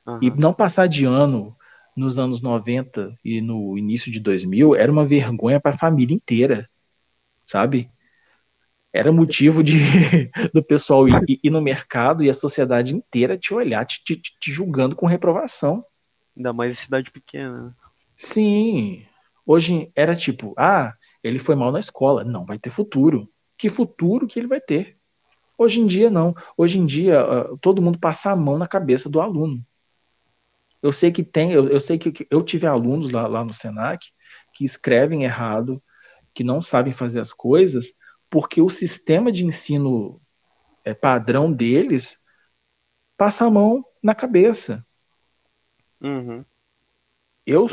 Speaker 1: Uhum. E não passar de ano nos anos 90 e no início de 2000 era uma vergonha para a família inteira, sabe? era motivo de do pessoal ir, ir, no mercado e a sociedade inteira te olhar, te, te, te, julgando com reprovação.
Speaker 2: Ainda mais em cidade pequena.
Speaker 1: Sim. Hoje era tipo, ah, ele foi mal na escola. Não, vai ter futuro. Que futuro que ele vai ter? Hoje em dia, não. Hoje em dia, uh, todo mundo passa a mão na cabeça do aluno. Eu sei que tem, eu, eu sei que eu tive alunos lá, lá no Senac que escrevem errado, que não sabem fazer as coisas, porque o sistema de ensino é, padrão deles passa a mão na cabeça.
Speaker 2: Uhum.
Speaker 1: Eu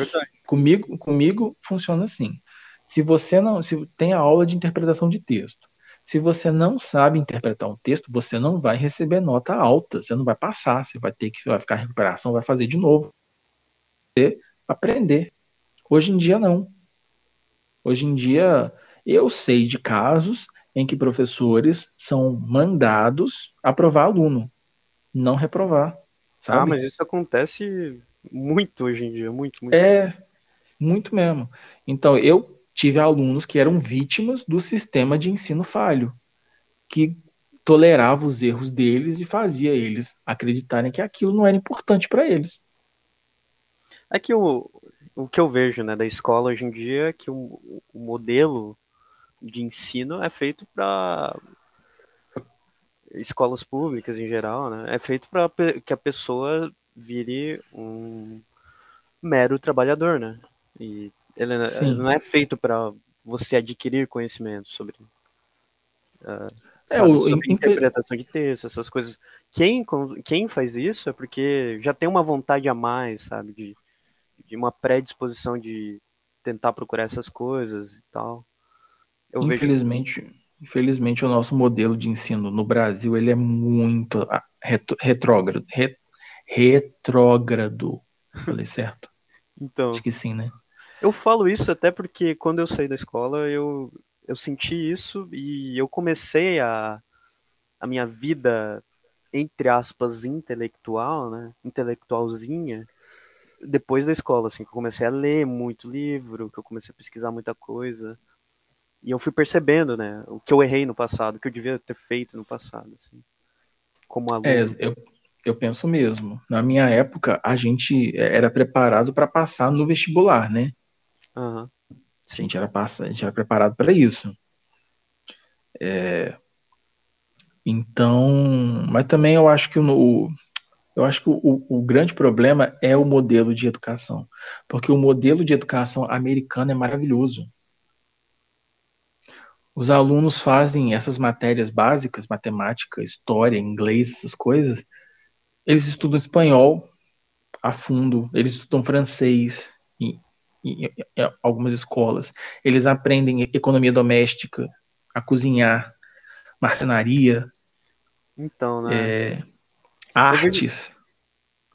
Speaker 1: comigo comigo funciona assim. Se você não se tem a aula de interpretação de texto, se você não sabe interpretar um texto, você não vai receber nota alta, você não vai passar, você vai ter que vai ficar em recuperação, vai fazer de novo. Você aprender. Hoje em dia não. Hoje em dia eu sei de casos em que professores são mandados aprovar aluno, não reprovar. Sabe?
Speaker 2: Ah, mas isso acontece Muito hoje em dia, muito, muito.
Speaker 1: É, muito mesmo. Então, eu tive alunos que eram vítimas do sistema de ensino falho, que tolerava os erros deles e fazia eles acreditarem que aquilo não era importante para eles.
Speaker 2: É que o, o que eu vejo né, da escola hoje em dia é que o, o modelo de ensino é feito para escolas públicas em geral, né? É feito para que a pessoa vire um mero trabalhador, né? E ele, ele não é feito para você adquirir conhecimento sobre, uh, é, o, sobre interpretação de texto, essas coisas. Quem, quem faz isso é porque já tem uma vontade a mais, sabe? De, de uma predisposição de tentar procurar essas coisas e tal.
Speaker 1: Eu infelizmente, vejo... infelizmente o nosso modelo de ensino no Brasil ele é muito ah, retrógrado, retrógrado. Falei certo?
Speaker 2: Então.
Speaker 1: Acho que sim, né?
Speaker 2: Eu falo isso até porque quando eu saí da escola eu, eu senti isso e eu comecei a, a minha vida, entre aspas, intelectual, né? Intelectualzinha, depois da escola, assim, que eu comecei a ler muito livro, que eu comecei a pesquisar muita coisa. E eu fui percebendo, né, o que eu errei no passado, o que eu devia ter feito no passado, assim, como aluno.
Speaker 1: É, eu, eu penso mesmo. Na minha época, a gente era preparado para passar no vestibular, né?
Speaker 2: Uhum.
Speaker 1: A gente era, a gente era preparado para isso. É... Então, mas também eu acho que o, eu acho que o, o, grande problema é o modelo de educação, porque o modelo de educação americano é maravilhoso. Os alunos fazem essas matérias básicas, matemática, história, inglês, essas coisas. Eles estudam espanhol a fundo, eles estudam francês em, em, em algumas escolas. Eles aprendem economia doméstica, a cozinhar, marcenaria.
Speaker 2: Então, né?
Speaker 1: É, artes.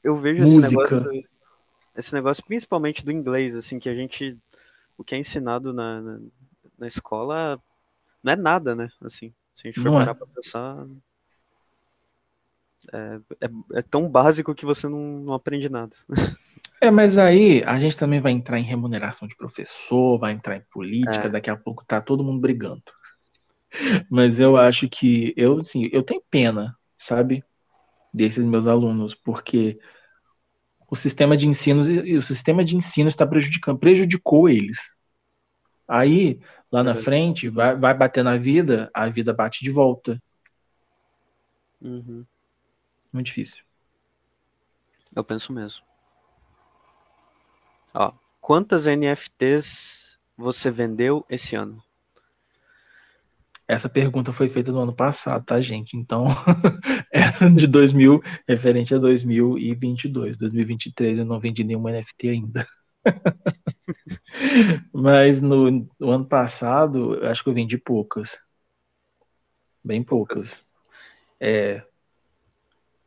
Speaker 2: Eu vejo, eu vejo música. Esse negócio, esse negócio, principalmente do inglês, assim, que a gente. O que é ensinado na, na, na escola não é nada, né? Assim, se a gente for não é. parar é. pra pensar. É, é, é, tão básico que você não, não aprende nada.
Speaker 1: É, mas aí a gente também vai entrar em remuneração de professor, vai entrar em política, é. daqui a pouco tá todo mundo brigando. Mas eu acho que eu, assim, eu tenho pena, sabe, desses meus alunos, porque o sistema de ensino, o sistema de ensino está prejudicando, prejudicou eles. Aí, lá na frente, vai, vai bater na vida, a vida bate de volta.
Speaker 2: Uhum.
Speaker 1: Muito difícil.
Speaker 2: Eu penso mesmo. Ó, quantas NFTs você vendeu esse ano?
Speaker 1: Essa pergunta foi feita no ano passado, tá, gente? Então, é de 2000, referente a 2022. 2023 eu não vendi nenhuma NFT ainda. Mas no, no, ano passado, eu acho que eu vendi poucas. Bem poucas. É.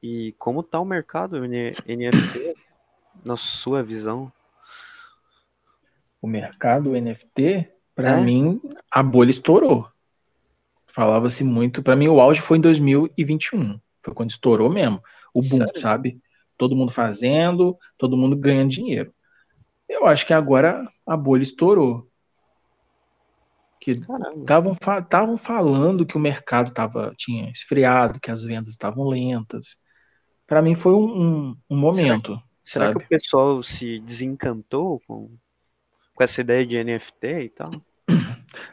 Speaker 2: E como tá o mercado NFT na sua visão?
Speaker 1: O mercado NFT, para é? mim, a bolha estourou. Falava-se muito, para mim o auge foi em 2021. Foi quando estourou mesmo. O boom, Sério? sabe? Todo mundo fazendo, todo mundo ganhando dinheiro. Eu acho que agora a bolha estourou. Que estavam falando que o mercado tava, tinha esfriado, que as vendas estavam lentas. Para mim foi um, um, um momento.
Speaker 2: Será, será que o pessoal se desencantou com, com essa ideia de NFT e tal?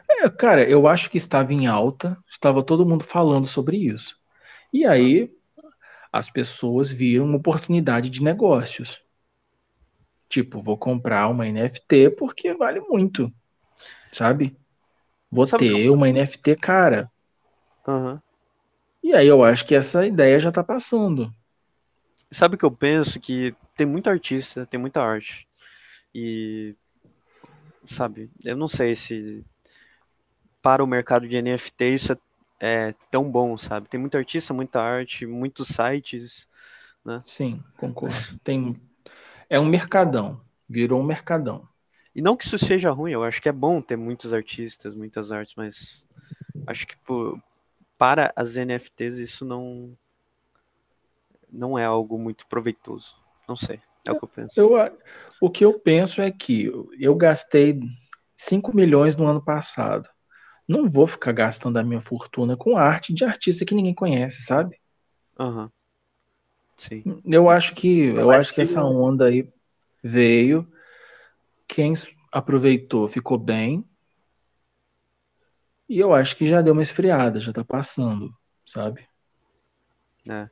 Speaker 1: É, cara, eu acho que estava em alta, estava todo mundo falando sobre isso. E aí as pessoas viram uma oportunidade de negócios. Tipo, vou comprar uma NFT porque vale muito, sabe? Vou sabe ter uma NFT cara.
Speaker 2: Uhum.
Speaker 1: E aí eu acho que essa ideia já tá passando.
Speaker 2: Sabe o que eu penso? Que tem muito artista, tem muita arte. E, sabe, eu não sei se para o mercado de NFT isso é, é tão bom, sabe? Tem muito artista, muita arte, muitos sites, né?
Speaker 1: Sim, concordo. Tem é um mercadão, virou um mercadão.
Speaker 2: E não que isso seja ruim, eu acho que é bom ter muitos artistas, muitas artes, mas acho que por, para as NFTs isso não não é algo muito proveitoso. Não sei. É o que eu penso.
Speaker 1: Eu, o que eu penso é que eu gastei 5 milhões no ano passado. Não vou ficar gastando a minha fortuna com arte de artista que ninguém conhece, sabe?
Speaker 2: Aham. Uhum. Sim.
Speaker 1: Eu acho que eu, acho que, que essa onda aí veio. Quem aproveitou ficou bem. E eu acho que já deu uma esfriada, já tá passando, sabe?
Speaker 2: É.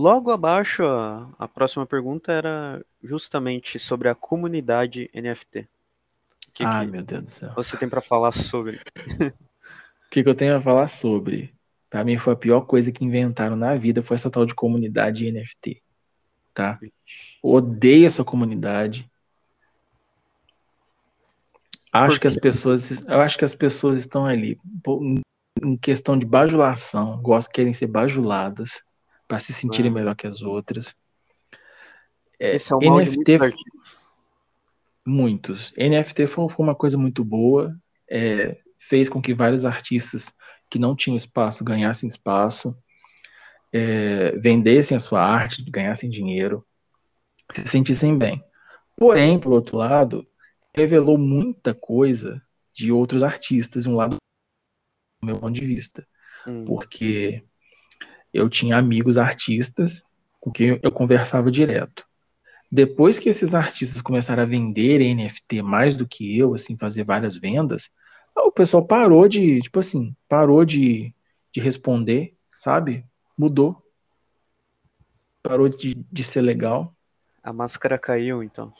Speaker 2: Logo abaixo, a, a próxima pergunta era justamente sobre a comunidade NFT.
Speaker 1: Que Ai, que meu Deus do céu.
Speaker 2: Você tem para falar sobre?
Speaker 1: O que, que eu tenho a falar sobre? Para mim foi a pior coisa que inventaram na vida foi essa tal de comunidade NFT, tá? Odeio essa comunidade. Acho que as pessoas, eu acho que as pessoas estão ali em questão de bajulação, gostam, querem ser bajuladas para se sentirem é. melhor que as outras.
Speaker 2: É, Esse é o mal NFT, muitos,
Speaker 1: muitos. NFT foi, foi, uma coisa muito boa, é, fez com que vários artistas que não tinham espaço ganhassem espaço, é, vendessem a sua arte, ganhassem dinheiro, se sentissem bem. Porém, por outro lado, revelou muita coisa de outros artistas, um lado do meu ponto de vista. Hum. Porque eu tinha amigos artistas com quem eu conversava direto. Depois que esses artistas começaram a vender NFT mais do que eu, assim, fazer várias vendas, o pessoal parou de, tipo assim, parou de, de responder, sabe? Mudou. Parou de, de ser legal.
Speaker 2: A máscara caiu, então.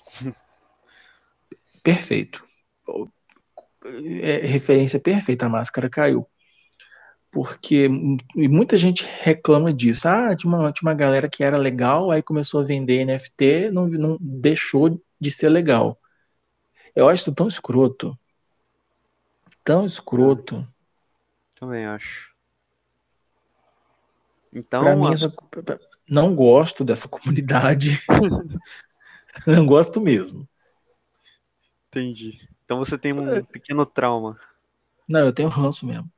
Speaker 1: Perfeito. É, referência perfeita, a máscara caiu. Porque muita gente reclama disso. Ah, tinha uma, tinha uma galera que era legal, aí começou a vender NFT, não, não deixou de ser legal. Eu acho isso tão escroto tão escroto.
Speaker 2: Também acho. Então,
Speaker 1: mim, essa, não gosto dessa comunidade. não gosto mesmo.
Speaker 2: Entendi. Então você tem um é. pequeno trauma.
Speaker 1: Não, eu tenho ranço mesmo.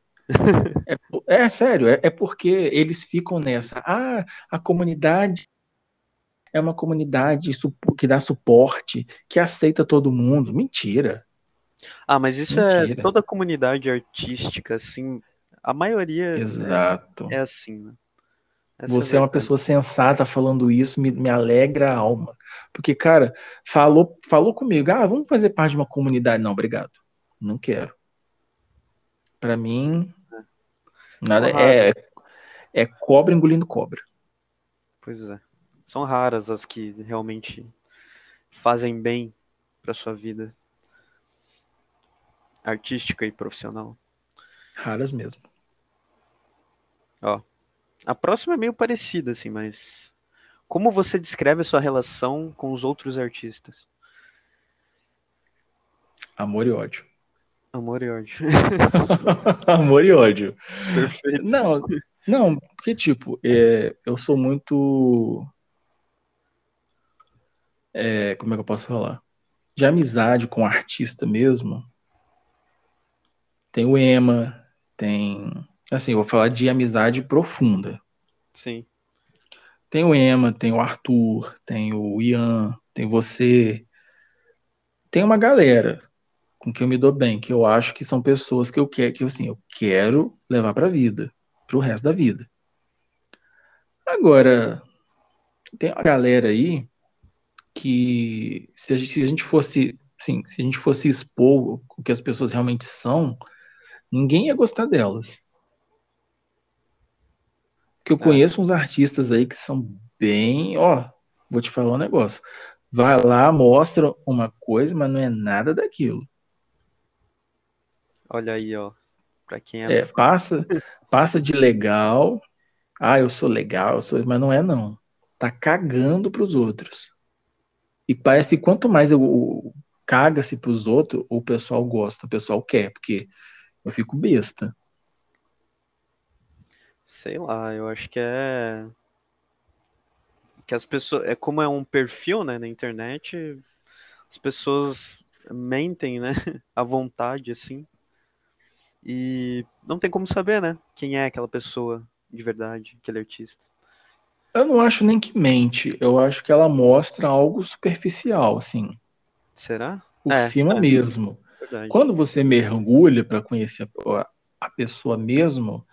Speaker 1: É, é, sério, é, é, porque eles ficam nessa. Ah, a comunidade é uma comunidade que dá suporte, que aceita todo mundo. Mentira.
Speaker 2: Ah, mas isso é Mentira. é toda comunidade artística, assim, a maioria
Speaker 1: Exato.
Speaker 2: É, é assim, né?
Speaker 1: Você é, é uma pessoa sensata falando isso, me, me alegra a alma. Porque, cara, falou, falou comigo, ah, vamos fazer parte de uma comunidade. Não, obrigado. Não quero. Para mim, é. nada é, é cobra engolindo cobra.
Speaker 2: Pois é. São raras as que realmente fazem bem para sua vida artística e profissional?
Speaker 1: Raras mesmo.
Speaker 2: Ó, a próxima é meio parecida, assim, mas como você descreve a sua relação com os outros artistas?
Speaker 1: Amor e ódio.
Speaker 2: Amor e ódio.
Speaker 1: Amor e ódio.
Speaker 2: Perfeito.
Speaker 1: Não, não, porque tipo, é, eu sou muito. É, como é que eu posso falar? De amizade com o artista mesmo, tem o Ema, tem. Assim, vou falar de amizade profunda.
Speaker 2: Sim.
Speaker 1: Tem o Ema, tem o Arthur, tem o Ian, tem você. Tem uma galera com que eu me dou bem, que eu acho que são pessoas que eu quero, que assim, eu quero levar para a vida, para o resto da vida. Agora, tem uma galera aí que se a gente, se a gente fosse, sim, se a gente fosse expor o que as pessoas realmente são, ninguém ia gostar delas. Porque eu é. conheço uns artistas aí que são bem, ó, vou te falar um negócio. Vai lá, mostra uma coisa, mas não é nada daquilo.
Speaker 2: Olha aí, ó. Pra quem é,
Speaker 1: é passa, passa de legal. Ah, eu sou legal, eu sou, mas não é não. Tá cagando pros outros. E parece que quanto mais eu, caga-se pros outros, o pessoal gosta, o pessoal quer, porque eu fico besta.
Speaker 2: Sei lá, eu acho que é. Que as pessoas. É como é um perfil, né, na internet, as pessoas mentem, né, à vontade, assim. E não tem como saber, né, quem é aquela pessoa de verdade, aquele artista.
Speaker 1: Eu não acho nem que mente, eu acho que ela mostra algo superficial, assim.
Speaker 2: Será?
Speaker 1: Por é, cima é. mesmo. Verdade. Quando você mergulha para conhecer a, a pessoa mesmo,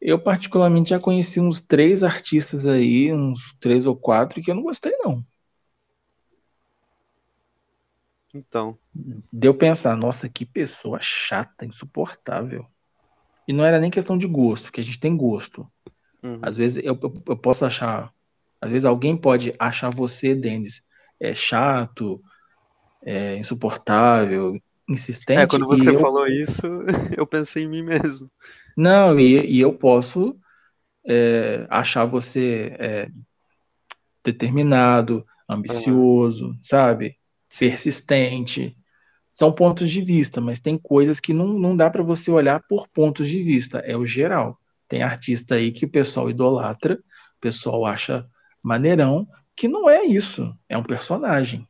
Speaker 1: eu particularmente já conheci uns três artistas aí, uns três ou quatro, que eu não gostei, não.
Speaker 2: Então.
Speaker 1: Deu pensar, nossa, que pessoa chata, insuportável. E não era nem questão de gosto, porque a gente tem gosto. Uhum. Às vezes eu, eu, eu, posso achar. Às vezes alguém pode achar você, Denis, é chato, é insuportável, insistente.
Speaker 2: É, quando você eu... falou isso, eu pensei em mim mesmo.
Speaker 1: Não, e, e eu posso é, achar você é, determinado, ambicioso, uhum. sabe? Persistente. São pontos de vista, mas tem coisas que não, não dá para você olhar por pontos de vista, é o geral. Tem artista aí que o pessoal idolatra, o pessoal acha maneirão, que não é isso, é um personagem.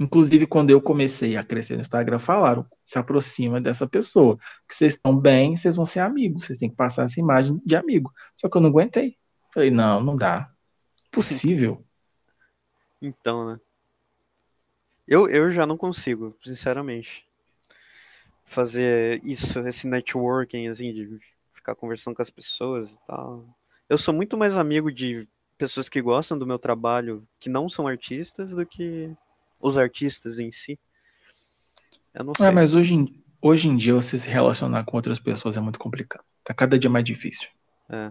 Speaker 1: Inclusive, quando eu comecei a crescer no Instagram, falaram: se aproxima dessa pessoa, que vocês estão bem, vocês vão ser amigos, vocês têm que passar essa imagem de amigo. Só que eu não aguentei. Falei: não, não dá. Possível.
Speaker 2: Então, né? Eu, eu já não consigo, sinceramente, fazer isso, esse networking, assim, de ficar conversando com as pessoas e tal. Eu sou muito mais amigo de pessoas que gostam do meu trabalho, que não são artistas, do que os artistas em si. Eu não sei.
Speaker 1: É, mas hoje em, hoje em dia você se relacionar com outras pessoas é muito complicado. Tá cada dia mais difícil.
Speaker 2: É.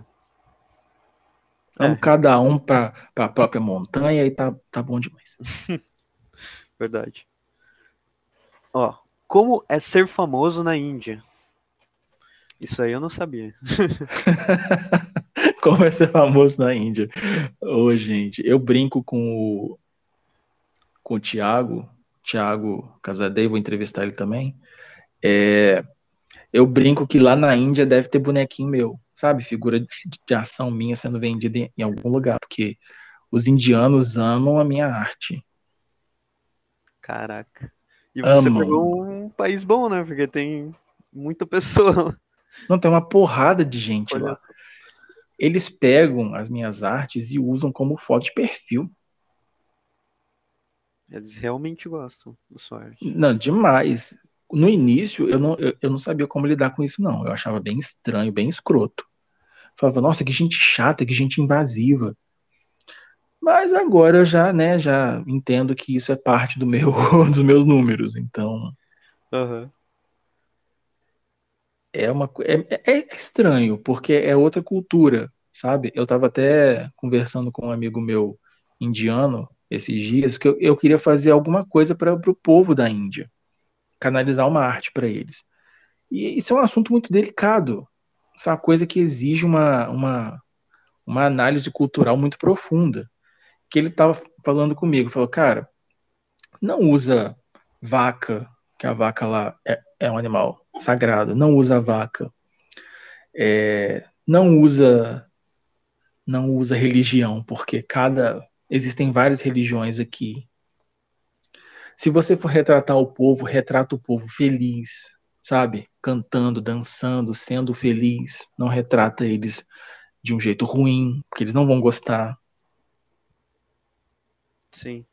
Speaker 1: Vamos é. cada um para a própria montanha e tá, tá bom demais.
Speaker 2: Verdade. Ó, como é ser famoso na Índia? Isso aí eu não sabia.
Speaker 1: Como vai ser famoso na Índia? Ô, oh, gente, eu brinco com o, com o Thiago, Thiago Casadei, vou entrevistar ele também. É, eu brinco que lá na Índia deve ter bonequinho meu, sabe? Figura de, de ação minha sendo vendida em, em algum lugar, porque os indianos amam a minha arte.
Speaker 2: Caraca. E você Amam. pegou um país bom, né? Porque tem muita pessoa.
Speaker 1: Não, tem uma porrada de gente Olha lá. Eles pegam as minhas artes e usam como foto de perfil.
Speaker 2: Eles realmente gostam da sua arte.
Speaker 1: Não, demais. No início, eu não, eu, eu não sabia como lidar com isso, não. Eu achava bem estranho, bem escroto. falava, nossa, que gente chata, que gente invasiva. Mas agora eu já, né, já entendo que isso é parte do meu, dos meus números. Então.
Speaker 2: Uhum
Speaker 1: é uma é, é, estranho, porque é outra cultura, sabe? Eu estava até conversando com um amigo meu indiano esses dias que eu, eu queria fazer alguma coisa para o povo da Índia, canalizar uma arte para eles. E isso é um assunto muito delicado. Isso é uma coisa que exige uma, uma, uma análise cultural muito profunda. Que ele estava falando comigo, falou, cara, não usa vaca, que a vaca lá é, é um animal sagrado, não usa vaca, é, não usa não usa religião, porque cada existem várias religiões aqui. Se você for retratar o povo, retrata o povo feliz, sabe? Cantando, dançando, sendo feliz. Não retrata eles de um jeito ruim, porque eles não vão gostar.
Speaker 2: Sim.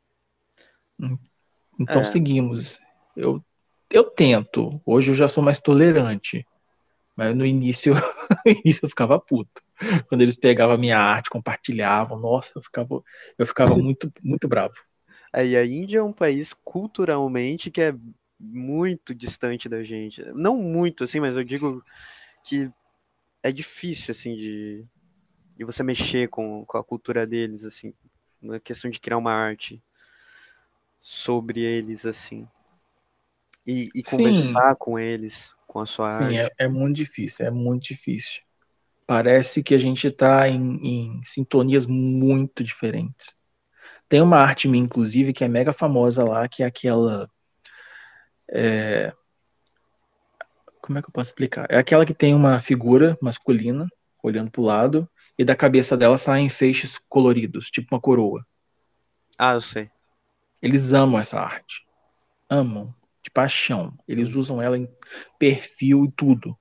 Speaker 1: Então é. seguimos. Eu eu tento. Hoje eu já sou mais tolerante. Mas no início, no início eu ficava puto. Quando eles pegavam a minha arte, compartilhavam, nossa, eu ficava, eu ficava muito, muito bravo.
Speaker 2: Aí a Índia é um país culturalmente que é muito distante da gente. Não muito, assim, mas eu digo que é difícil, assim, de, de você mexer com, com a cultura deles, assim, na questão de criar uma arte sobre eles, assim e, e conversar com eles, com a sua
Speaker 1: Sim,
Speaker 2: arte.
Speaker 1: É, é muito difícil, é muito difícil. Parece que a gente está em, em sintonias muito diferentes. Tem uma arte minha, inclusive, que é mega famosa lá, que é aquela. É... Como é que eu posso explicar? É aquela que tem uma figura masculina olhando para o lado e da cabeça dela saem feixes coloridos, tipo uma coroa.
Speaker 2: Ah, eu sei.
Speaker 1: Eles amam essa arte. Amam de paixão. Eles usam ela em perfil e tudo.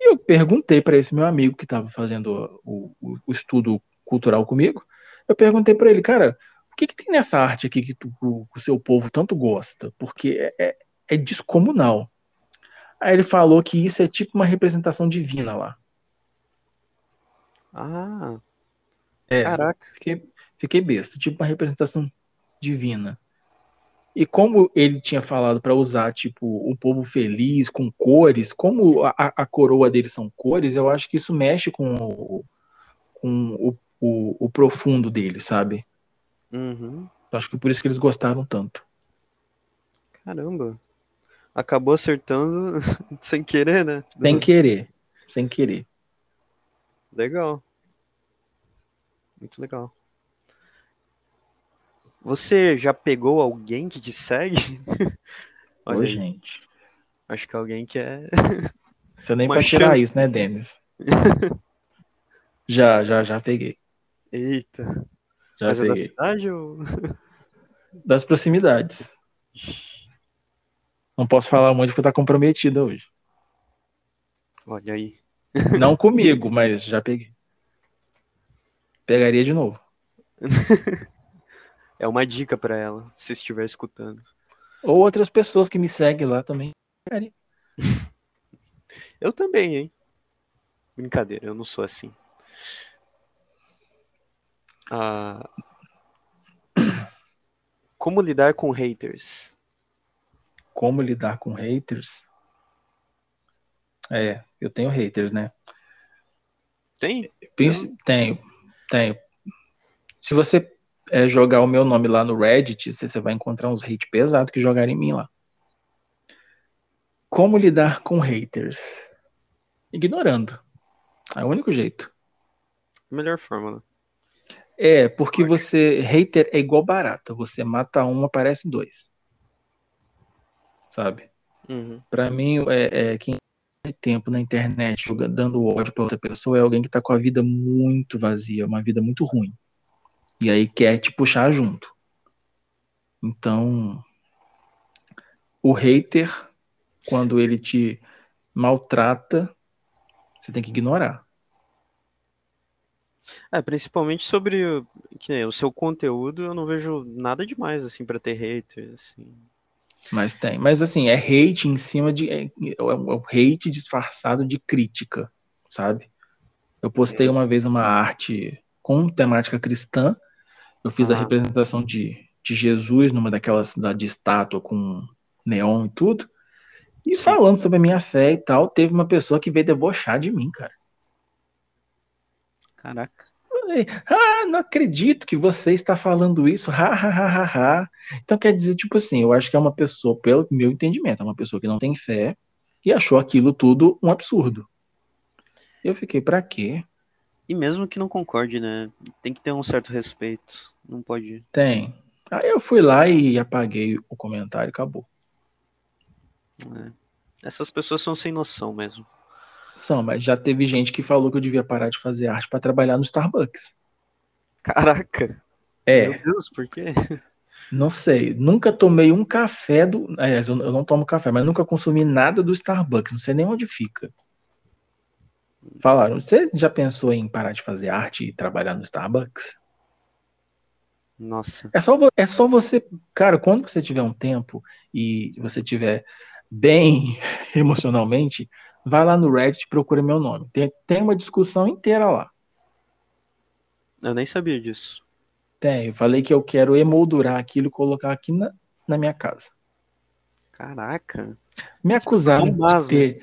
Speaker 1: E eu perguntei para esse meu amigo que estava fazendo o, o, o, estudo cultural comigo. Eu perguntei para ele, cara, o que, que tem nessa arte aqui que tu, o, o seu povo tanto gosta? Porque é, é, é descomunal. Aí ele falou que isso é tipo uma representação divina lá.
Speaker 2: Ah.
Speaker 1: É, Caraca. Fiquei, fiquei besta, tipo uma representação divina. E como ele tinha falado para usar, tipo, um povo feliz, com cores, como a, a, coroa deles são cores, eu acho que isso mexe com o, com o, o, o profundo dele, sabe?
Speaker 2: Uhum.
Speaker 1: Acho que por isso que eles gostaram tanto.
Speaker 2: Caramba. Acabou acertando sem querer, né?
Speaker 1: Sem querer. Sem querer.
Speaker 2: Legal. Muito legal. Você já pegou alguém que te segue?
Speaker 1: Olha Oi, gente.
Speaker 2: Acho que alguém que é.
Speaker 1: Você nem pra tirar isso, né, Denis? já, já, já peguei.
Speaker 2: Eita. Já Mas peguei. é da cidade ou.
Speaker 1: Das proximidades. Não posso falar muito porque tá comprometida hoje.
Speaker 2: Olha aí.
Speaker 1: Não comigo, mas já peguei. Pegaria de novo.
Speaker 2: É uma dica para ela, se estiver escutando.
Speaker 1: Ou outras pessoas que me seguem lá também.
Speaker 2: eu também, hein? Brincadeira, eu não sou assim. Ah, como lidar com haters?
Speaker 1: Como lidar com haters? É, eu tenho haters, né?
Speaker 2: Tem?
Speaker 1: Tenho, tenho. Se você é, jogar o meu nome lá no Reddit, você vai encontrar uns hate pesados que jogaram em mim lá. Como lidar com haters? Ignorando. É o único jeito.
Speaker 2: Melhor forma, né?
Speaker 1: É, porque você. Hater é igual barata. Você mata um, aparece dois. Sabe?
Speaker 2: Uhum.
Speaker 1: Pra mim, é, é, quem tempo na internet jogando, dando ódio pra outra pessoa é alguém que tá com a vida muito vazia, uma vida muito ruim. E aí quer te puxar junto. Então, o hater, quando ele te maltrata, você tem que ignorar.
Speaker 2: É, principalmente sobre que, o seu conteúdo, eu não vejo nada demais assim para ter haters, assim.
Speaker 1: Mas tem, mas assim, é hate em cima de é, é o hate disfarçado de crítica, sabe? Eu postei uma vez uma arte com temática cristã eu fiz ah. a representação de, de Jesus numa daquelas da, de estátua com neon e tudo. E Sim. falando sobre a minha fé e tal, teve uma pessoa que veio debochar de mim, cara.
Speaker 2: Caraca.
Speaker 1: Ah, não acredito que você está falando isso. Ha, ha, ha, ha, ha. Então quer dizer, tipo assim, eu acho que é uma pessoa, pelo meu entendimento, é uma pessoa que não tem fé e achou aquilo tudo um absurdo. Eu fiquei, pra quê?
Speaker 2: E mesmo que não concorde, né? Tem que ter um certo respeito. Não pode.
Speaker 1: Tem. Aí eu fui lá e apaguei o comentário acabou.
Speaker 2: É. Essas pessoas são sem noção mesmo.
Speaker 1: Mas já teve gente que falou que eu devia parar de fazer arte para trabalhar no Starbucks.
Speaker 2: Caraca!
Speaker 1: É.
Speaker 2: Meu Deus, por quê?
Speaker 1: Não sei. Nunca tomei um café do. Aliás, eu não tomo café, mas nunca consumi nada do Starbucks. Não sei nem onde fica. Falaram, você já pensou em parar de fazer arte e trabalhar no Starbucks?
Speaker 2: Nossa.
Speaker 1: É só, é só você, cara, quando você tiver um tempo e você tiver bem emocionalmente, vai lá no Reddit e procura meu nome. Tem, tem uma discussão inteira lá.
Speaker 2: Eu nem sabia disso.
Speaker 1: Tem, eu falei que eu quero emoldurar aquilo e colocar aqui na, na minha casa.
Speaker 2: Caraca.
Speaker 1: Me acusaram de ter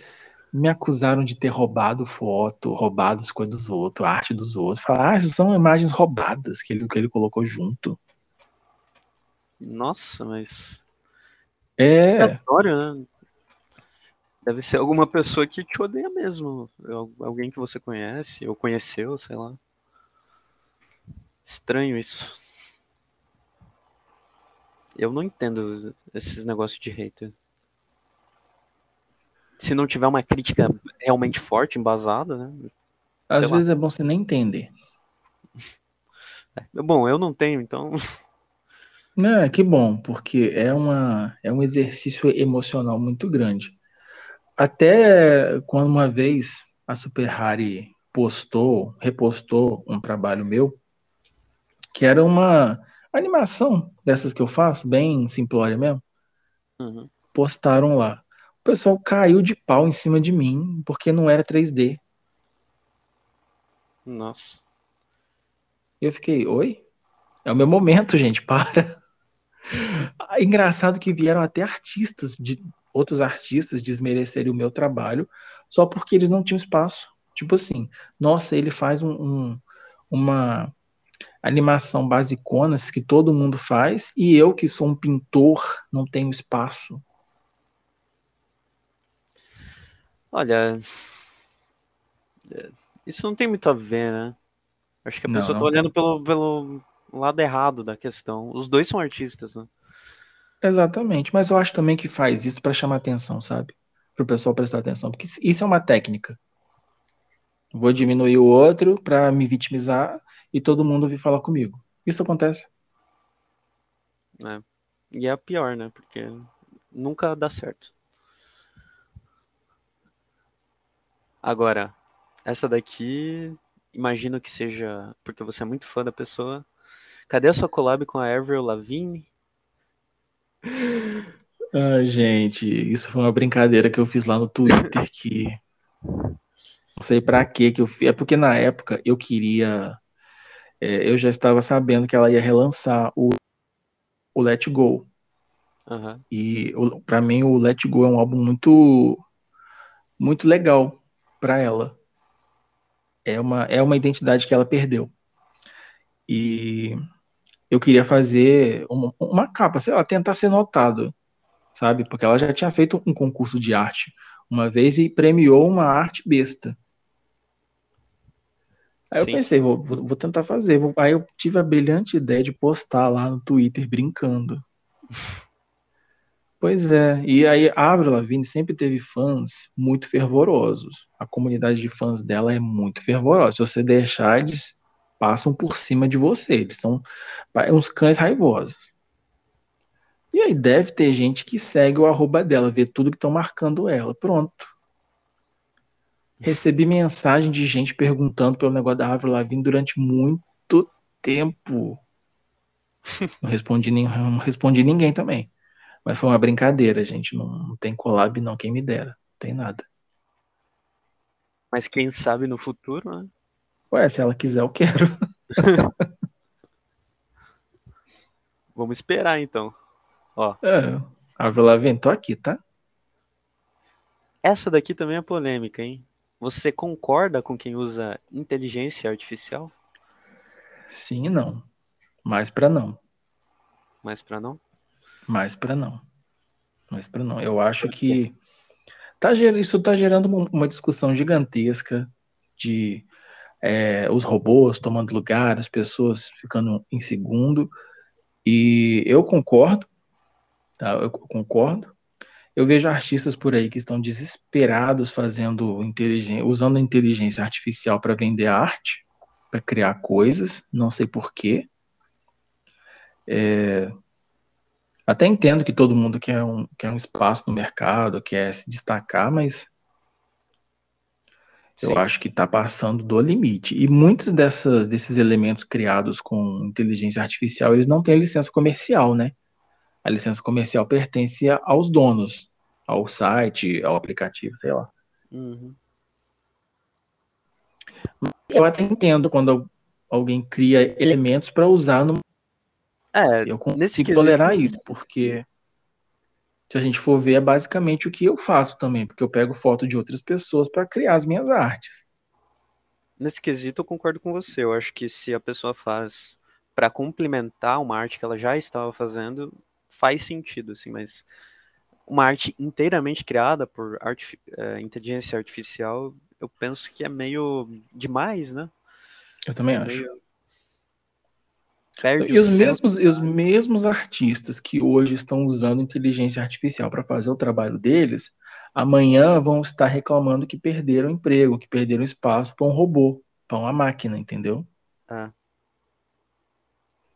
Speaker 1: me acusaram de ter roubado foto, roubado as coisas dos outros, a arte dos outros. Falaram, ah, isso são imagens roubadas que ele, que ele colocou junto.
Speaker 2: Nossa, mas.
Speaker 1: É.
Speaker 2: Aleatório, né? Deve ser alguma pessoa que te odeia mesmo. Alguém que você conhece, ou conheceu, sei lá. Estranho isso. Eu não entendo esses negócios de hater se não tiver uma crítica realmente forte, embasada, né?
Speaker 1: Às vezes lá. é bom você nem entender.
Speaker 2: É, bom, eu não tenho, então.
Speaker 1: Não, que bom, porque é, uma, é um exercício emocional muito grande. Até quando uma vez a Super Harry postou, repostou um trabalho meu, que era uma animação dessas que eu faço, bem simplória mesmo. Uhum. Postaram lá. O pessoal caiu de pau em cima de mim, porque não era 3D.
Speaker 2: Nossa.
Speaker 1: Eu fiquei, oi? É o meu momento, gente, para. Engraçado que vieram até artistas, de outros artistas, desmerecerem o meu trabalho, só porque eles não tinham espaço. Tipo assim, nossa, ele faz um, um, uma animação basiconas que todo mundo faz, e eu, que sou um pintor, não tenho espaço.
Speaker 2: Olha, isso não tem muito a ver, né? Acho que a pessoa não, tá olhando pelo, pelo lado errado da questão. Os dois são artistas, né?
Speaker 1: Exatamente, mas eu acho também que faz isso para chamar atenção, sabe? Para o pessoal prestar atenção, porque isso é uma técnica. Vou diminuir o outro para me vitimizar e todo mundo vir falar comigo. Isso acontece.
Speaker 2: É. E é a pior, né? Porque nunca dá certo. Agora, essa daqui, imagino que seja porque você é muito fã da pessoa. Cadê a sua collab com a Avril Lavigne?
Speaker 1: Ah, gente, isso foi uma brincadeira que eu fiz lá no Twitter que não sei para que que eu fiz. É porque na época eu queria, é, eu já estava sabendo que ela ia relançar o, o Let Go.
Speaker 2: Uhum.
Speaker 1: E para mim o Let Go é um álbum muito muito legal para ela. É uma é uma identidade que ela perdeu. E eu queria fazer uma, uma capa, sei lá, tentar ser notado, sabe? Porque ela já tinha feito um concurso de arte uma vez e premiou uma arte besta. Aí Sim. eu pensei, vou, vou, tentar fazer. Aí eu tive a brilhante ideia de postar lá no Twitter brincando. Pois é, e aí a Avril Lavigne sempre teve fãs muito fervorosos. A comunidade de fãs dela é muito fervorosa. Se você deixar, eles passam por cima de você. Eles são uns cães raivosos. E aí deve ter gente que segue o arroba dela, vê tudo que estão marcando ela. Pronto. Recebi mensagem de gente perguntando pelo negócio da Avril Lavigne durante muito tempo. Não respondi, não respondi ninguém também. Mas foi uma brincadeira, gente. Não, não tem collab, não. Quem me dera. Não tem nada.
Speaker 2: Mas quem sabe no futuro, né?
Speaker 1: Ué, se ela quiser, eu quero.
Speaker 2: Vamos esperar então. Ó.
Speaker 1: É, Avril Lavigne, tô aqui, tá?
Speaker 2: Essa daqui também é polêmica, hein? Você concorda com quem usa inteligência artificial?
Speaker 1: Sim e não. Mais para não.
Speaker 2: Mais para não?
Speaker 1: Mais para não. Mais para não. Eu acho que tá, isso está gerando uma discussão gigantesca de é, os robôs tomando lugar, as pessoas ficando em segundo. E eu concordo, tá? Eu concordo. Eu vejo artistas por aí que estão desesperados fazendo inteligência, usando a inteligência artificial para vender arte, para criar coisas, não sei porquê. É, até entendo que todo mundo quer um, quer um espaço no mercado, quer se destacar, mas Sim. Eu acho que está passando do limite. E muitos dessas, desses elementos criados com inteligência artificial, eles não têm licença comercial, né? A licença comercial pertence aos donos, ao site, ao aplicativo, sei lá.
Speaker 2: Uhum.
Speaker 1: Eu até entendo quando alguém cria elementos para usar no.
Speaker 2: É,
Speaker 1: eu consigo tolerar isso, porque se a gente for ver, é basicamente o que eu faço também, porque eu pego foto de outras pessoas para criar as minhas artes.
Speaker 2: Nesse quesito, eu concordo com você. Eu acho que se a pessoa faz para complementar uma arte que ela já estava fazendo, faz sentido, assim, mas uma arte inteiramente criada por arti é, inteligência artificial, eu penso que é meio demais, né?
Speaker 1: Eu também é acho. Meio... Perde e os, mesmos, e os mesmos artistas que hoje estão usando inteligência artificial para fazer o trabalho deles, amanhã vão estar reclamando que perderam emprego, que perderam espaço para um robô, para uma máquina, entendeu?
Speaker 2: Ah.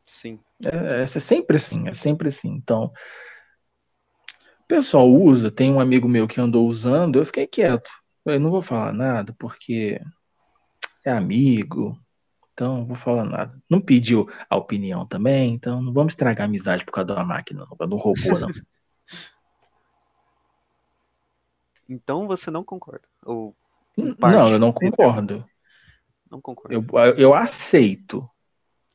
Speaker 2: Sim.
Speaker 1: É, é sempre assim, é sempre assim. Então, o pessoal usa, tem um amigo meu que andou usando, eu fiquei quieto. Eu não vou falar nada, porque é amigo, então não vou falar nada. Não pediu a opinião também, então não vamos estragar a amizade por causa de uma máquina, não, do robô, não.
Speaker 2: então você não concorda? Ou,
Speaker 1: não, eu não concordo.
Speaker 2: Não concordo.
Speaker 1: Eu, eu aceito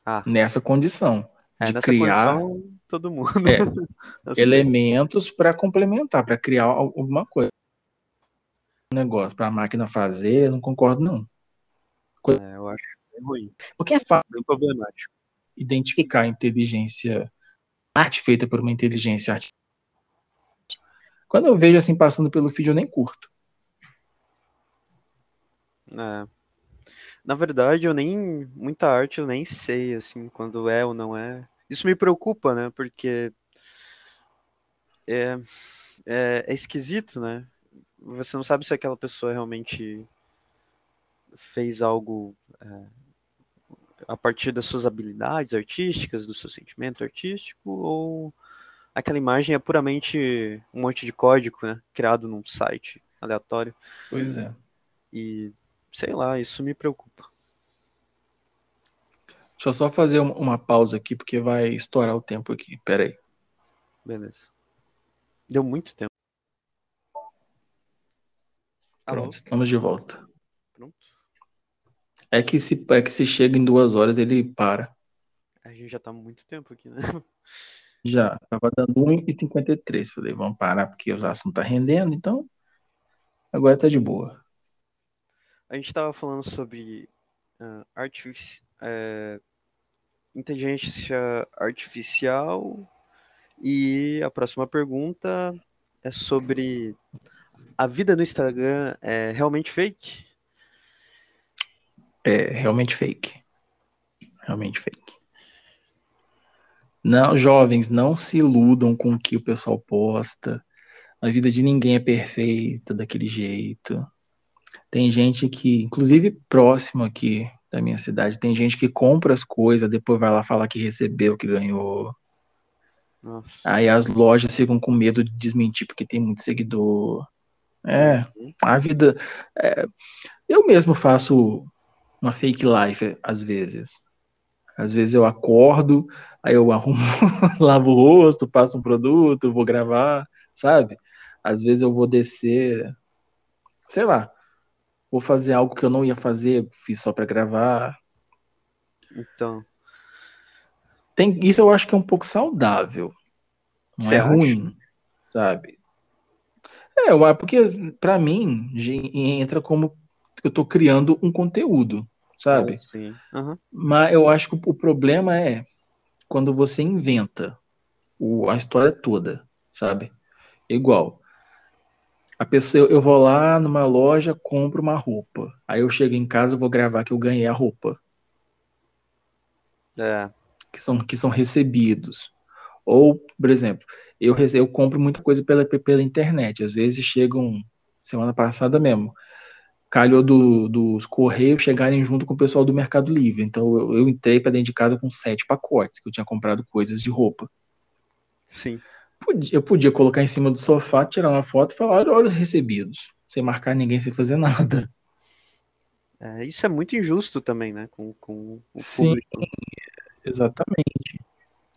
Speaker 1: ah. nessa condição. É, de criar condição,
Speaker 2: todo mundo.
Speaker 1: É, elementos para complementar, para criar alguma coisa. Um negócio para a máquina fazer, eu não concordo, não.
Speaker 2: É, eu acho ruim.
Speaker 1: Porque é fácil bem problemático. identificar a inteligência, arte feita por uma inteligência artificial. Quando eu vejo assim passando pelo feed, eu nem curto.
Speaker 2: É. Na verdade, eu nem. Muita arte eu nem sei, assim, quando é ou não é. Isso me preocupa, né? Porque. É, é, é esquisito, né? Você não sabe se aquela pessoa realmente fez algo é, a partir das suas habilidades artísticas, do seu sentimento artístico, ou aquela imagem é puramente um monte de código, né, criado num site aleatório.
Speaker 1: Pois é.
Speaker 2: E sei lá, isso me preocupa.
Speaker 1: Deixa eu só fazer uma pausa aqui, porque vai estourar o tempo aqui. Pera aí.
Speaker 2: Beleza. Deu muito tempo.
Speaker 1: Pronto, Alô? estamos de volta. É que se, é que se chega em duas horas, ele para.
Speaker 2: A gente já tá muito tempo aqui, né?
Speaker 1: Já, tava dando 1,53. Falei, vamos parar porque os assuntos tá rendendo, então agora tá de boa.
Speaker 2: A gente tava falando sobre uh, artifici uh, inteligência artificial e a próxima pergunta é sobre a vida no Instagram é realmente fake?
Speaker 1: É realmente fake. Realmente fake. Não, jovens, não se iludam com o que o pessoal posta. A vida de ninguém é perfeita daquele jeito. Tem gente que, inclusive próximo aqui da minha cidade, tem gente que compra as coisas, depois vai lá falar que recebeu, que ganhou. Nossa. Aí as lojas ficam com medo de desmentir porque tem muito seguidor. É, uhum. a vida. É, eu mesmo faço uma fake life às vezes. Às vezes eu acordo, aí eu arrumo, lavo o rosto, passo um produto, vou gravar, sabe? Às vezes eu vou descer, sei lá, vou fazer algo que eu não ia fazer, fiz só para gravar.
Speaker 2: Então.
Speaker 1: Tem, isso eu acho que é um pouco saudável. Não Você é acha? ruim, sabe? É, porque para mim entra como eu tô criando um conteúdo sabe?
Speaker 2: Sim. Uhum.
Speaker 1: Mas eu acho que o problema é quando você inventa o, a história toda, sabe? Igual. A pessoa, eu vou lá numa loja, compro uma roupa. Aí eu chego em casa, vou gravar que eu ganhei a roupa.
Speaker 2: É.
Speaker 1: Que são, que são recebidos. Ou, por exemplo, eu, eu compro muita coisa pela, pela internet. Às vezes chegam, semana passada mesmo, calhou do, dos Correios chegarem junto com o pessoal do Mercado Livre. Então eu, eu entrei para dentro de casa com sete pacotes, que eu tinha comprado coisas de roupa.
Speaker 2: Sim.
Speaker 1: Eu podia colocar em cima do sofá, tirar uma foto e falar: olha, os recebidos, sem marcar ninguém, sem fazer nada.
Speaker 2: É, isso é muito injusto também, né? Com, com o
Speaker 1: Sim, público. exatamente.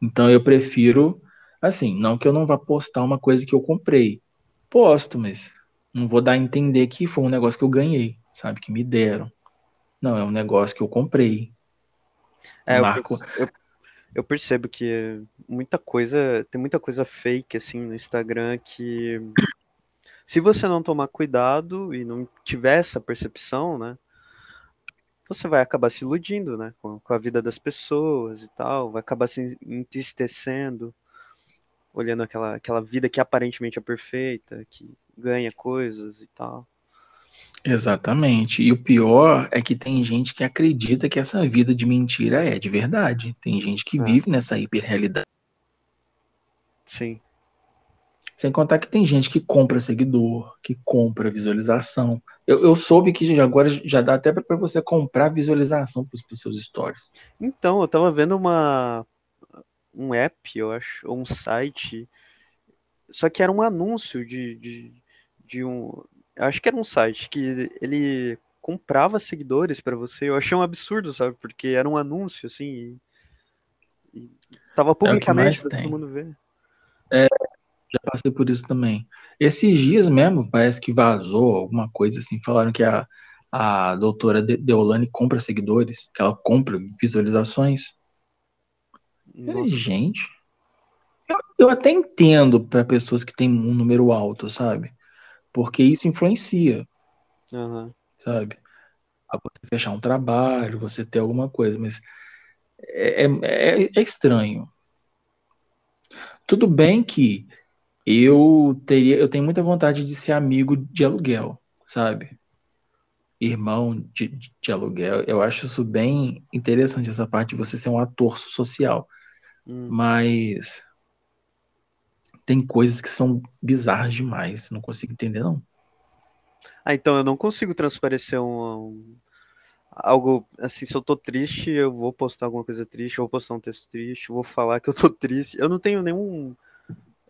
Speaker 1: Então eu prefiro, assim, não que eu não vá postar uma coisa que eu comprei. Posto, mas não vou dar a entender que foi um negócio que eu ganhei, sabe? Que me deram. Não, é um negócio que eu comprei.
Speaker 2: É, Marco... eu, eu percebo que muita coisa, tem muita coisa fake assim no Instagram que se você não tomar cuidado e não tiver essa percepção, né? Você vai acabar se iludindo, né? Com, com a vida das pessoas e tal, vai acabar se entristecendo, olhando aquela, aquela vida que aparentemente é perfeita, que ganha coisas e tal.
Speaker 1: Exatamente. E o pior é que tem gente que acredita que essa vida de mentira é de verdade. Tem gente que é. vive nessa hiperrealidade.
Speaker 2: Sim.
Speaker 1: Sem contar que tem gente que compra seguidor, que compra visualização. Eu, eu soube que agora já dá até para você comprar visualização para os seus stories.
Speaker 2: Então, eu tava vendo uma um app, eu acho, ou um site, só que era um anúncio de, de de um. Acho que era um site que ele comprava seguidores para você. Eu achei um absurdo, sabe? Porque era um anúncio, assim. E, e tava é publicamente é para todo mundo ver.
Speaker 1: É, já passei por isso também. Esses dias mesmo, parece que vazou alguma coisa assim, falaram que a, a doutora Deolane compra seguidores, que ela compra visualizações. Nossa. Gente, eu, eu até entendo para pessoas que têm um número alto, sabe? Porque isso influencia.
Speaker 2: Uhum.
Speaker 1: Sabe? A você fechar um trabalho, você ter alguma coisa, mas é, é, é estranho. Tudo bem que eu teria, eu tenho muita vontade de ser amigo de aluguel, sabe? Irmão de, de, aluguel. Eu acho isso bem interessante, essa parte de você ser um ator social. Hum. Mas tem coisas que são bizarras demais. Não consigo entender, não.
Speaker 2: Ah, então eu não consigo transparecer um, um, algo assim, se eu tô triste, eu vou postar alguma coisa triste, eu vou postar um texto triste, eu vou falar que eu tô triste. Eu não tenho nenhum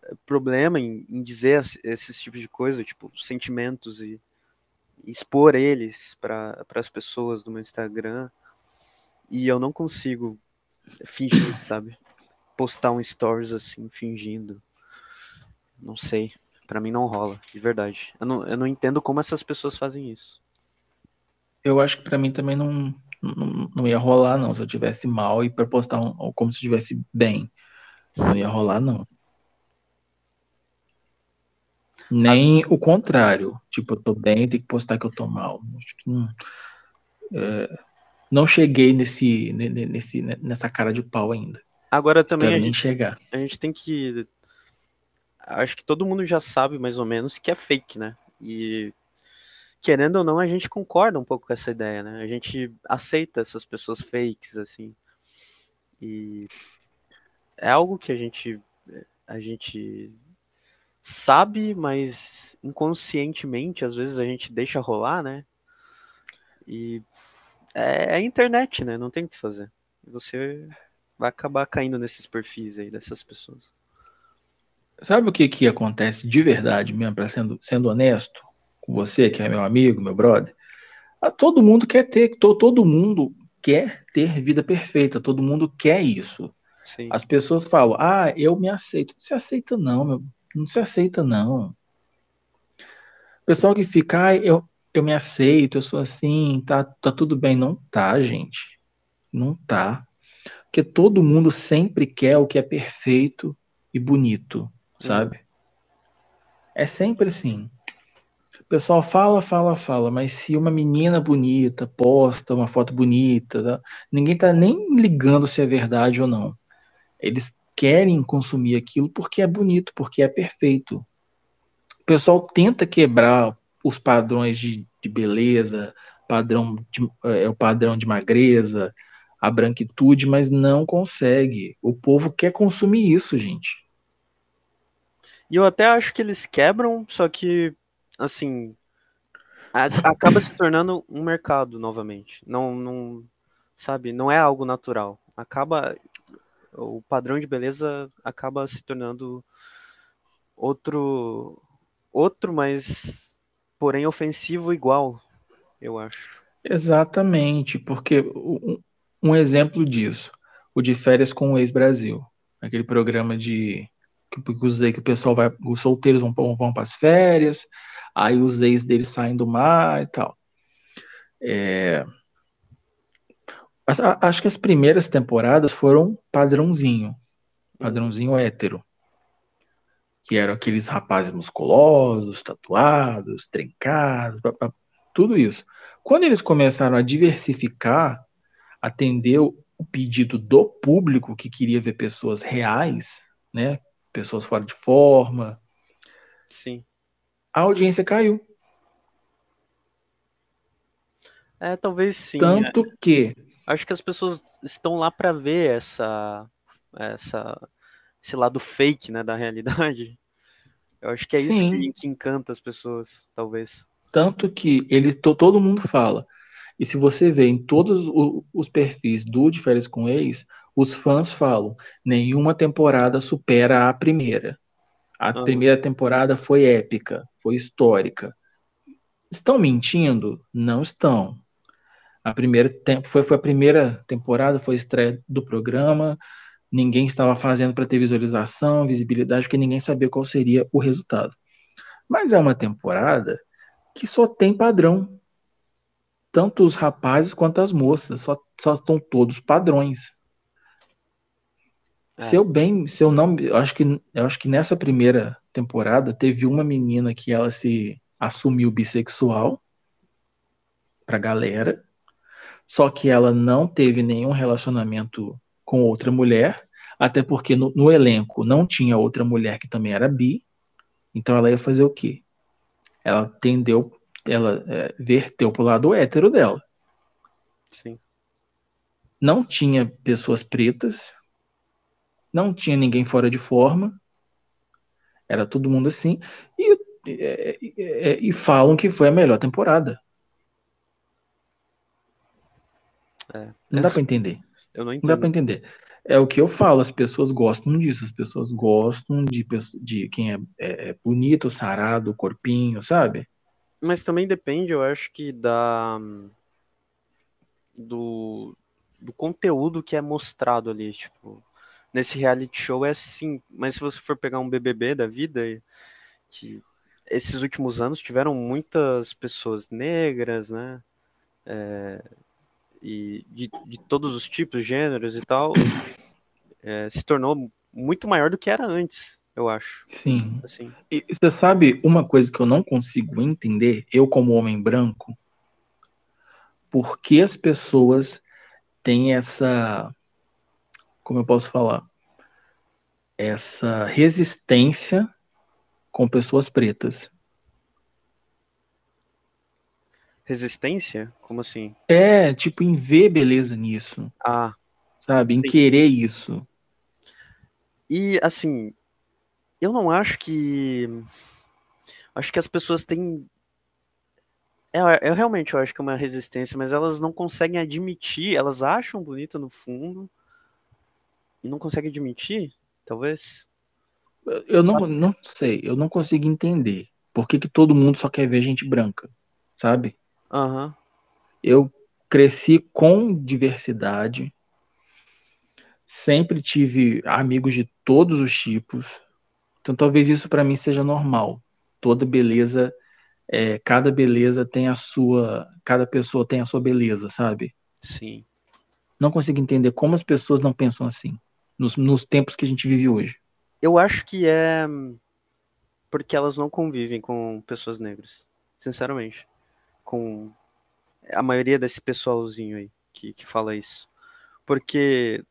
Speaker 2: eh, problema em, em dizer esses tipos de coisa, tipo, sentimentos e, expor eles para as pessoas do meu Instagram. E eu não consigo fingir, sabe? Postar um stories assim, fingindo. Não sei. Para mim não rola, de verdade. Eu não, eu não entendo como essas pessoas fazem isso.
Speaker 1: Eu acho que para mim também não, não, não, ia rolar, não. Se eu tivesse mal e para postar um, como se estivesse bem. Não ia rolar, não. Nem o contrário. Tipo, eu tô bem, tem que postar que eu tô mal. Não, é, não cheguei nesse, nesse, nessa cara de pau ainda.
Speaker 2: Agora também a
Speaker 1: gente, chegar.
Speaker 2: a gente tem que acho que todo mundo já sabe mais ou menos que é fake, né? E querendo ou não, a gente concorda um pouco com essa ideia, né? A gente aceita essas pessoas fakes, assim. E é algo que a gente a gente sabe, mas inconscientemente às vezes a gente deixa rolar, né? E é, é a internet, né? Não tem o que fazer. Você vai acabar caindo nesses perfis aí dessas pessoas.
Speaker 1: Sabe o que que acontece de verdade mesmo, para sendo, sendo honesto com você, que é meu amigo, meu brother? Ah, todo mundo quer ter, to, todo mundo quer ter vida perfeita, todo mundo quer isso. Sim. As pessoas falam, ah, eu me aceito. Não se aceita não, meu. Não se aceita não. O pessoal que fica, ah, eu, eu me aceito, eu sou assim, tá, tá tudo bem. Não tá, gente. Não tá. Porque todo mundo sempre quer o que é perfeito e bonito sabe? É sempre assim. O pessoal fala, fala, fala, mas se uma menina bonita posta uma foto bonita, tá? ninguém tá nem ligando se é verdade ou não. Eles querem consumir aquilo porque é bonito, porque é perfeito. O pessoal tenta quebrar os padrões de, de beleza, padrão de, é, o padrão de magreza, a branquitude, mas não consegue. O povo quer consumir isso, gente.
Speaker 2: E eu até acho que eles quebram, só que, assim, acaba se tornando um mercado novamente. Não, não, sabe, não é algo natural. Acaba, o padrão de beleza acaba se tornando outro, outro, mas porém ofensivo igual, eu acho.
Speaker 1: Exatamente, porque um, um exemplo disso, o de férias com o ex-Brasil, aquele programa de que, os, que o pessoal vai, os solteiros vão, vão para as férias, aí os ex deles saem do mar e tal. É, acho que as primeiras temporadas foram padrãozinho, padrãozinho hétero, que eram aqueles rapazes musculosos, tatuados, trincados, tudo isso. Quando eles começaram a diversificar, atender o pedido do público que queria ver pessoas reais, né, pessoas fora de forma.
Speaker 2: Sim.
Speaker 1: A audiência caiu.
Speaker 2: É, talvez sim.
Speaker 1: Tanto é. que.
Speaker 2: Acho que as pessoas estão lá para ver essa, essa, esse lado fake, né, da realidade. Eu acho que é isso que, que, encanta as pessoas, talvez.
Speaker 1: Tanto que ele, todo mundo fala. E se você vê em todos os perfis do De Férias com Ex, os fãs falam: nenhuma temporada supera a primeira. A primeira temporada foi épica, foi histórica. Estão mentindo? Não estão. A primeira foi, foi a primeira temporada, foi a estreia do programa. Ninguém estava fazendo para ter visualização, visibilidade, porque ninguém sabia qual seria o resultado. Mas é uma temporada que só tem padrão. Tanto os rapazes quanto as moças, só, só são todos padrões. É. Se eu bem, se eu não, eu acho que eu acho que nessa primeira temporada teve uma menina que ela se assumiu bissexual pra galera só que ela não teve nenhum relacionamento com outra mulher, até porque no, no elenco não tinha outra mulher que também era bi, então ela ia fazer o quê? Ela tendeu, ela é, verteu pro lado hétero dela.
Speaker 2: Sim.
Speaker 1: Não tinha pessoas pretas, não tinha ninguém fora de forma, era todo mundo assim, e, e, e, e falam que foi a melhor temporada. É. Não dá para entender.
Speaker 2: Eu não entendo.
Speaker 1: Não dá para entender. É o que eu falo, as pessoas gostam disso, as pessoas gostam de, de quem é, é, é bonito, sarado, corpinho, sabe?
Speaker 2: Mas também depende, eu acho que da do, do conteúdo que é mostrado ali, tipo, nesse reality show é assim, mas se você for pegar um BBB da vida, que esses últimos anos tiveram muitas pessoas negras, né, é, e de, de todos os tipos, gêneros e tal, é, se tornou muito maior do que era antes, eu acho.
Speaker 1: Sim. Assim. E você sabe uma coisa que eu não consigo entender, eu como homem branco, por que as pessoas têm essa, como eu posso falar, essa resistência com pessoas pretas.
Speaker 2: Resistência? Como assim?
Speaker 1: É, tipo, em ver beleza nisso.
Speaker 2: Ah.
Speaker 1: Sabe? Em sim. querer isso.
Speaker 2: E, assim, eu não acho que. Acho que as pessoas têm. É, eu realmente eu acho que é uma resistência, mas elas não conseguem admitir, elas acham bonito no fundo e não conseguem admitir, talvez.
Speaker 1: Eu não, não sei, eu não consigo entender por que, que todo mundo só quer ver gente branca, sabe?
Speaker 2: Uhum.
Speaker 1: Eu cresci com diversidade, sempre tive amigos de todos os tipos, então talvez isso para mim seja normal. Toda beleza, é, cada beleza tem a sua, cada pessoa tem a sua beleza, sabe?
Speaker 2: Sim.
Speaker 1: Não consigo entender como as pessoas não pensam assim nos, nos tempos que a gente vive hoje.
Speaker 2: Eu acho que é porque elas não convivem com pessoas negras, sinceramente com a maioria desse pessoalzinho aí que, que fala isso. Porque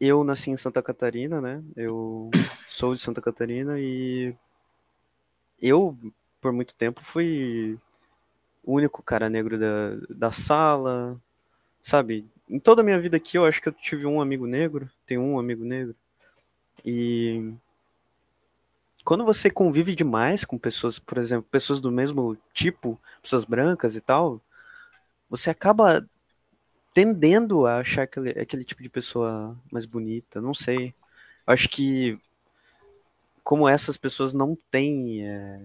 Speaker 2: eu nasci em Santa Catarina, né? Eu sou de Santa Catarina e eu, por muito tempo, fui o único cara negro da, da sala, sabe? Em toda a minha vida aqui, eu acho que eu tive um amigo negro, tenho um amigo negro. E quando você convive demais com pessoas, por exemplo, pessoas do mesmo tipo, pessoas brancas e tal, você acaba tendendo a achar aquele, aquele tipo de pessoa mais bonita, não sei. Eu acho que como essas pessoas não têm é,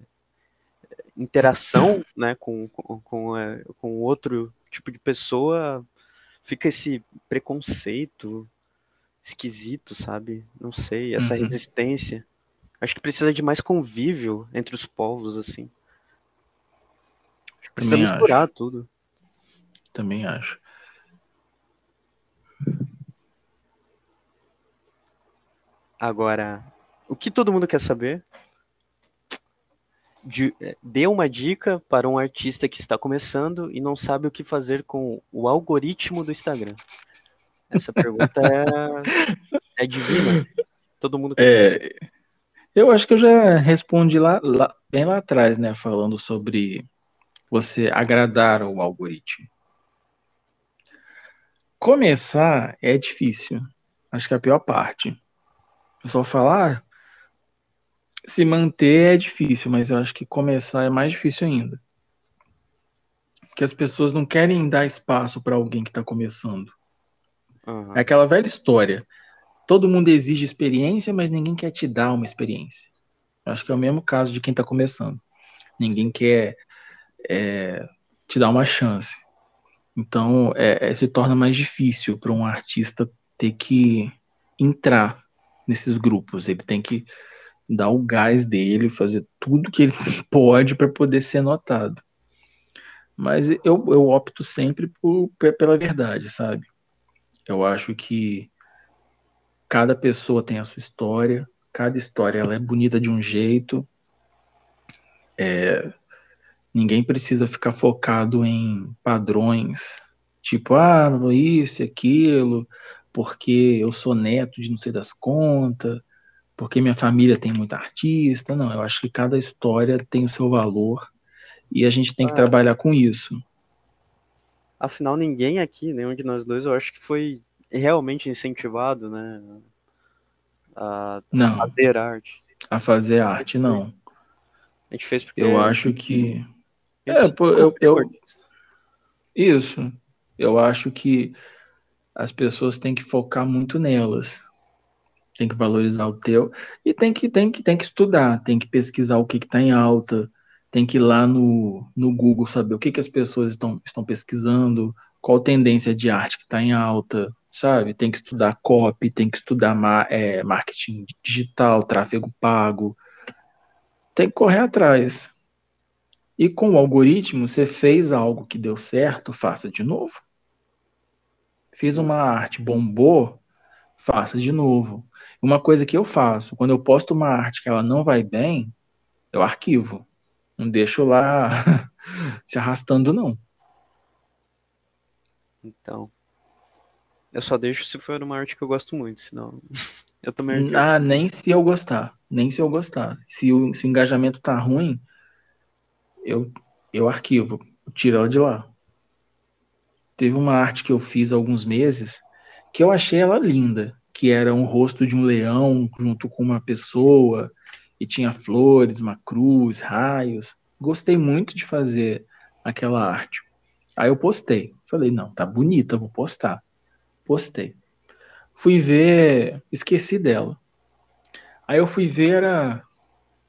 Speaker 2: interação né, com, com, com, é, com outro tipo de pessoa, fica esse preconceito esquisito, sabe? Não sei, essa uhum. resistência. Acho que precisa de mais convívio entre os povos, assim. Acho que precisa Também misturar acho. tudo.
Speaker 1: Também acho.
Speaker 2: Agora, o que todo mundo quer saber? De, é, dê uma dica para um artista que está começando e não sabe o que fazer com o algoritmo do Instagram. Essa pergunta é, é divina. Todo mundo quer
Speaker 1: é. Eu acho que eu já respondi lá, lá, bem lá atrás, né? Falando sobre você agradar o algoritmo. Começar é difícil. Acho que é a pior parte. Só falar, se manter é difícil, mas eu acho que começar é mais difícil ainda. Porque as pessoas não querem dar espaço para alguém que está começando. Uhum. É aquela velha história todo mundo exige experiência, mas ninguém quer te dar uma experiência. Acho que é o mesmo caso de quem está começando. Ninguém quer é, te dá uma chance. Então, é, é se torna mais difícil para um artista ter que entrar nesses grupos. Ele tem que dar o gás dele, fazer tudo que ele pode para poder ser notado. Mas eu, eu opto sempre por, pela verdade, sabe? Eu acho que cada pessoa tem a sua história, cada história ela é bonita de um jeito. É, ninguém precisa ficar focado em padrões, tipo, ah, isso e aquilo, porque eu sou neto de não sei das contas, porque minha família tem muita artista. Não, eu acho que cada história tem o seu valor e a gente tem que ah. trabalhar com isso.
Speaker 2: Afinal, ninguém aqui, nenhum de nós dois, eu acho que foi realmente incentivado, né? A
Speaker 1: não,
Speaker 2: fazer arte.
Speaker 1: A fazer arte, não.
Speaker 2: A gente fez porque.
Speaker 1: Eu acho que. É, eu, eu, Isso. Eu acho que as pessoas têm que focar muito nelas. Tem que valorizar o teu. E tem que, tem que, tem que estudar, tem que pesquisar o que está em alta, tem que ir lá no, no Google saber o que, que as pessoas estão, estão pesquisando, qual tendência de arte que está em alta, sabe? Tem que estudar copy, tem que estudar é, marketing digital, tráfego pago. Tem que correr atrás. E com o algoritmo, você fez algo que deu certo, faça de novo. Fiz uma arte, bombou, faça de novo. Uma coisa que eu faço, quando eu posto uma arte que ela não vai bem, eu arquivo. Não deixo lá se arrastando, não.
Speaker 2: Então. Eu só deixo se for uma arte que eu gosto muito, senão. eu também.
Speaker 1: Ah, nem se eu gostar. Nem se eu gostar. Se o, se o engajamento tá ruim, eu, eu arquivo, eu tiro ela de lá. Teve uma arte que eu fiz há alguns meses que eu achei ela linda, que era um rosto de um leão junto com uma pessoa e tinha flores, uma cruz, raios. Gostei muito de fazer aquela arte. Aí eu postei. Falei, não, tá bonita, vou postar. Postei. Fui ver, esqueci dela. Aí eu fui ver, era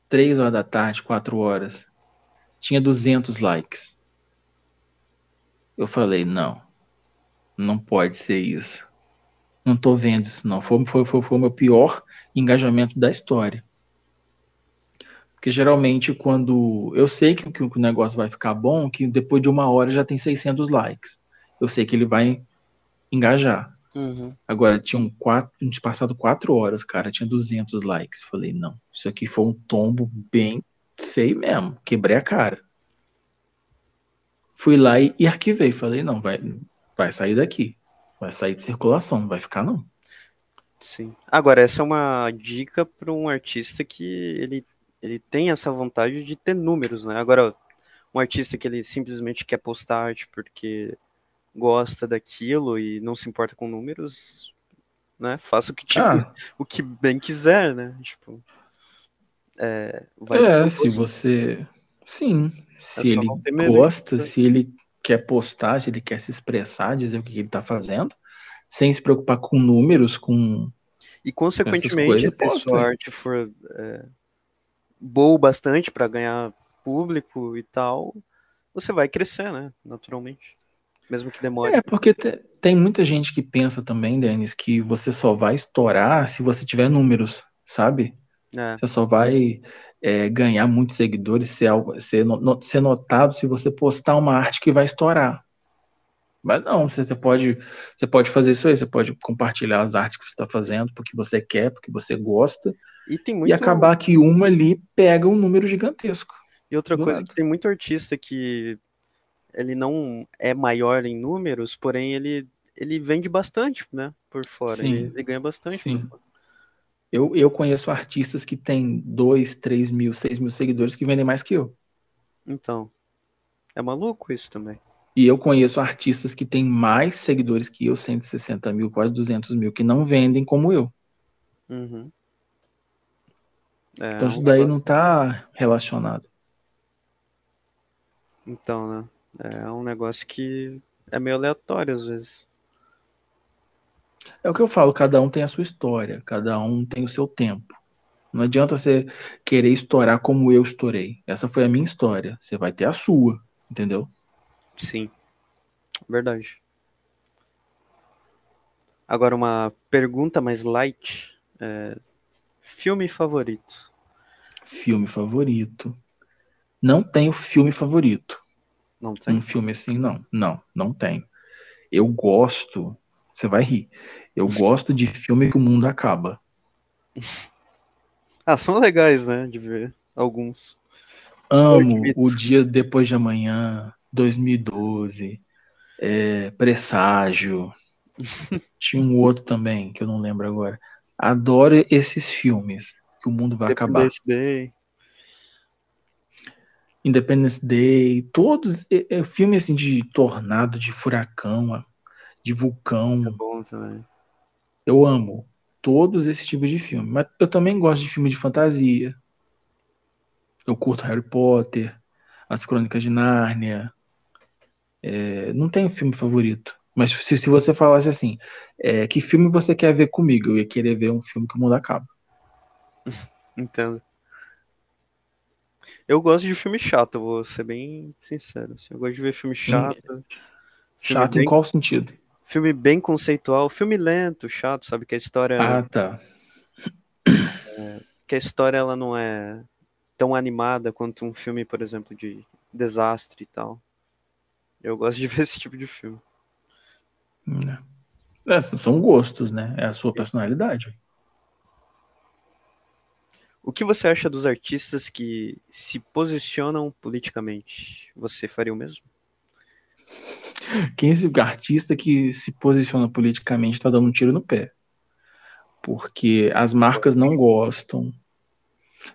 Speaker 1: três horas da tarde, quatro horas. Tinha 200 likes. Eu falei, não, não pode ser isso. Não tô vendo isso, não. Foi, foi, foi, foi o meu pior engajamento da história. Porque geralmente quando eu sei que, que, o negócio vai ficar bom, que depois de uma hora já tem 600 likes. Eu sei que ele vai engajar.
Speaker 2: Uhum.
Speaker 1: Agora, tinham quatro, tinha passado quatro horas, cara, tinha 200 likes. Falei, não, isso aqui foi um tombo bem feio mesmo. Quebrei a cara fui lá e, e arquivei. Falei, não, vai, vai sair daqui. Vai sair de circulação, não vai ficar, não.
Speaker 2: Sim. Agora, essa é uma dica para um artista que ele, ele tem essa vontade de ter números, né? Agora, um artista que ele simplesmente quer postar arte porque gosta daquilo e não se importa com números, né? Faça o que, tipo, ah. o que bem quiser, né? Tipo,
Speaker 1: é, é se você... Sim, é se ele gosta, se ele quer postar, se ele quer se expressar, dizer o que ele está fazendo, sem se preocupar com números, com.
Speaker 2: E consequentemente, se a sua arte for é, boa bastante para ganhar público e tal, você vai crescer, né? Naturalmente. Mesmo que demore.
Speaker 1: É, porque te, tem muita gente que pensa também, Denis, que você só vai estourar se você tiver números, sabe? É. Você só vai é, ganhar muitos seguidores, ser, ser, ser notado se você postar uma arte que vai estourar. Mas não, você, pode, você pode fazer isso aí, você pode compartilhar as artes que você está fazendo porque você quer, porque você gosta,
Speaker 2: e, muito...
Speaker 1: e acabar que uma ali pega um número gigantesco.
Speaker 2: E outra coisa lado. que tem muito artista que ele não é maior em números, porém ele, ele vende bastante, né, por fora, ele, ele, ganha bastante.
Speaker 1: Sim. Eu, eu conheço artistas que têm 2, 3 mil, 6 mil seguidores que vendem mais que eu.
Speaker 2: Então, é maluco isso também.
Speaker 1: E eu conheço artistas que têm mais seguidores que eu, 160 mil, quase 200 mil, que não vendem como eu.
Speaker 2: Uhum.
Speaker 1: É, então isso daí não está relacionado.
Speaker 2: Então, né? É um negócio que é meio aleatório às vezes.
Speaker 1: É o que eu falo, cada um tem a sua história, cada um tem o seu tempo. Não adianta você querer estourar como eu estourei. Essa foi a minha história. Você vai ter a sua. entendeu?
Speaker 2: Sim, verdade. Agora uma pergunta mais light. É... Filme favorito?
Speaker 1: Filme favorito. Não tenho filme favorito.
Speaker 2: Não tem?
Speaker 1: Um filme assim, não. Não, não tenho. Eu gosto. Você vai rir. Eu gosto de filme que o mundo acaba.
Speaker 2: Ah, são legais, né? De ver alguns.
Speaker 1: Amo O Dia Depois de Amanhã, 2012, é, Presságio. Tinha um outro também, que eu não lembro agora. Adoro esses filmes, que o mundo vai acabar.
Speaker 2: Day.
Speaker 1: Independence Day, todos é, é, filme assim de tornado, de furacão, de vulcão.
Speaker 2: É bom também.
Speaker 1: Eu amo todos esses tipos de filme, mas eu também gosto de filme de fantasia. Eu curto Harry Potter, As Crônicas de Nárnia. É, não tenho filme favorito. Mas se, se você falasse assim, é, que filme você quer ver comigo? Eu ia querer ver um filme que o mundo acaba.
Speaker 2: Entendo. Eu gosto de filme chato, vou ser bem sincero. Assim, eu gosto de ver filme chato. Filme
Speaker 1: chato bem, em qual sentido?
Speaker 2: Filme bem conceitual, filme lento, chato, sabe? Que a história.
Speaker 1: Ah, tá.
Speaker 2: É, que a história ela não é tão animada quanto um filme, por exemplo, de desastre e tal. Eu gosto de ver esse tipo de filme.
Speaker 1: É, são gostos, né? É a sua personalidade.
Speaker 2: O que você acha dos artistas que se posicionam politicamente? Você faria o mesmo?
Speaker 1: Quem é esse artista que se posiciona politicamente está dando um tiro no pé. Porque as marcas não gostam.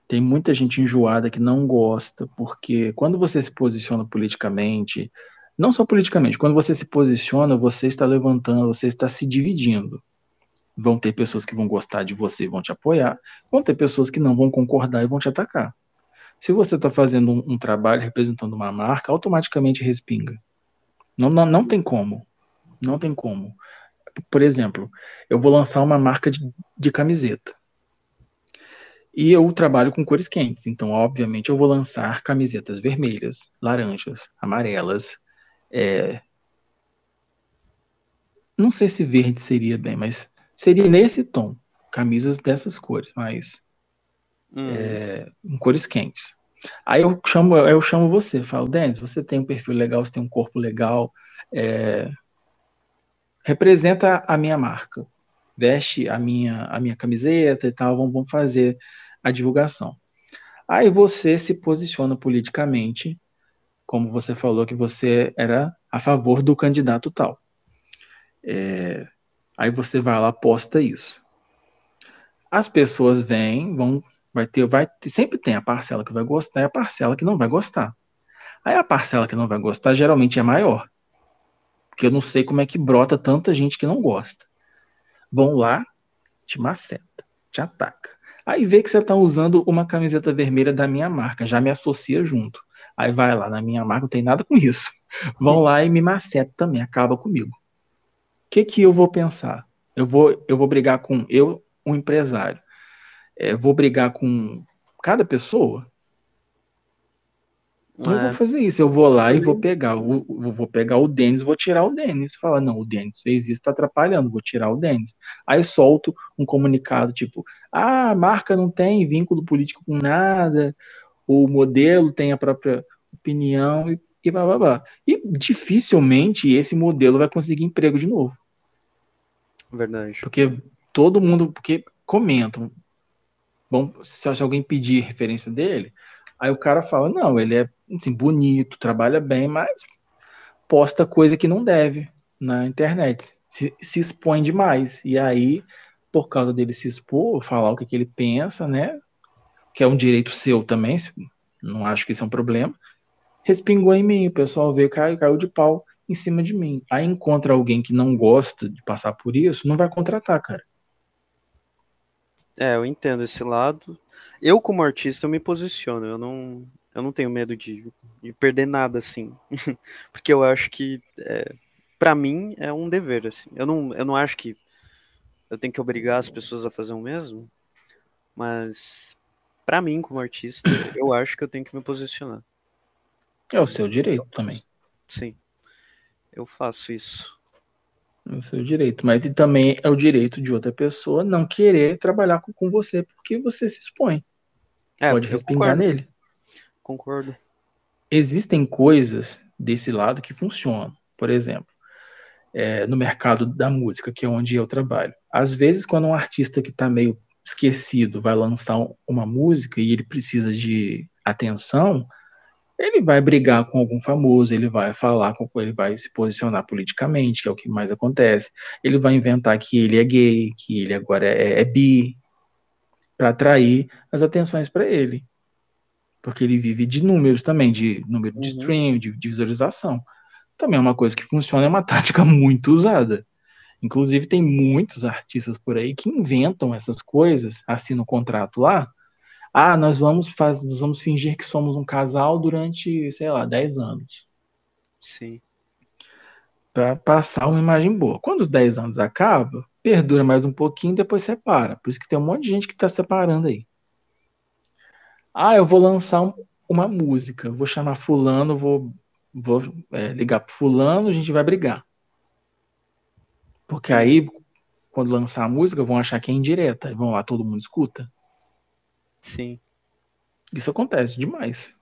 Speaker 1: Tem muita gente enjoada que não gosta, porque quando você se posiciona politicamente, não só politicamente, quando você se posiciona, você está levantando, você está se dividindo. Vão ter pessoas que vão gostar de você e vão te apoiar, vão ter pessoas que não vão concordar e vão te atacar. Se você está fazendo um, um, trabalho representando uma marca, automaticamente respinga. Não, não, não tem como. Não tem como. Por exemplo, eu vou lançar uma marca de, de camiseta. E eu trabalho com cores quentes, então, obviamente, eu vou lançar camisetas vermelhas, laranjas, amarelas, é... Não sei se verde seria bem, mas seria nesse tom. Camisas dessas cores, mas hum. é, em cores quentes. Aí eu chamo, eu chamo você, falo, Denis, você tem um perfil legal, você tem um corpo legal, é, representa a minha marca, veste a minha, a minha camiseta e tal, vamos, vamos fazer a divulgação. Aí você se posiciona politicamente como você falou que você era a favor do candidato tal. É, aí você vai lá, posta isso. As pessoas vêm, vão, vai ter, vai sempre tem a parcela que vai gostar e a parcela que não vai gostar. Aí a parcela que não vai gostar geralmente é maior. Porque eu não sei como é que brota tanta gente que não gosta. Vão lá, te maceta, te ataca. Aí vê que você está usando uma camiseta vermelha da minha marca, já me associa junto. Aí vai lá, na minha marca não tem nada com isso. Vão lá e me macetam também, acaba comigo. O que que eu vou pensar? Eu vou, eu vou brigar com eu, um empresário. É, vou brigar com cada pessoa? Não é. vou fazer isso. Eu vou lá e vou pegar o, vou pegar o Denis, vou tirar o Denis. Falar, não, o Denis fez isso, está atrapalhando, vou tirar o Denis. Aí solto um comunicado tipo, ah, a marca não tem vínculo político com nada, o modelo tem a própria opinião e, e blá, blá, blá. E dificilmente esse modelo vai conseguir emprego de novo.
Speaker 2: Verdade.
Speaker 1: Porque todo mundo, porque comentam. Bom, se alguém pedir referência dele, aí o cara fala, não, ele é assim, bonito, trabalha bem, mas posta coisa que não deve na internet. Se, se expõe demais. E aí, por causa dele se expor, falar o que, que ele pensa, né? que é um direito seu também, não acho que isso é um problema, respingou em mim, o pessoal veio, caiu, caiu de pau em cima de mim. Aí encontra alguém que não gosta de passar por isso, não vai contratar, cara.
Speaker 2: É, eu entendo esse lado. Eu, como artista, eu me posiciono. Eu não, eu não tenho medo de, de perder nada, assim. Porque eu acho que, é, para mim, é um dever, assim. Eu não, eu não acho que eu tenho que obrigar as pessoas a fazer o mesmo. Mas para mim, como artista, eu acho que eu tenho que me posicionar.
Speaker 1: É o seu direito também.
Speaker 2: Sim. Eu faço isso.
Speaker 1: É o seu direito. Mas também é o direito de outra pessoa não querer trabalhar com, com você porque você se expõe. É, Pode respingar concordo. nele.
Speaker 2: Concordo.
Speaker 1: Existem coisas desse lado que funcionam. Por exemplo, é, no mercado da música, que é onde eu trabalho. Às vezes, quando um artista que está meio esquecido vai lançar uma música e ele precisa de atenção, ele vai brigar com algum famoso, ele vai falar com ele vai se posicionar politicamente, que é o que mais acontece. Ele vai inventar que ele é gay, que ele agora é, é bi, para atrair as atenções para ele. Porque ele vive de números também, de número de uhum. stream, de, de visualização. Também é uma coisa que funciona, é uma tática muito usada. Inclusive, tem muitos artistas por aí que inventam essas coisas, assinam o contrato lá. Ah, nós vamos, faz, nós vamos fingir que somos um casal durante, sei lá, 10 anos.
Speaker 2: Sim.
Speaker 1: Para passar uma imagem boa. Quando os 10 anos acabam, perdura mais um pouquinho depois separa. Por isso que tem um monte de gente que está separando aí. Ah, eu vou lançar um, uma música, vou chamar fulano, vou, vou é, ligar pro fulano, a gente vai brigar. Porque aí, quando lançar a música, vão achar que é indireta. Vão lá, todo mundo escuta.
Speaker 2: Sim.
Speaker 1: Isso acontece demais.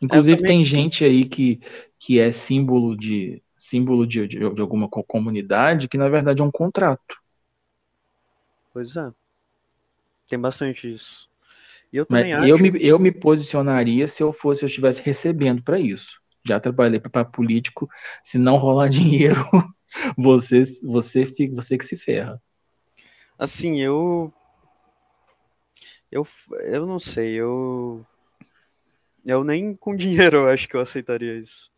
Speaker 1: Inclusive, também... tem gente aí que, que é símbolo de símbolo de, de, de, alguma comunidade que, na verdade, é um contrato.
Speaker 2: Pois é. Tem bastante isso. E eu também
Speaker 1: Mas acho... Eu me, eu me posicionaria se eu fosse, eu estivesse recebendo para isso. Já trabalhei para político, se não rolar dinheiro, você, você, fica, você que se ferra.
Speaker 2: Assim, eu. Eu, eu não sei, eu. Eu nem com dinheiro eu acho que eu aceitaria isso.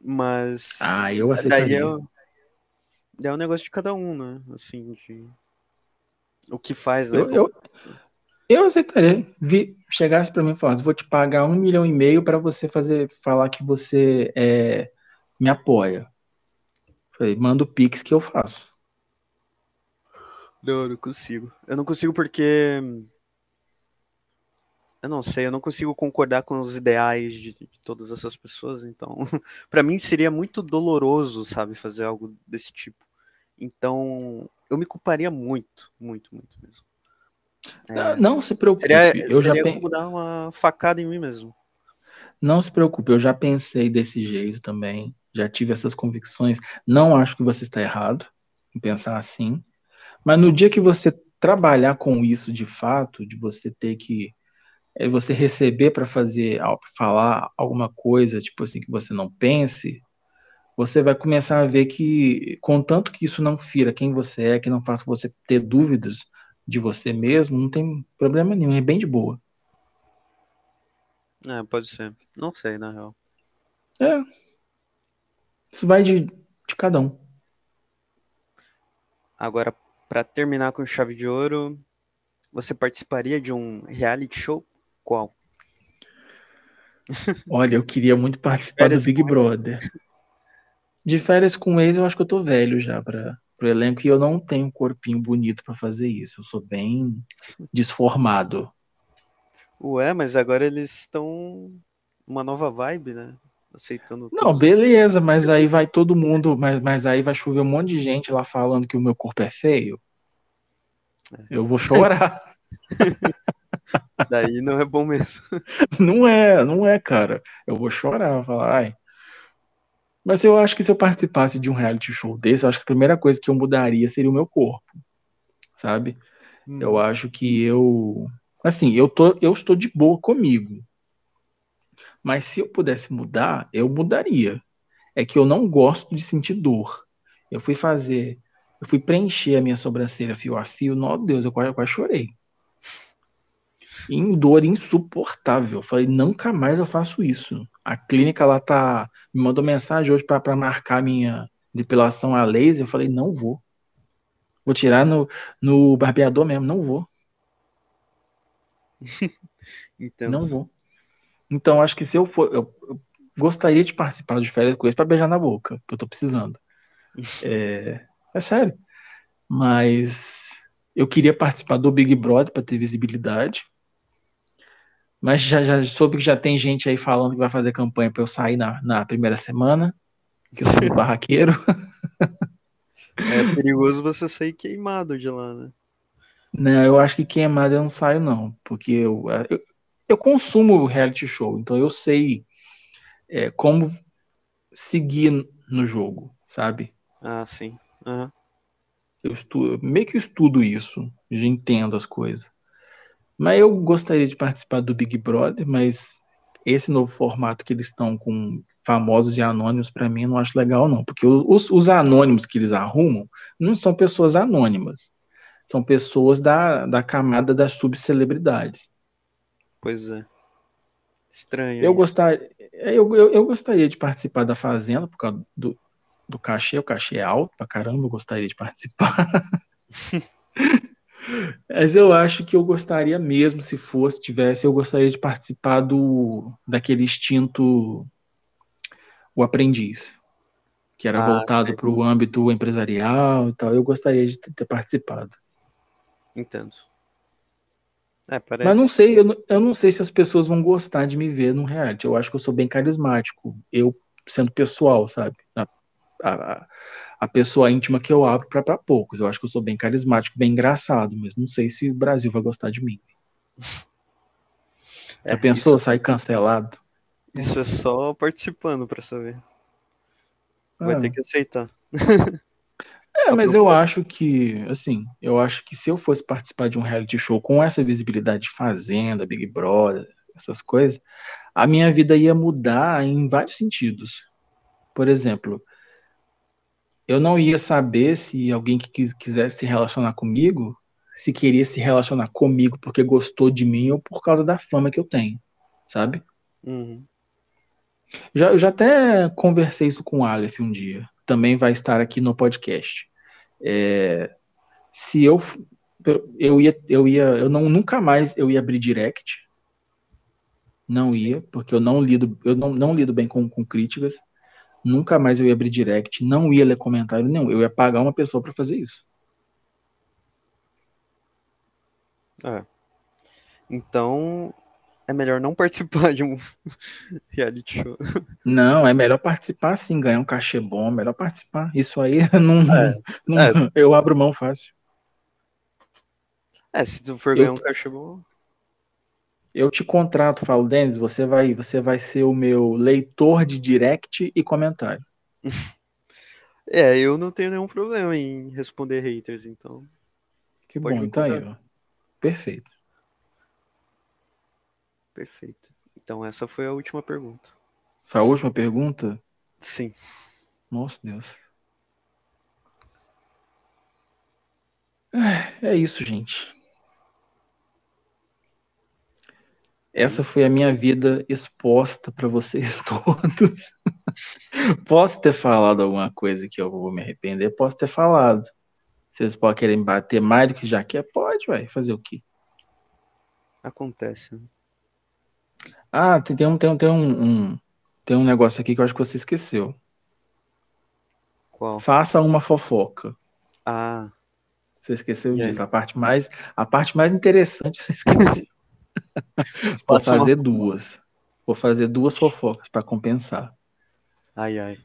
Speaker 2: Mas.
Speaker 1: Ah, eu aceitaria. Daí
Speaker 2: é, daí é um negócio de cada um, né? Assim, de. O que faz, né?
Speaker 1: Eu, eu, eu aceitaria. Vi, chegasse para mim e falasse, vou te pagar um milhão e meio para você fazer, falar que você é, me apoia. Falei, manda o Pix que eu faço.
Speaker 2: Não, eu não consigo. Eu não consigo porque. Eu não sei, eu não consigo concordar com os ideais de, de todas essas pessoas, então. para mim seria muito doloroso, sabe, fazer algo desse tipo. Então, eu me culparia muito, muito, muito mesmo.
Speaker 1: É, não, se preocupe.
Speaker 2: Seria, eu já pensei dar uma facada em mim mesmo.
Speaker 1: Não se preocupe, eu já pensei desse jeito também já tive essas convicções. Não acho que você está errado em pensar assim, mas no dia que você trabalhar com isso de fato, de você ter que é, você receber para fazer, falar alguma coisa, tipo assim, que você não pense, você vai começar a ver que, contanto que isso não fira quem você é, que não faça você ter dúvidas de você mesmo, não tem problema nenhum, é bem de boa.
Speaker 2: É, pode ser. Não sei, na real.
Speaker 1: É, isso vai de, de cada um.
Speaker 2: Agora, para terminar com chave de ouro, você participaria de um reality show? Qual?
Speaker 1: Olha, eu queria muito participar do Big Brother. De férias com ex, eu acho que eu tô velho já para o elenco e eu não tenho um corpinho bonito para fazer isso. Eu sou bem desformado.
Speaker 2: Ué, mas agora eles estão uma nova vibe, né? aceitando.
Speaker 1: Não, beleza, mas aí vai todo mundo, mas, mas aí vai chover um monte de gente lá falando que o meu corpo é feio. É. Eu vou chorar.
Speaker 2: Daí não é bom mesmo.
Speaker 1: Não é, não é, cara. Eu vou chorar, vou falar, ai. Mas eu acho que se eu participasse de um reality show desse, eu acho que a primeira coisa que eu mudaria seria o meu corpo. Sabe? Hum. Eu acho que eu. Assim, eu, tô, eu estou de boa comigo. Mas se eu pudesse mudar, eu mudaria. É que eu não gosto de sentir dor. Eu fui fazer, eu fui preencher a minha sobrancelha fio a fio, meu Deus, eu quase, eu quase chorei. Em dor insuportável. Eu falei, nunca mais eu faço isso. A clínica lá tá me mandou mensagem hoje para marcar minha depilação a laser. Eu falei, não vou. Vou tirar no, no barbeador mesmo, não vou. então... Não vou. Então, acho que se eu for. Eu, eu gostaria de participar de férias com eles para beijar na boca, que eu tô precisando. É, é sério. Mas eu queria participar do Big Brother para ter visibilidade. Mas já, já soube que já tem gente aí falando que vai fazer campanha para eu sair na, na primeira semana, que eu sou barraqueiro.
Speaker 2: É perigoso você sair queimado de lá, né?
Speaker 1: Não, eu acho que queimado eu não saio, não. Porque eu, eu, eu consumo reality show, então eu sei é, como seguir no jogo, sabe?
Speaker 2: Ah, sim. Uhum.
Speaker 1: Eu estudo, meio que estudo isso, já entendo as coisas. Mas eu gostaria de participar do Big Brother, mas esse novo formato que eles estão com famosos e anônimos, para mim, eu não acho legal, não. Porque os, os, anônimos que eles arrumam não são pessoas anônimas. São pessoas da, da camada das subcelebridades.
Speaker 2: Pois é. Estranho.
Speaker 1: Eu, gostar, eu, eu, eu, gostaria de participar da Fazenda por causa do, do cachê. O cachê é alto pra caramba, eu gostaria de participar. Mas eu acho que eu gostaria mesmo, se fosse, tivesse, eu gostaria de participar do daquele instinto o aprendiz, que era ah, voltado para o âmbito empresarial e tal. Eu gostaria de ter participado.
Speaker 2: Entendo.
Speaker 1: É, parece... Mas não sei, eu não, eu não sei se as pessoas vão gostar de me ver no reality. Eu acho que eu sou bem carismático, eu sendo pessoal, sabe? A, a, a pessoa íntima que eu abro para poucos. Eu acho que eu sou bem carismático, bem engraçado, mas não sei se o Brasil vai gostar de mim. É, Já pensou sair cancelado?
Speaker 2: Isso é só participando para saber. Vai é. ter que aceitar.
Speaker 1: É, mas eu acho que, assim, eu acho que se eu fosse participar de um reality show com essa visibilidade de Fazenda, Big Brother, essas coisas, a minha vida ia mudar em vários sentidos. Por exemplo, eu não ia saber se alguém que quisesse se relacionar comigo, se queria se relacionar comigo porque gostou de mim ou por causa da fama que eu tenho, sabe?
Speaker 2: Uhum.
Speaker 1: Já, eu já até conversei isso com o Aleph um dia também vai estar aqui no podcast. É, se eu eu ia eu ia eu não nunca mais eu ia abrir direct não Sim. ia porque eu não lido eu não, não lido bem com, com críticas nunca mais eu ia abrir direct não ia ler comentário nenhum eu ia pagar uma pessoa para fazer isso
Speaker 2: é. então é melhor não participar de um reality show.
Speaker 1: Não, é melhor participar sim, ganhar um cachê bom, é melhor participar. Isso aí não, é, não é. eu abro mão fácil.
Speaker 2: É, se tu for ganhar eu, um cachê bom.
Speaker 1: Eu te contrato, falo, Denis, você vai, você vai ser o meu leitor de direct e comentário.
Speaker 2: é, eu não tenho nenhum problema em responder haters, então.
Speaker 1: Que bom, então aí, ó. Perfeito.
Speaker 2: Perfeito. Então essa foi a última pergunta.
Speaker 1: Foi a última pergunta?
Speaker 2: Sim.
Speaker 1: Nossa Deus. É isso, gente. Essa foi a minha vida exposta para vocês todos. Posso ter falado alguma coisa que eu vou me arrepender? Posso ter falado. Vocês podem querer me bater mais do que já quer? Pode, vai. Fazer o quê?
Speaker 2: Acontece. Né?
Speaker 1: Ah, tem, tem, um, tem, um, tem, um, tem um negócio aqui que eu acho que você esqueceu.
Speaker 2: Qual?
Speaker 1: Faça uma fofoca.
Speaker 2: Ah.
Speaker 1: Você esqueceu disso. A parte mais, a parte mais interessante você esqueceu. Vou fazer uma... duas. Vou fazer duas fofocas para compensar.
Speaker 2: Ai, ai.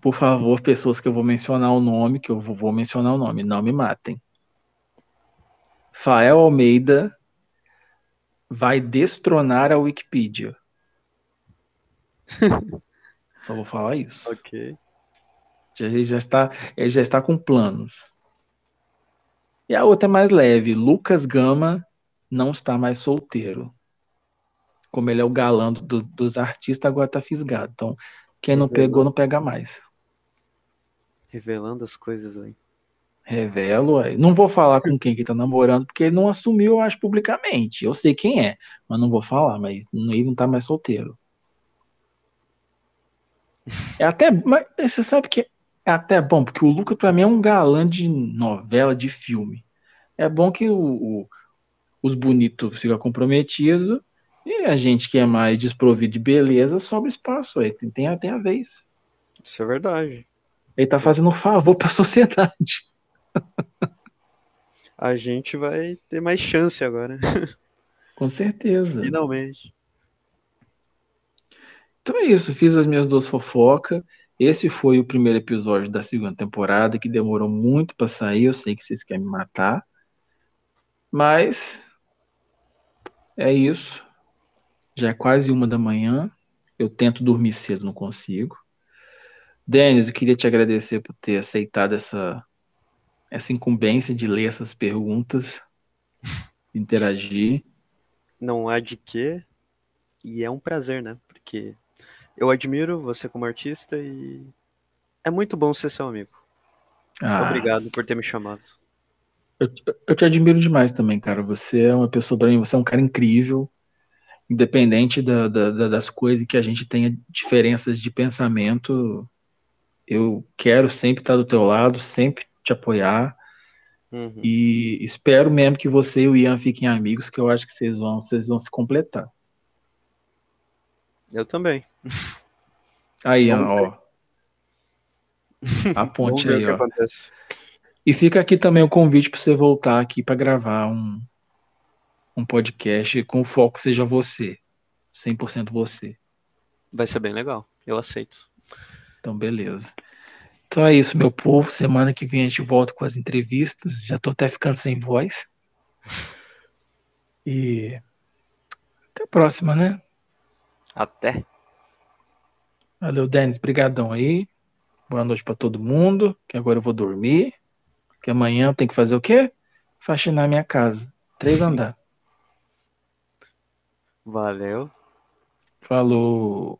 Speaker 1: Por favor, pessoas que eu vou mencionar o nome, que eu vou mencionar o nome, não me matem. Fael Almeida vai destronar a Wikipedia. Só vou falar isso.
Speaker 2: Ok.
Speaker 1: Já, ele já está, ele já está com planos. E a outra é mais leve. Lucas Gama não está mais solteiro. Como ele é o galã do, dos artistas, agora está fisgado. Então, quem não pegou, não pega mais.
Speaker 2: Revelando as coisas aí.
Speaker 1: Revelo. Não vou falar com quem que tá namorando, porque ele não assumiu, eu acho, publicamente. Eu sei quem é, mas não vou falar, mas ele não tá mais solteiro. É até. Mas você sabe que é até bom, porque o Lucas, pra mim, é um galã de novela, de filme. É bom que o, o, os bonitos ficam comprometidos e a gente que é mais desprovido de beleza sobra espaço. Aí. Tem, tem, tem a vez.
Speaker 2: Isso é verdade.
Speaker 1: Ele tá fazendo um favor pra sociedade
Speaker 2: a gente vai ter mais chance agora.
Speaker 1: Com certeza.
Speaker 2: Finalmente.
Speaker 1: Então é isso, fiz as minhas duas fofocas. Esse foi o primeiro episódio da segunda temporada, que demorou muito para sair. Eu sei que vocês querem me matar. Mas é isso. Já é quase uma da manhã. Eu tento dormir cedo, não consigo. Denis, eu queria te agradecer por ter aceitado essa, essa incumbência de ler essas perguntas, interagir.
Speaker 2: Não há de quê. E é um prazer, né? Porque eu admiro você como artista e é muito bom ser seu amigo. Ah. Obrigado por ter me chamado.
Speaker 1: Eu, eu, te admiro demais também, cara. Você é uma pessoa, pra mim, você é um cara incrível, independente da, da, das coisas que a gente tenha diferenças de pensamento. Eu quero sempre estar do teu lado, sempre te apoiar. Uhum. E espero mesmo que você e o Ian fiquem amigos, que eu acho que vocês vão, vocês vão se completar.
Speaker 2: Eu também.
Speaker 1: Aí, ó. A ponte aí, ó. E fica aqui também o convite para você voltar aqui para gravar um, um podcast com o foco seja você. 100% você.
Speaker 2: Vai ser bem legal. Eu aceito.
Speaker 1: Então, beleza. Então é isso, meu povo. Semana que vem a gente volta com as entrevistas. Já tô até ficando sem voz. E até a próxima, né?
Speaker 2: Até.
Speaker 1: Valeu, Denis. Brigadão aí. Boa noite para todo mundo. Que agora eu vou dormir. Que amanhã tem que fazer o quê? Faxinar minha casa. Três andar.
Speaker 2: Valeu.
Speaker 1: Falou.